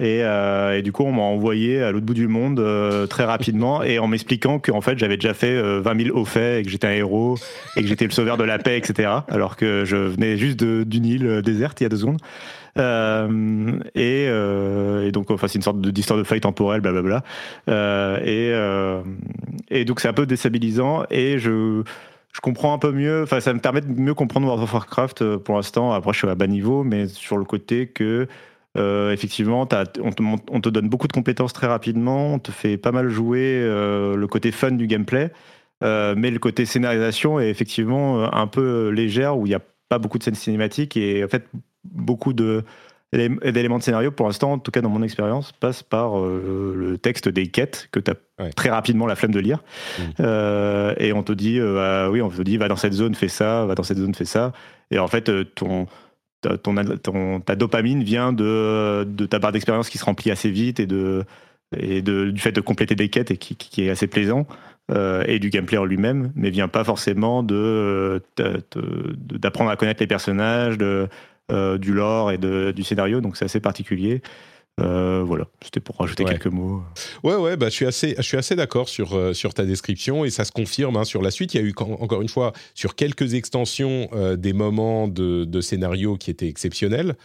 Euh, et, du coup, on m'a envoyé à l'autre bout du monde euh, très rapidement et en m'expliquant qu'en fait, j'avais déjà fait 20 euh, 000 hauts faits et que j'étais un héros et que j'étais le sauveur de la paix, etc. Alors que je venais juste d'une île déserte il y a deux secondes. Et, donc, enfin, c'est une sorte d'histoire de faille temporelle, blablabla. et, et donc, c'est un peu déstabilisant et je je comprends un peu mieux, enfin ça me permet de mieux comprendre World of Warcraft pour l'instant. Après, je suis à bas niveau, mais sur le côté que euh, effectivement, on te, donne beaucoup de compétences très rapidement, on te fait pas mal jouer euh, le côté fun du gameplay, euh, mais le côté scénarisation est effectivement un peu légère où il n'y a pas beaucoup de scènes cinématiques et en fait beaucoup de d'éléments de scénario pour l'instant, en tout cas dans mon expérience, passent par le texte des quêtes que tu as très rapidement la flemme de lire. Mmh. et on te dit, ah oui, on te dit, va dans cette zone, fais ça, va dans cette zone, fais ça. Et en fait, ton, ta dopamine vient de, ta barre d'expérience qui se remplit assez vite et, du fait de compléter des quêtes et qui, est assez plaisant. Euh, et du gameplay en lui-même, mais vient pas forcément de d'apprendre à connaître les personnages, euh, du lore et du scénario. Donc c'est assez particulier. Euh, voilà, c'était pour rajouter quelques mots. Ouais, ouais, bah, je suis assez, je suis assez d'accord sur, euh, sur ta description et ça se confirme hein, sur la suite. Il y a eu, encore une fois, sur quelques extensions, euh, des moments de, de, scénario qui étaient exceptionnels.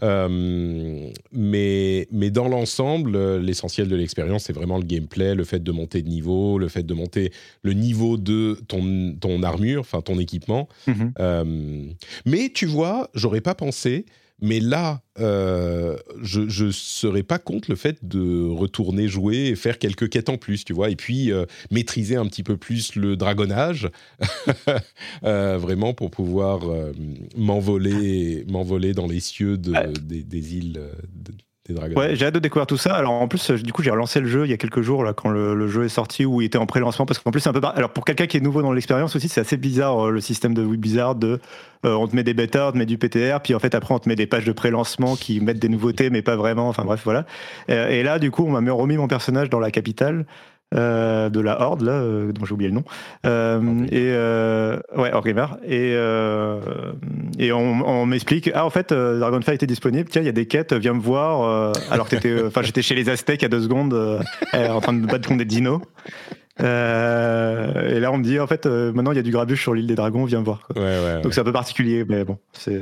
mais, mais dans l'ensemble, l'essentiel de l'expérience, c'est vraiment le gameplay, le fait de monter de niveau, le fait de monter le niveau de ton, ton armure, enfin ton équipement. Mm-hmm. mais tu vois, j'aurais pas pensé mais là, euh, je ne serais pas contre le fait de retourner jouer et faire quelques quêtes en plus, tu vois, et puis euh, maîtriser un petit peu plus le dragonnage, *laughs* euh, vraiment pour pouvoir m'envoler, m'envoler dans les cieux des, des, îles. Ouais, j'ai hâte de découvrir tout ça. Alors en plus, du coup, j'ai relancé le jeu il y a quelques jours là, quand le, jeu est sorti ou il était en pré-lancement parce qu'en plus c'est un peu. Alors pour quelqu'un qui est nouveau dans l'expérience aussi, c'est assez bizarre euh, le système de Blizzard de euh, on te met des bêtas, on te met du PTR, puis en fait après on te met des pages de pré-lancement qui mettent des nouveautés mais pas vraiment. Enfin bref, voilà. Euh, et là, du coup, on m'a remis mon personnage dans la capitale. Euh, de la Horde, là, euh, dont j'ai oublié le nom. Euh, et ouais, Orgrimmar. Et, et on, on m'explique Ah, en fait, Dragonfly était disponible. Tiens, il y a des quêtes, viens me voir. alors que enfin, j'étais chez les Aztèques à deux secondes, en train de battre contre des dinos. et là, on me dit, en fait, maintenant, il y a du grabuge sur l'île des dragons, viens me voir. Ouais, ouais, Donc, c'est un peu particulier, mais bon, c'est.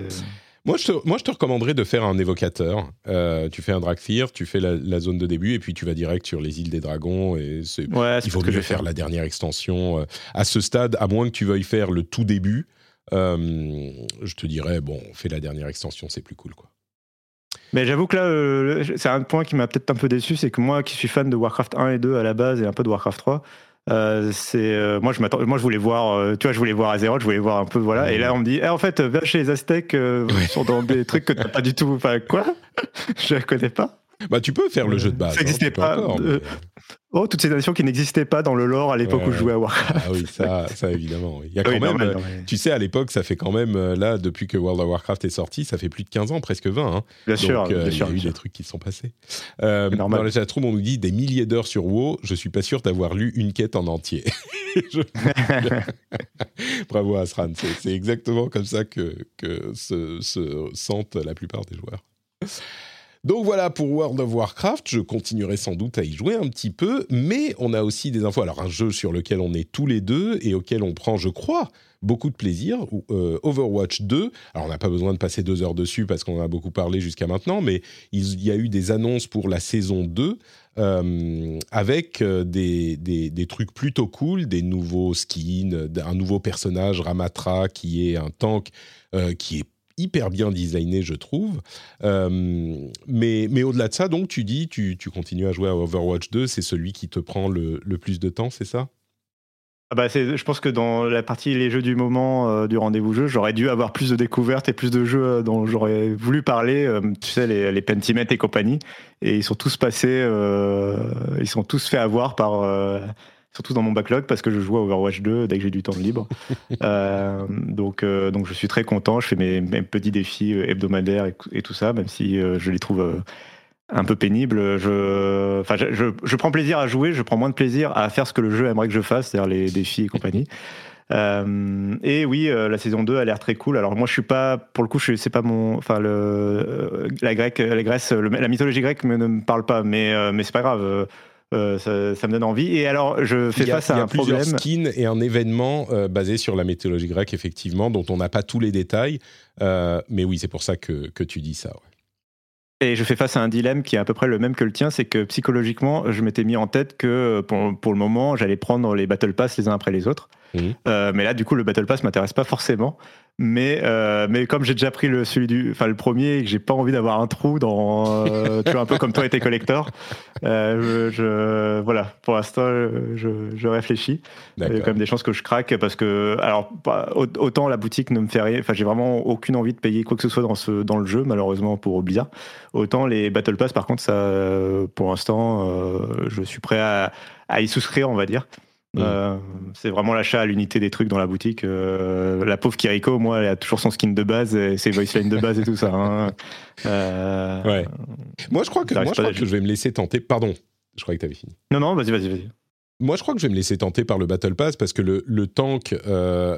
Moi je, te, moi, je te recommanderais de faire un évocateur. Euh, tu fais un Dragfir, tu fais la, zone de début et puis tu vas direct sur les îles des dragons. Et ouais, il faut vais faire, la dernière extension. à ce stade, à moins que tu veuilles faire le tout début, je te dirais, bon, fais la dernière extension, c'est plus cool. quoi. Mais j'avoue que là, c'est un point qui m'a peut-être un peu déçu, c'est que moi qui suis fan de Warcraft 1 et 2 à la base et un peu de Warcraft 3, euh, c'est euh, moi je m'attends moi je voulais voir euh, tu vois je voulais voir Azeroth je voulais voir un peu voilà. Et là on me dit eh, en fait va chez les Aztèques *laughs* ils sont dans des trucs que t'as pas du tout. Enfin quoi? *laughs* Je connais pas. Bah tu peux faire le jeu de base ça n'existait hein, pas Oh, toutes ces nations qui n'existaient pas dans le lore à l'époque où je jouais à Warcraft. Ah oui, ça, ça évidemment. Il y a quand même, tu sais, à l'époque, ça fait quand même, là, depuis que World of Warcraft est sorti, ça fait plus de 15 ans, presque 20. Hein. Bien sûr, bien il y a eu des trucs qui sont passés. Euh, dans le chatroom, on nous dit des milliers d'heures sur WoW. Je suis pas sûr d'avoir lu une quête en entier. *laughs* *laughs* Bravo Asran, c'est exactement comme ça que, que se, se sentent la plupart des joueurs. Donc voilà pour World of Warcraft, je continuerai sans doute à y jouer un petit peu, mais on a aussi des infos. Alors un jeu sur lequel on est tous les deux et auquel on prend, je crois, beaucoup de plaisir, euh, Overwatch 2. Alors on n'a pas besoin de passer deux heures dessus parce qu'on en a beaucoup parlé jusqu'à maintenant, mais il y a eu des annonces pour la saison 2 euh, avec euh, des, des, trucs plutôt cool, des nouveaux skins, un nouveau personnage, Ramatra, qui est un tank qui est hyper bien designé, je trouve. Euh, mais mais au-delà de ça, donc, tu dis, tu, tu, continues à jouer à Overwatch 2, c'est celui qui te prend le, le plus de temps, c'est ça? Ah bah je pense que dans la partie les jeux du moment euh, du rendez-vous jeu, j'aurais dû avoir plus de découvertes et plus de jeux euh, dont j'aurais voulu parler. tu sais, les, les Pentiment et compagnie. Et ils sont tous passés, ils sont tous fait avoir par surtout dans mon backlog parce que je joue à Overwatch 2 dès que j'ai du temps libre. *laughs* Euh, donc, euh, donc je suis très content. Je fais mes, petits défis euh, hebdomadaires et, tout ça, même si je les trouve un peu pénibles. Je, je, je, prends plaisir à jouer, je prends moins de plaisir à faire ce que le jeu aimerait que je fasse, c'est-à-dire les défis et compagnie. *laughs* et oui, la saison 2 a l'air très cool. Alors moi, je suis pas, pour le coup, je c'est pas mon, enfin le, la grecque, la Grèce, la mythologie grecque ne me parle pas, mais mais c'est pas grave. Euh, ça, me donne envie. Et alors, je fais face à un problème. Il y a plusieurs skins et un événement euh, basé sur la mythologie grecque, effectivement, dont on n'a pas tous les détails. Euh, mais oui, c'est pour ça que, que, tu dis ça. Et je fais face à un dilemme qui est à peu près le même que le tien, c'est que psychologiquement, je m'étais mis en tête que pour, pour le moment, j'allais prendre les Battle Pass les uns après les autres. Mmh. mais là, du coup, le Battle Pass m'intéresse pas forcément. Mais, euh, mais comme j'ai déjà pris le, celui du, enfin, le premier et que j'ai pas envie d'avoir un trou dans, euh, tu vois, un peu comme toi et tes collectors, euh, je, voilà, pour l'instant, je, je, réfléchis. Il y a quand même des chances que je craque parce que, alors, autant la boutique ne me fait rien, enfin, j'ai vraiment aucune envie de payer quoi que ce soit dans, ce, dans le jeu, malheureusement pour Blizzard. Autant les Battle Pass, par contre, ça, pour l'instant, je suis prêt à, à y souscrire, on va dire. Mm. Euh, c'est vraiment l'achat à l'unité des trucs dans la boutique. Euh, la pauvre Kiriko, moi, elle a toujours son skin de base et ses voice lines de base et tout ça. Hein. Euh, ouais. Moi, je crois que, moi, je, crois que je vais me laisser tenter. Pardon, je croyais que tu avais fini. Non, non, vas-y, vas-y, vas-y. Moi, je crois que je vais me laisser tenter par le Battle Pass parce que le, le tank,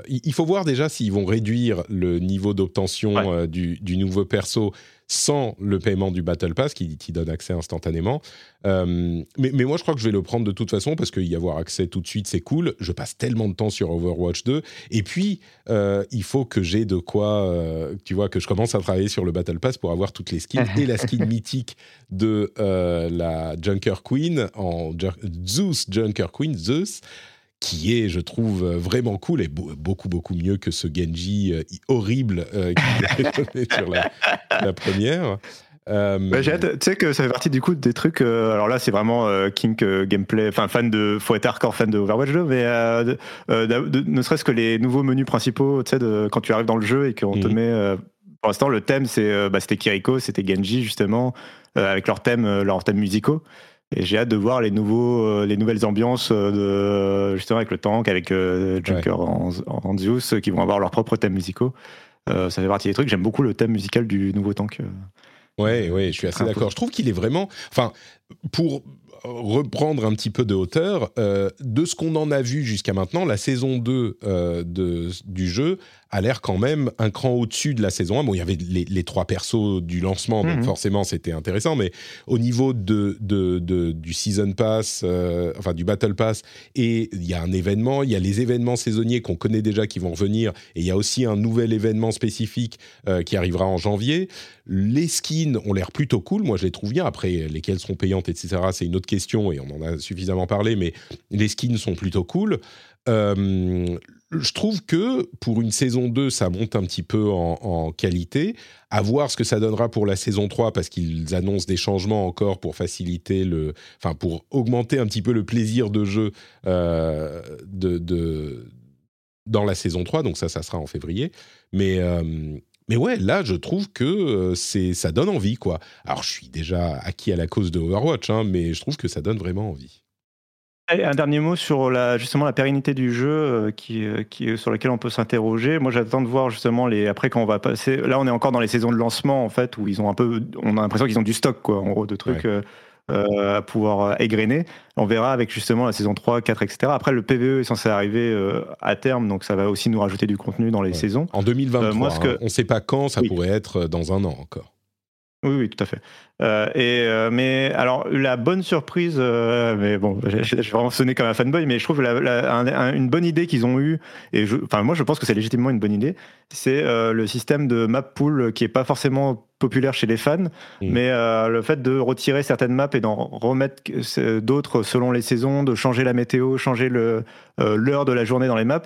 il faut voir déjà s'ils vont réduire le niveau d'obtention du, du, nouveau perso sans le paiement du Battle Pass qui, qui donne accès instantanément. Euh, mais, mais, moi, je crois que je vais le prendre de toute façon parce qu'y avoir accès tout de suite, c'est cool. Je passe tellement de temps sur Overwatch 2. Et puis, euh, il faut que j'ai de quoi, euh, tu vois, que je commence à travailler sur le Battle Pass pour avoir toutes les skins et la skin *laughs* mythique de la Junker Queen en Zeus Junker Queen, Zeus qui est, je trouve, euh, vraiment cool et beaucoup, beaucoup mieux que ce Genji euh, horrible euh, qui est *laughs* sur la, la première. Euh, tu sais que ça fait partie du coup des trucs. alors là, c'est vraiment kink gameplay, enfin fan de, faut être hardcore fan de Overwatch 2, mais ne serait-ce que les nouveaux menus principaux, tu sais, quand tu arrives dans le jeu et qu'on te mhm. met. pour l'instant, le thème, c'est, bah, c'était Kiriko, c'était Genji justement, avec leurs thèmes, leurs thèmes musicaux. Et j'ai hâte de voir les, nouveaux, euh, les nouvelles ambiances de, justement avec le tank, avec euh, Junker en, Zeus, qui vont avoir leurs propres thèmes musicaux. Euh, ça fait partie des trucs. J'aime beaucoup le thème musical du nouveau tank. Ouais, ouais, je suis assez d'accord. Je trouve qu'il est vraiment. Enfin, pour reprendre un petit peu de hauteur, de ce qu'on en a vu jusqu'à maintenant, la saison 2 de, du jeu a l'air quand même un cran au-dessus de la saison 1. Bon, il y avait les, trois persos du lancement, donc mhm. forcément c'était intéressant, mais au niveau de, de, du Season Pass, euh, enfin du Battle Pass, et il y a un événement, il y a les événements saisonniers qu'on connaît déjà qui vont revenir, et il y a aussi un nouvel événement spécifique euh, qui arrivera en janvier. Les skins ont l'air plutôt cool, moi je les trouve bien. Après, lesquelles seront payantes, etc., c'est une autre question, et on en a suffisamment parlé, mais les skins sont plutôt cool. Euh, je trouve que pour une saison 2, ça monte un petit peu en, qualité. À voir ce que ça donnera pour la saison 3, parce qu'ils annoncent des changements encore pour faciliter le. Enfin, pour augmenter un petit peu le plaisir de jeu euh, dans la saison 3. Donc, ça, ça sera en février. Mais. Euh, mais ouais, là, je trouve que euh, ça donne envie, quoi. Alors, je suis déjà acquis à la cause de Overwatch, hein, mais je trouve que ça donne vraiment envie. Un dernier mot sur la, justement la pérennité du jeu euh, qui, euh, qui, sur lequel on peut s'interroger. Moi, j'attends de voir justement les. Après, quand on va passer. Là, on est encore dans les saisons de lancement, en fait, où ils ont un peu. On a l'impression qu'ils ont du stock, quoi, en gros, de trucs euh, à pouvoir égrener. On verra avec justement la saison 3, 4, etc. Après, le PVE est censé arriver à terme, donc ça va aussi nous rajouter du contenu dans les saisons. En 2023, moi, ce que... Hein. on ne sait pas quand, ça pourrait être dans un an encore. Oui, oui, tout à fait. Euh, et euh, mais alors la bonne surprise, euh, mais bon, je vais vraiment sonner comme un fanboy, mais je trouve la, une bonne idée qu'ils ont eue, et je, enfin moi je pense que c'est légitimement une bonne idée, c'est le système de map pool qui est pas forcément populaire chez les fans, mm. mais le fait de retirer certaines maps et d'en remettre d'autres selon les saisons, de changer la météo, changer l'heure de la journée dans les maps,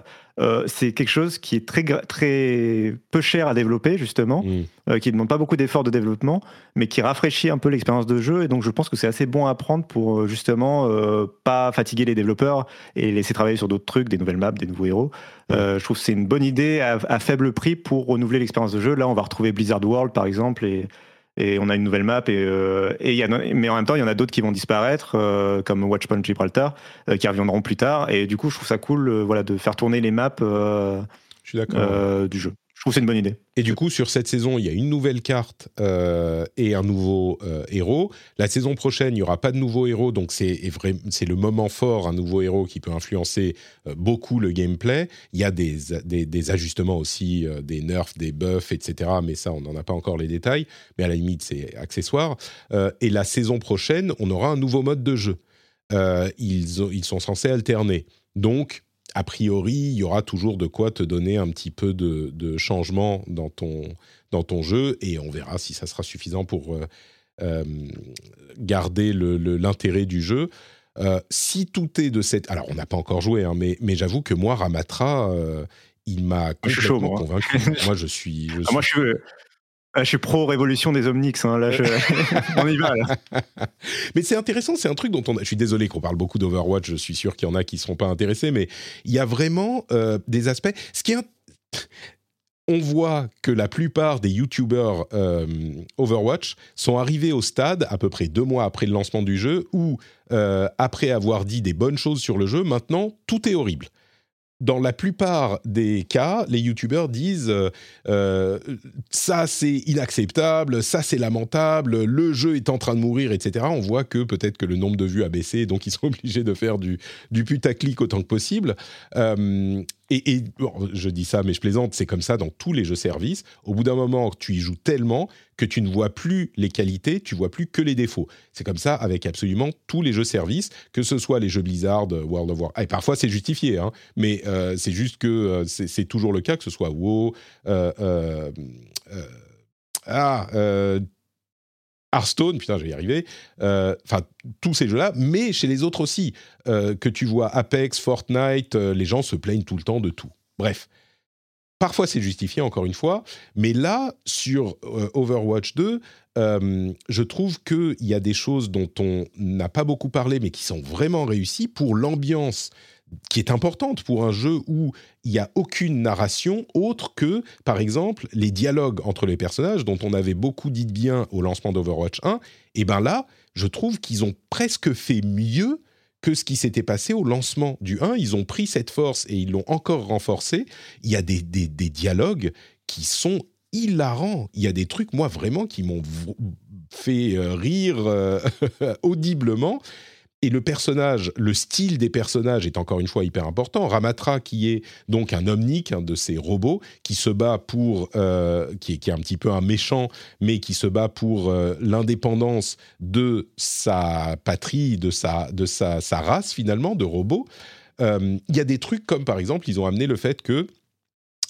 c'est quelque chose qui est très très peu cher à développer justement, mm. qui ne demande pas beaucoup d'efforts de développement, mais qui rafraîchit un peu l'expérience de jeu. Et donc je pense que c'est assez bon à prendre pour euh, justement euh, pas fatiguer les développeurs et laisser travailler sur d'autres trucs, des nouvelles maps, des nouveaux héros. Euh, je trouve que c'est une bonne idée à, faible prix pour renouveler l'expérience de jeu. Là, on va retrouver Blizzard World par exemple et, et on a une nouvelle map et, et y a, mais en même temps il y en a d'autres qui vont disparaître comme Watchpoint Gibraltar qui reviendront plus tard. Et du coup je trouve ça cool voilà de faire tourner les maps je suis d'accord. du jeu c'est une bonne idée. Et du coup, sur cette saison, il y a une nouvelle carte euh, et un nouveau euh, héros. La saison prochaine, il n'y aura pas de nouveau héros, donc c'est c'est le moment fort, un nouveau héros qui peut influencer euh, beaucoup le gameplay. Il y a des, des, des ajustements aussi, des nerfs, des buffs, etc. Mais ça, on n'en a pas encore les détails. Mais à la limite, c'est accessoire. et la saison prochaine, on aura un nouveau mode de jeu. ils, ils sont censés alterner. Donc, a priori, il y aura toujours de quoi te donner un petit peu de, changement dans ton, dans ton jeu et on verra si ça sera suffisant pour euh, euh, garder l'intérêt du jeu. Euh, si tout est de cette... Alors, on n'a pas encore joué, hein, mais, mais j'avoue que moi, Ramatra, il m'a complètement convaincu. *laughs* moi, je suis... Ah, moi, je suis... Ah, je suis pro révolution des Omnix, hein, là, *laughs* on y va. Mais c'est intéressant, c'est un truc dont on. Je suis désolé qu'on parle beaucoup d'Overwatch. Je suis sûr qu'il y en a qui ne seront pas intéressés, mais il y a vraiment euh, des aspects. Ce qui est on voit que la plupart des YouTubers euh, Overwatch sont arrivés au stade, à peu près deux mois après le lancement du jeu, où, euh, après avoir dit des bonnes choses sur le jeu, maintenant, tout est horrible dans la plupart des cas, les youtubeurs disent euh, euh, ça c'est inacceptable, ça c'est lamentable, le jeu est en train de mourir, etc. On voit que peut-être que le nombre de vues a baissé, donc ils *laughs* sont obligés de faire du, du putaclic autant que possible. Euh, et, je dis ça, mais je plaisante, c'est comme ça dans tous les jeux services. Au bout d'un moment, tu y joues tellement que tu ne vois plus les qualités, tu vois plus que les défauts. C'est comme ça avec absolument tous les jeux services, que ce soit les jeux Blizzard, World of Warcraft. Et parfois, c'est justifié, hein, mais euh, c'est juste que euh, c'est toujours le cas, que ce soit WoW, euh, ah, Hearthstone, putain, je vais y arriver, euh, enfin, tous ces jeux-là, mais chez les autres aussi, euh, que tu vois Apex, Fortnite, euh, les gens se plaignent tout le temps de tout. Bref. Parfois c'est justifié, encore une fois, mais là, sur Overwatch 2, je trouve qu'il y a des choses dont on n'a pas beaucoup parlé, mais qui sont vraiment réussies pour l'ambiance qui est importante pour un jeu où il n'y a aucune narration autre que, par exemple, les dialogues entre les personnages dont on avait beaucoup dit de bien au lancement d'Overwatch 1. Et bien là, je trouve qu'ils ont presque fait mieux que ce qui s'était passé au lancement du 1. Ils ont pris cette force et ils l'ont encore renforcée. Il y a des, dialogues qui sont hilarants. Il y a des trucs, moi, vraiment, qui m'ont fait euh, rire euh, *laughs* audiblement. Et le personnage, le style des personnages est encore une fois hyper important. Ramatra, qui est donc un omnique, un de ces robots, qui se bat pour, euh, qui, est, qui, est, un petit peu un méchant, mais qui se bat pour euh, l'indépendance de sa patrie, de sa, de sa, sa race finalement, de robots. Il y a des trucs comme par exemple, ils ont amené le fait que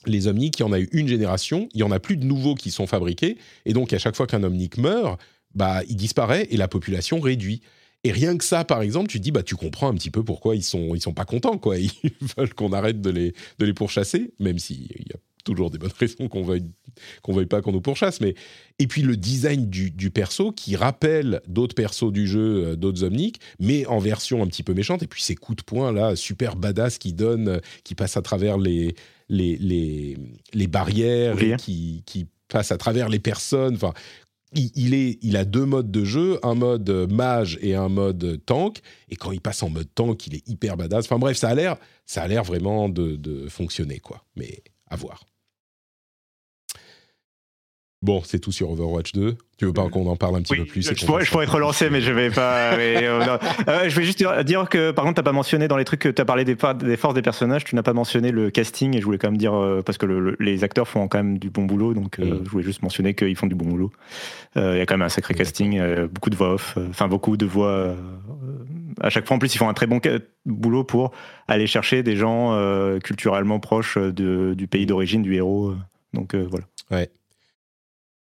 les omniques, il y en a eu une génération, il y en a plus de nouveaux qui sont fabriqués, et donc à chaque fois qu'un omnique meurt, bah, il disparaît et la population réduit. Et rien que ça, par exemple, tu te dis, bah, tu comprends un petit peu pourquoi ils sont, ils sont pas contents, quoi. *laughs* Ils veulent qu'on arrête de les, de les pourchasser, même s'il y a toujours des bonnes *laughs* raisons qu'on veuille, qu'on veuille pas qu'on nous pourchasse. Mais et puis le design du, du perso qui rappelle d'autres persos du jeu, euh, d'autres omniques, mais en version un petit peu méchante. Et puis ces coups de poing là, super badass qui donnent, qui passent à travers les les, les, les barrières, qui, qui passent à travers les personnes. Enfin, il, est, il a deux modes de jeu, un mode mage et un mode tank. Et quand il passe en mode tank, il est hyper badass. Enfin bref, ça a l'air, ça a l'air vraiment de, de, fonctionner, quoi. Mais à voir. Bon, c'est tout sur Overwatch 2. Tu veux pas qu'on en parle un petit peu plus je pourrais, je pourrais, te relancer, mais je vais pas. *laughs* Euh, euh, je vais juste dire que, par contre, t'as pas mentionné dans les trucs que tu as parlé des, des, forces des personnages, tu n'as pas mentionné le casting, et je voulais quand même dire, euh, parce que le, les acteurs font quand même du bon boulot, donc mm. je voulais juste mentionner qu'ils font du bon boulot. Il y a quand même un sacré casting, beaucoup de voix off, enfin beaucoup de voix. à chaque fois, en plus, ils font un très bon boulot pour aller chercher des gens culturellement proches de, du pays d'origine du héros. Donc voilà. Ouais.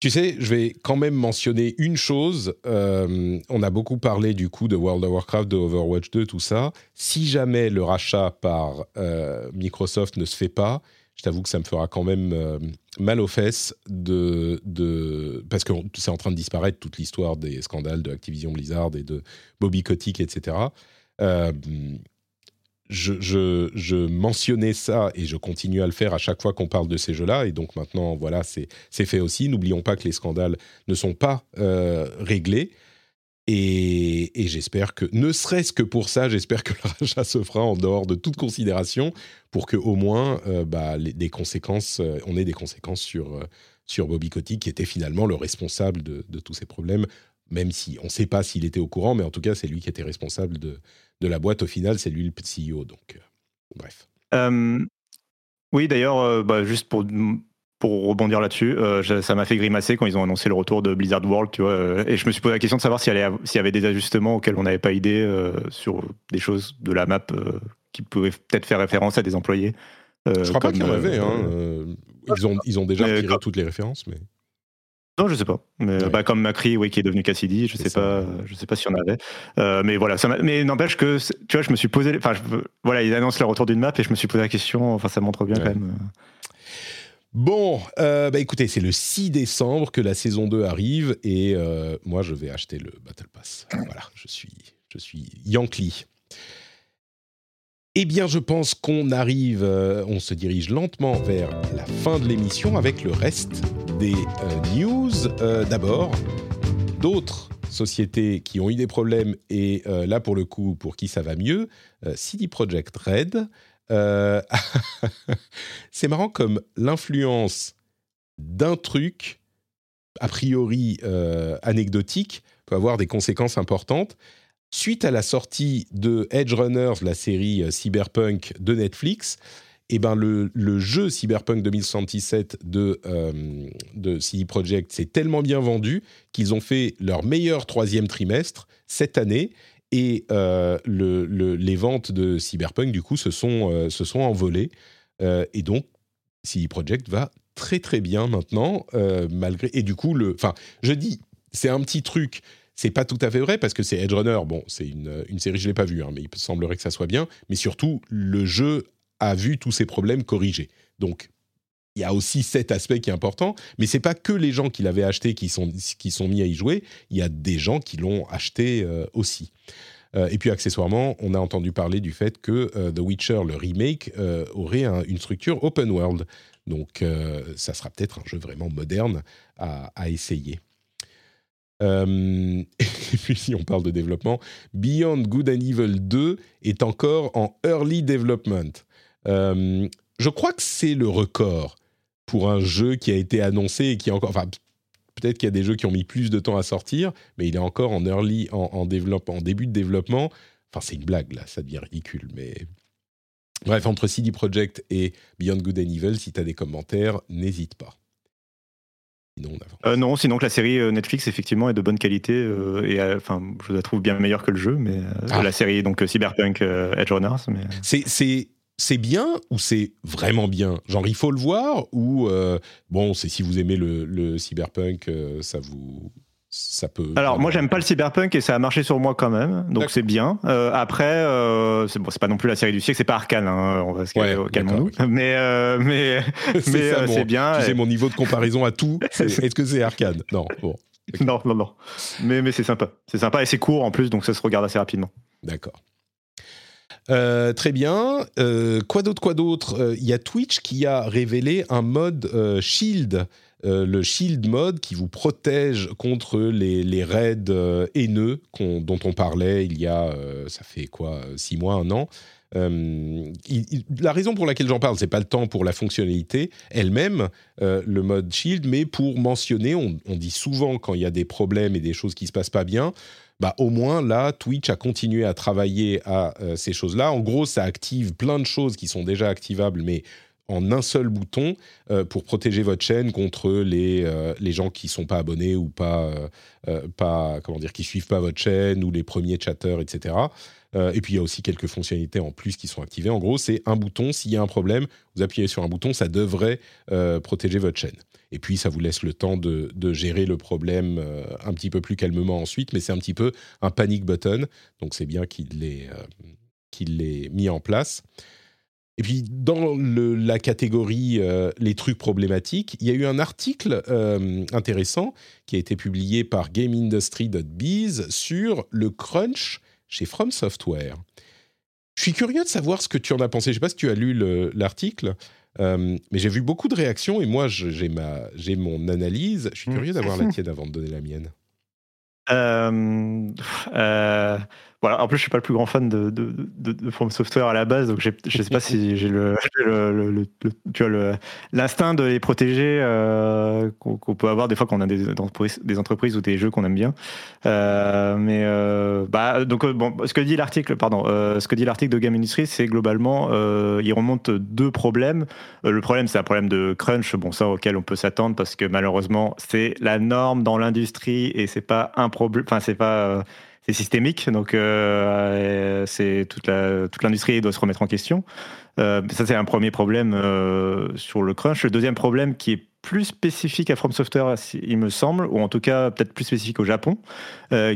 Tu sais, je vais quand même mentionner une chose. Euh, on a beaucoup parlé du coup de World of Warcraft, de Overwatch 2, tout ça. Si jamais le rachat par euh, Microsoft ne se fait pas, je t'avoue que ça me fera quand même euh, mal aux fesses de, de parce que c'est en train de disparaître toute l'histoire des scandales de Activision Blizzard et de Bobby Kotick, etc je, mentionnais ça et je continue à le faire à chaque fois qu'on parle de ces jeux-là. Et donc maintenant, voilà, c'est fait aussi. N'oublions pas que les scandales ne sont pas euh, réglés. Et, j'espère que, ne serait-ce que pour ça, j'espère que le *laughs* rachat se fera en dehors de toute considération pour que au moins, euh, bah, des conséquences, euh, on ait des conséquences sur, sur Bobby Kotick, qui était finalement le responsable de, de tous ces problèmes, même si on ne sait pas s'il était au courant, mais en tout cas, c'est lui qui était responsable de, de la boîte, au final, c'est lui le CEO. Donc, euh, bref. Euh, oui, d'ailleurs, euh, bah, juste pour, pour rebondir là-dessus, ça m'a fait grimacer quand ils ont annoncé le retour de Blizzard World, tu vois, et je me suis posé la question de savoir s'il y, avait des ajustements auxquels on n'avait pas idée sur des choses de la map qui pouvaient peut-être faire référence à des employés. je crois pas qu'il y en avait. Hein, ils, ont, ils ont déjà tiré toutes les références, mais. Non, je sais pas. Mais, bah, comme Macri, oui, qui est devenu Cassidy, je sais pas, je sais pas si on avait. Euh, mais voilà, ça mais n'empêche que, tu vois, je me suis posé, enfin, voilà, ils annoncent le retour d'une map et je me suis posé la question. Enfin, ça montre bien quand même. Euh. Bon, euh, bah écoutez, c'est le 6 décembre que la saison 2 arrive et moi je vais acheter le Battle Pass. Voilà, je suis, je suis Yankee. Eh bien, je pense qu'on arrive, euh, on se dirige lentement vers la fin de l'émission avec le reste des euh, news. Euh, d'abord, d'autres sociétés qui ont eu des problèmes et là, pour le coup, pour qui ça va mieux, CD Projekt Red. *laughs* C'est marrant comme l'influence d'un truc, a priori anecdotique, peut avoir des conséquences importantes suite à la sortie de Edge Runners, la série euh, cyberpunk de Netflix, eh ben le, jeu Cyberpunk 2077 de, euh, de CD Projekt s'est tellement bien vendu qu'ils ont fait leur meilleur troisième trimestre cette année. Et euh, les ventes de Cyberpunk du coup se sont, se sont envolées. Et donc CD Projekt va très très bien maintenant malgré et du coup le je dis c'est un petit truc c'est pas tout à fait vrai parce que c'est Edge Runner. Bon, c'est une, série, je l'ai pas vue, hein, mais il semblerait que ça soit bien. Mais surtout, le jeu a vu tous ces problèmes corrigés. Donc, il y a aussi cet aspect qui est important. Mais c'est pas que les gens qui l'avaient acheté qui sont, qui sont mis à y jouer. Il y a des gens qui l'ont acheté euh, aussi. Euh, et puis accessoirement, on a entendu parler du fait que euh, The Witcher, le remake, aurait une structure open world. Donc ça sera peut-être un jeu vraiment moderne à essayer. Euh, *laughs* et puis si on parle de développement, Beyond Good and Evil 2 est encore en early development. Euh, je crois que c'est le record pour un jeu qui a été annoncé et qui est encore... Enfin, peut-être qu'il y a des jeux qui ont mis plus de temps à sortir, mais il est encore en early, en, en, en début de développement. Enfin, c'est une blague, là, ça devient ridicule, mais... Bref, entre CD Projekt et Beyond Good and Evil, si tu as des commentaires, n'hésite pas. Sinon, euh, non, sinon que la série euh, Netflix effectivement est de bonne qualité euh, et enfin je la trouve bien meilleure que le jeu, mais ah. la série donc Cyberpunk Edge Runners. Mais... C'est c'est bien ou c'est vraiment bien? Genre il faut le voir ou bon c'est si vous aimez le, le cyberpunk ça vous ça peut. Alors moi j'aime pas le cyberpunk et ça a marché sur moi quand même, donc c'est bien. Euh, après, euh, c'est bon, pas non plus la série du siècle, c'est pas Arcane, hein, on va se ouais, calmons-nous. Mais euh, mais *laughs* mais c'est bien. Tu sais mon niveau de comparaison à tout. *laughs* Est-ce que c'est Arcane Non, bon. Non, non, non. Mais mais c'est sympa, c'est sympa et c'est court en plus, donc ça se regarde assez rapidement. D'accord. très bien. quoi d'autre Quoi d'autre? Il y a Twitch qui a révélé un mode Shield euh, le Shield Mode qui vous protège contre les, raids euh, haineux dont on parlait il y a, euh, ça fait quoi, six mois, un an. la raison pour laquelle j'en parle, c'est pas le temps pour la fonctionnalité elle-même, le mode Shield, mais pour mentionner, on, dit souvent quand il y a des problèmes et des choses qui se passent pas bien, bah, au moins là, Twitch a continué à travailler à ces choses-là. En gros, ça active plein de choses qui sont déjà activables, mais en un seul bouton euh, pour protéger votre chaîne contre les, euh, les gens qui sont pas abonnés ou pas, euh, pas comment dire qui suivent pas votre chaîne ou les premiers chatteurs etc et puis il y a aussi quelques fonctionnalités en plus qui sont activées. En gros c'est un bouton. S'il y a un problème vous appuyez sur un bouton ça devrait protéger votre chaîne. Et puis ça vous laisse le temps de, de gérer le problème un petit peu plus calmement ensuite mais c'est un petit peu un panic button. Donc c'est bien qu'il l'ait qu'il mis en place et puis, dans la catégorie euh, les trucs problématiques, il y a eu un article euh, intéressant qui a été publié par GameIndustry.biz sur le crunch chez From Software. Je suis curieux de savoir ce que tu en as pensé. Je ne sais pas si tu as lu l'article, euh, mais j'ai vu beaucoup de réactions et moi, j'ai mon analyse. Je suis mmh. curieux d'avoir la *laughs* tienne avant de donner la mienne. Voilà. En plus, je suis pas le plus grand fan de, de, de, From Software à la base, donc je sais pas si j'ai le, le, tu vois l'instinct de les protéger euh, qu'on peut avoir des fois quand on a des, des entreprises ou des jeux qu'on aime bien. Euh, mais euh, bah donc bon, ce que dit l'article, pardon, ce que dit l'article de Game Industry, c'est globalement, il remonte deux problèmes. le problème, c'est un problème de crunch, bon ça auquel on peut s'attendre parce que malheureusement, c'est la norme dans l'industrie et c'est pas un problème, enfin c'est pas systémique, donc euh, c'est toute l'industrie doit se remettre en question. Euh, ça c'est un premier problème euh, sur le crunch. Le deuxième problème qui est plus spécifique à From Software, il me semble, ou en tout cas peut-être plus spécifique au Japon,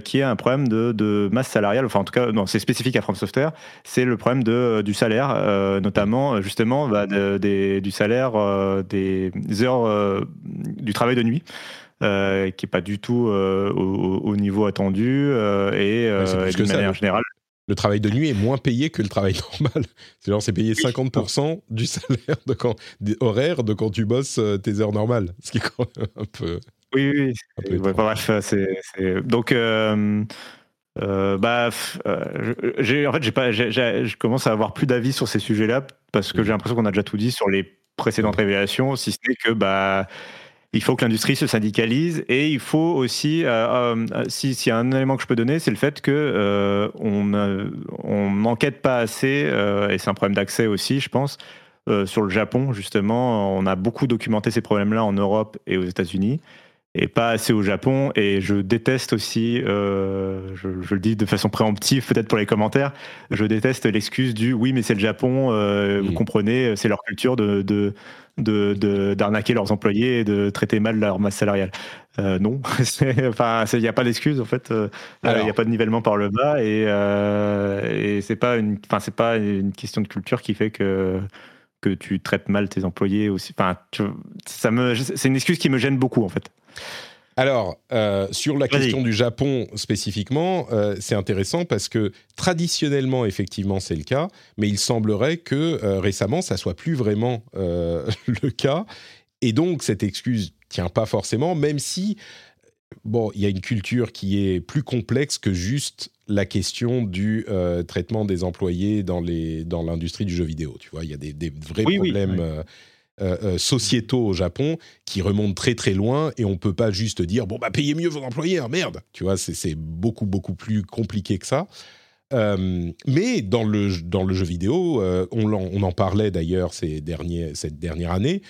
qui est un problème de, masse salariale. Enfin, en tout cas, non, c'est spécifique à From Software. C'est le problème de, du salaire, notamment justement bah, du salaire des heures du travail de nuit. Euh, qui est pas du tout euh, au, niveau attendu euh, et de manière générale. Le travail de nuit est moins payé que le travail *laughs* normal. C'est genre c'est payé 50% du salaire de quand, horaire de quand tu bosses tes heures normales, ce qui est quand même un peu. Oui, oui. bref, c'est donc. bah, j'ai en fait, j'ai pas, je commence à avoir plus d'avis sur ces sujets-là parce que j'ai l'impression qu'on a déjà tout dit sur les précédentes révélations, si ce n'est que bah il faut que l'industrie se syndicalise et il faut aussi, euh, euh, s'il y a un élément que je peux donner, c'est le fait que euh, on n'enquête pas assez, et c'est un problème d'accès aussi, je pense, sur le Japon justement. On a beaucoup documenté ces problèmes-là en Europe et aux États-Unis et pas assez au Japon. Et je déteste aussi, je, le dis de façon préemptive peut-être pour les commentaires, je déteste l'excuse du oui mais c'est le Japon, vous comprenez, c'est leur culture de de d'arnaquer leurs employés et de traiter mal leur masse salariale. Euh, non, *laughs* enfin, il n'y a pas d'excuse en fait. Euh, il n'y a pas de nivellement par le bas et, euh, et c'est pas une, enfin, c'est pas une question de culture qui fait que que tu traites mal tes employés aussi. Enfin, ça me, c'est une excuse qui me gêne beaucoup en fait. Alors, euh, sur la question du Japon spécifiquement, euh, c'est intéressant parce que traditionnellement, effectivement, c'est le cas, mais il semblerait que euh, récemment, ça soit plus vraiment *laughs* le cas. Et donc, cette excuse tient pas forcément, même si, bon, il y a une culture qui est plus complexe que juste la question du traitement des employés dans l'industrie dans du jeu vidéo. Tu vois, il y a des, vrais problèmes. Euh, euh, sociétaux au Japon qui remontent très très loin et on peut pas juste dire bon bah payez mieux vos employés hein, merde tu vois c'est beaucoup beaucoup plus compliqué que ça mais dans le, dans le jeu vidéo, on, on, en parlait d'ailleurs ces cette dernière année,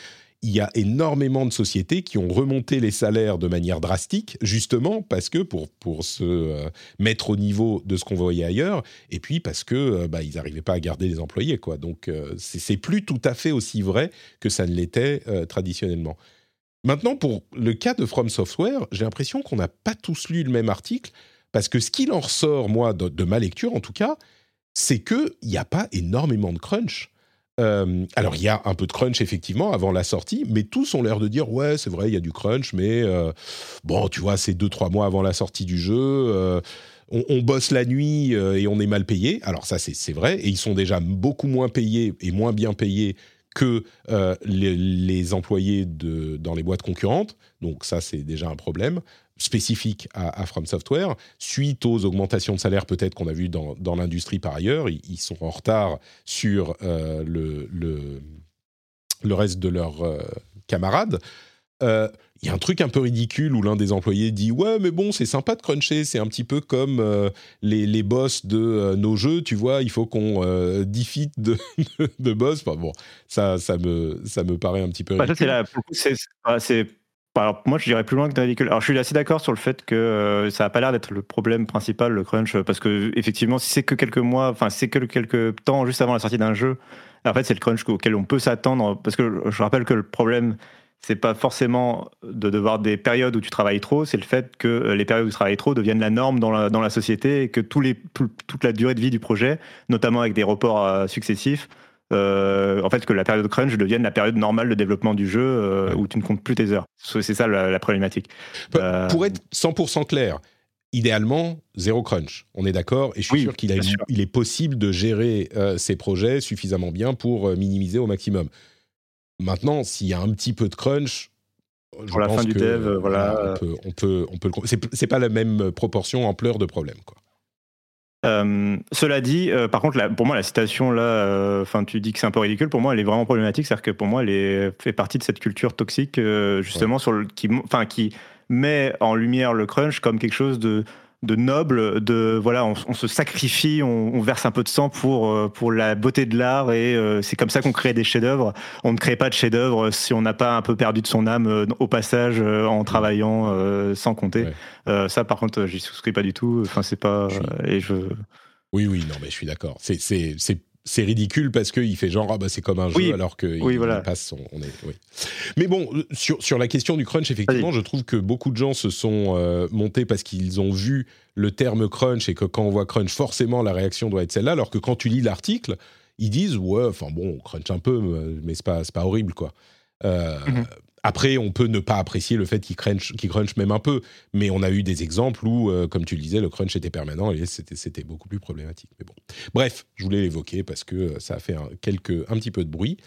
il y a énormément de sociétés qui ont remonté les salaires de manière drastique, justement parce que pour, pour se euh, mettre au niveau de ce qu'on voyait ailleurs, et puis parce que euh, bah, ils n'arrivaient pas à garder les employés. Quoi. Donc euh, c'est plus tout à fait aussi vrai que ça ne l'était traditionnellement. Maintenant, pour le cas de From Software, j'ai l'impression qu'on n'a pas tous lu le même article, parce que ce qu'il en ressort, moi, de ma lecture en tout cas, c'est qu'il n'y a pas énormément de crunch. Euh, alors, il y a un peu de crunch, effectivement, avant la sortie, mais tous ont l'air de dire Ouais, c'est vrai, il y a du crunch, mais euh, bon, tu vois, c'est deux, trois mois avant la sortie du jeu. Euh, on, bosse la nuit et on est mal payé. Alors, ça, c'est vrai. Et ils sont déjà beaucoup moins payés et moins bien payés que les, employés de, dans les boîtes concurrentes. Donc, ça, c'est déjà un problème spécifique à, From Software. Suite aux augmentations de salaire peut-être qu'on a vues dans, dans l'industrie par ailleurs, ils, sont en retard sur euh, le, le, le, reste de leurs euh, camarades. Euh, il y a un truc un peu ridicule où l'un des employés dit ouais mais bon c'est sympa de cruncher c'est un petit peu comme les, les, boss de nos jeux tu vois il faut qu'on defeat *laughs* de, de, boss enfin, bon ça ça me ça me paraît un petit peu ridicule. c'est alors, moi, je dirais plus loin que ridicule. Alors, je suis assez d'accord sur le fait que euh, ça n'a pas l'air d'être le problème principal, le crunch, parce que effectivement, si c'est que quelques mois, enfin, c'est que quelques temps juste avant la sortie d'un jeu, en fait, c'est le crunch auquel on peut s'attendre. Parce que je rappelle que le problème, c'est pas forcément de devoir des périodes où tu travailles trop, c'est le fait que euh, les périodes où tu travailles trop deviennent la norme dans la, dans la société et que toute la durée de vie du projet, notamment avec des reports euh, successifs, euh, en fait que la période crunch devienne la période normale de développement du jeu euh, où tu ne comptes plus tes heures. C'est ça la, problématique. Euh, pour être 100% clair, idéalement, zéro crunch. On est d'accord Et je suis sûr qu'il il est possible de gérer ces projets suffisamment bien pour minimiser au maximum. Maintenant, s'il y a un petit peu de crunch, pour la fin du dev, voilà. On peut, on peut, c'est pas la même proportion, ampleur de problème, quoi. Euh, cela dit, euh, par contre, pour moi, la citation là, euh, enfin, tu dis que c'est un peu ridicule. Pour moi, elle est vraiment problématique. C'est-à-dire que pour moi, elle est, fait partie de cette culture toxique, justement, sur le, qui, enfin, qui met en lumière le crunch comme quelque chose de de noble, de voilà, on, se sacrifie, on, verse un peu de sang pour euh, pour la beauté de l'art et euh, c'est comme ça qu'on crée des chefs-d'œuvre. On ne crée pas de chefs-d'œuvre si on n'a pas un peu perdu de son âme euh, au passage en travaillant sans compter. ça, par contre, j'y souscris pas du tout. Enfin, c'est pas et je. Oui, oui, non, mais je suis d'accord. C'est c'est c'est ridicule parce qu'il fait genre ah bah c'est comme un jeu alors qu'il oui, voilà. passe son, on est oui. mais bon sur sur la question du crunch effectivement je trouve que beaucoup de gens se sont euh, montés parce qu'ils ont vu le terme crunch et que quand on voit crunch forcément la réaction doit être celle-là alors que quand tu lis l'article ils disent ouais enfin bon crunch un peu mais c'est pas c'est pas horrible quoi euh, mhm. Après, on peut ne pas apprécier le fait qu'il crunch, même un peu, mais on a eu des exemples où, euh, comme tu le disais, le crunch était permanent et c'était beaucoup plus problématique. Mais bon, bref, je voulais l'évoquer parce que euh, ça a fait un, quelques, un petit peu de bruit.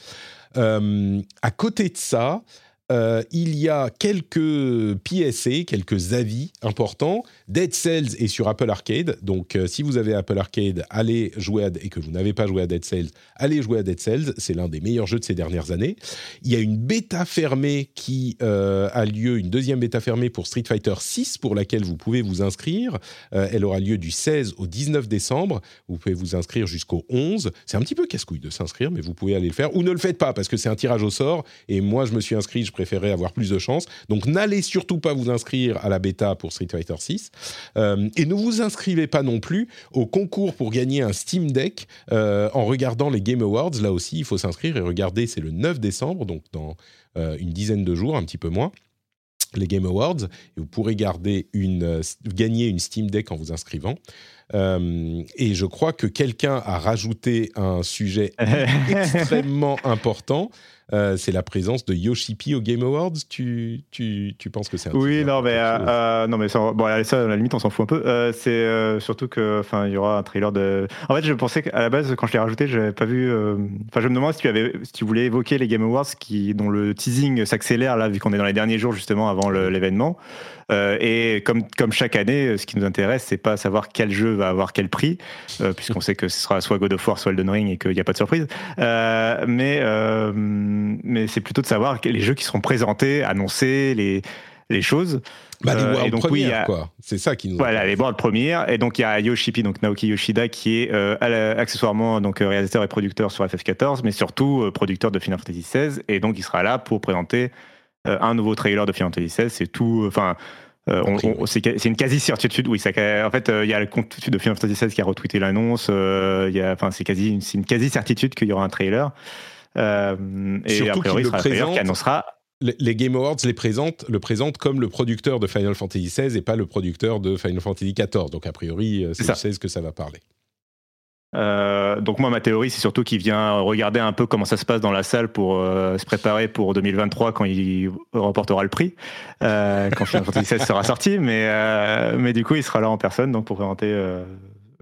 Euh, à côté de ça, euh, il y a quelques PSA, quelques avis importants. Dead Cells est sur Apple Arcade, donc euh, si vous avez Apple Arcade, allez jouer à, et que vous n'avez pas joué à Dead Cells, allez jouer à Dead Cells. C'est l'un des meilleurs jeux de ces dernières années. Il y a une bêta fermée qui euh, a lieu, une deuxième bêta fermée pour Street Fighter 6, pour laquelle vous pouvez vous inscrire. elle aura lieu du 16 au 19 décembre. Vous pouvez vous inscrire jusqu'au 11. C'est un petit peu casse-couille de s'inscrire, mais vous pouvez aller le faire. Ou ne le faites pas, parce que c'est un tirage au sort. Et moi, je me suis inscrit, je préférerais avoir plus de chance. Donc n'allez surtout pas vous inscrire à la bêta pour Street Fighter 6 euh, et ne vous inscrivez pas non plus au concours pour gagner un Steam Deck euh, en regardant les Game Awards. Là aussi, il faut s'inscrire et regarder. C'est le 9 décembre, donc dans euh, une dizaine de jours, un petit peu moins les Game Awards et vous pourrez garder une, gagner une Steam Deck en vous inscrivant. et je crois que quelqu'un a rajouté un sujet *laughs* extrêmement important. Euh, c'est la présence de Yoshi au Game Awards. Tu, tu, tu penses que c'est un Oui, non, mais, euh, euh, non, mais ça, bon, à la limite, on s'en fout un peu. c'est surtout que, enfin, il y aura un trailer de. En fait, je pensais qu'à la base, quand je l'ai rajouté, j'avais pas vu. Enfin, je me demandais si tu avais, si tu voulais évoquer les Game Awards, qui, dont le teasing s'accélère là, vu qu'on est dans les derniers jours justement avant l'événement. Et comme, comme chaque année, ce qui nous intéresse, c'est pas savoir quel jeu va avoir quel prix, puisqu'on sait que ce sera soit God of War, soit Elden Ring et qu'il n'y a pas de surprise. mais mais c'est plutôt de savoir les jeux qui seront présentés, annoncés, les, les choses. Bah, les world donc, oui, quoi. C'est ça qui nous. Voilà, les world premières. Et donc, il y a Yoshipi, donc Naoki Yoshida, qui est accessoirement donc, réalisateur et producteur sur FF14, mais surtout producteur de Final Fantasy XVI. Et donc, il sera là pour présenter un nouveau trailer de Final Fantasy XVI. C'est tout. Enfin. c'est une quasi certitude. Oui, ça, en fait, il y a le compte de Final Fantasy XVI qui a retweeté l'annonce. enfin, c'est quasi une, une quasi certitude qu'il y aura un trailer. Euh, et Surtout a priori, il sera le qui annoncera les Game Awards les présentent, le présentent comme le producteur de Final Fantasy XVI et pas le producteur de Final Fantasy XIV. Donc a priori, euh, c'est 16 que ça va parler. Euh, donc moi ma théorie c'est surtout qu'il vient regarder un peu comment ça se passe dans la salle pour se préparer pour 2023 quand il remportera le prix quand Final Fantasy XVI sera sorti mais mais du coup il sera là en personne donc pour présenter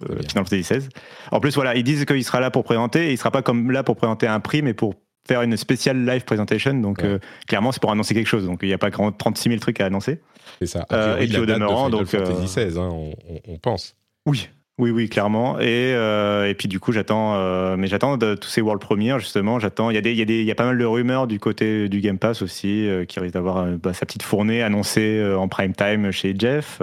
euh, Final Fantasy XVI. En plus, voilà, ils disent qu'il sera là pour présenter, et il sera pas comme là pour présenter un prix, mais pour faire une spéciale live presentation. Donc, euh, clairement, c'est pour annoncer quelque chose. Donc, il n'y a pas 36 000 trucs à annoncer. C'est ça. Euh, et puis, au demeurant, donc. Fantasy XVI, hein, on, pense. Oui. Oui, oui, clairement. Et, et puis du coup, j'attends, mais j'attends tous ces world premiers justement. J'attends. Il y a des, il y a des, il y a pas mal de rumeurs du côté du Game Pass aussi, qui risque d'avoir bah, sa petite fournée annoncée en prime time chez Jeff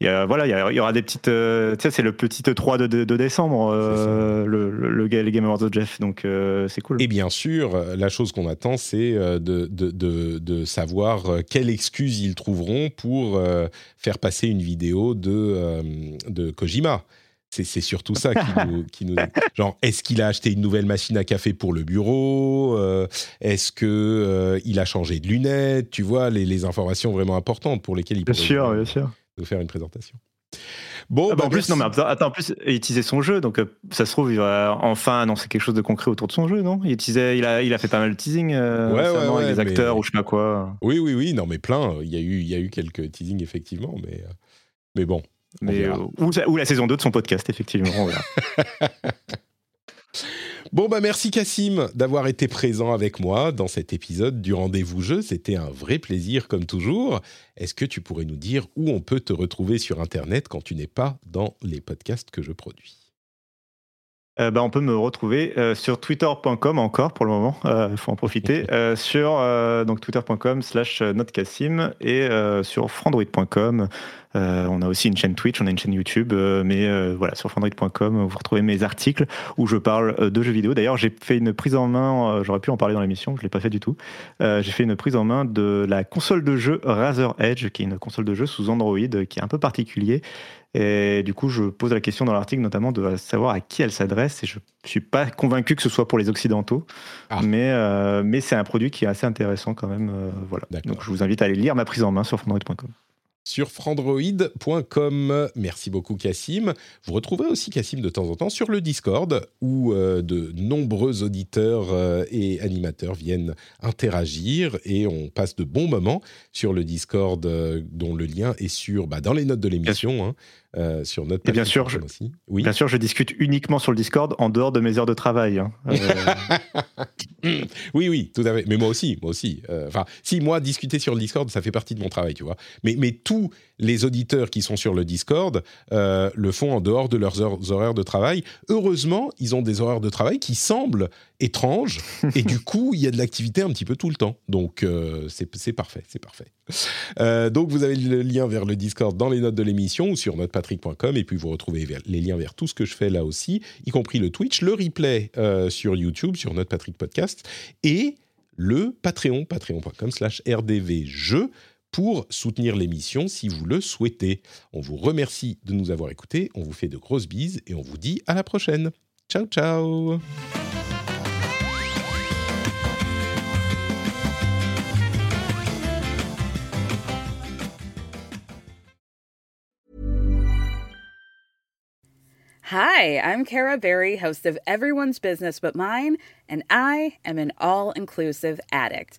il y, voilà, il y, aura des petites. Euh, tu sais, c'est le petit 3 de, de, décembre, euh, le, le, le, Game Awards de Jeff, donc euh, c'est cool. Et bien sûr, la chose qu'on attend, c'est de, de, de, savoir quelle excuse ils trouveront pour faire passer une vidéo de, de Kojima. C'est surtout ça qui *laughs* nous, qui nous, genre est-ce qu'il a acheté une nouvelle machine à café pour le bureau Est-ce que il a changé de lunettes Tu vois les, les, informations vraiment importantes pour lesquelles il. Bien sûr, bien sûr de faire une présentation. Bon, ah bah, en bah, plus, non, mais attends, en plus, il utilisait son jeu, donc euh, ça se trouve, il va enfin annoncer quelque chose de concret autour de son jeu, non? Il, il, a, il a fait pas mal de teasing euh, avec des acteurs ou je sais pas quoi. Oui, oui, oui, non, mais plein. Il y a eu, il y a eu quelques teasings, effectivement, mais, euh, mais bon. Mais, ou, ou, la saison 2 de son podcast, effectivement. *laughs* Bon, bah merci Cassim d'avoir été présent avec moi dans cet épisode du rendez-vous jeu. C'était un vrai plaisir comme toujours. Est-ce que tu pourrais nous dire où on peut te retrouver sur Internet quand tu n'es pas dans les podcasts que je produis? Euh, bah, on peut me retrouver euh, sur twitter.com encore pour le moment, il euh, faut en profiter, *laughs* sur donc twitter.com slash notcassim et sur frandroid.com euh, on a aussi une chaîne Twitch, on a une chaîne YouTube, euh, mais euh, voilà, sur fandroid.com, vous retrouvez mes articles où je parle de jeux vidéo. D'ailleurs, j'ai fait une prise en main, j'aurais pu en parler dans l'émission, je ne l'ai pas fait du tout. j'ai fait une prise en main de la console de jeu Razer Edge, qui est une console de jeu sous Android, qui est un peu particulier. Et du coup, je pose la question dans l'article notamment de savoir à qui elle s'adresse. Et je ne suis pas convaincu que ce soit pour les Occidentaux. Ah. Mais, mais c'est un produit qui est assez intéressant quand même. voilà. Donc je vous invite à aller lire ma prise en main sur fandroid.com sur frandroid.com. Merci beaucoup Cassim. Vous retrouverez aussi Cassim de temps en temps sur le Discord où euh, de nombreux auditeurs euh, et animateurs viennent interagir et on passe de bons moments sur le Discord euh, dont le lien est sur bah, dans les notes de l'émission. Hein. Euh, sur notre et bien sûr, je, aussi. Oui. Bien sûr, je discute uniquement sur le Discord en dehors de mes heures de travail. Hein. Euh, *laughs* oui, oui, tout à fait. Mais moi aussi, moi aussi. Euh, enfin, si moi discuter sur le Discord, ça fait partie de mon travail, tu vois. Mais mais tous les auditeurs qui sont sur le Discord le font en dehors de leurs heures, horaires de travail. Heureusement, ils ont des horaires de travail qui semblent étranges et du *laughs* coup, il y a de l'activité un petit peu tout le temps. Donc c'est parfait, c'est parfait. donc vous avez le lien vers le Discord dans les notes de l'émission ou sur notre patrick.com et puis vous retrouvez les liens vers tout ce que je fais là aussi, y compris le Twitch, le replay euh, sur YouTube, sur notre Patrick Podcast et le Patreon, patreon.com slash rdvjeux pour soutenir l'émission si vous le souhaitez. On vous remercie de nous avoir écoutés, on vous fait de grosses bises et on vous dit à la prochaine. Ciao ciao Hi, I'm Kara Berry, host of Everyone's Business But Mine, and I am an all inclusive addict.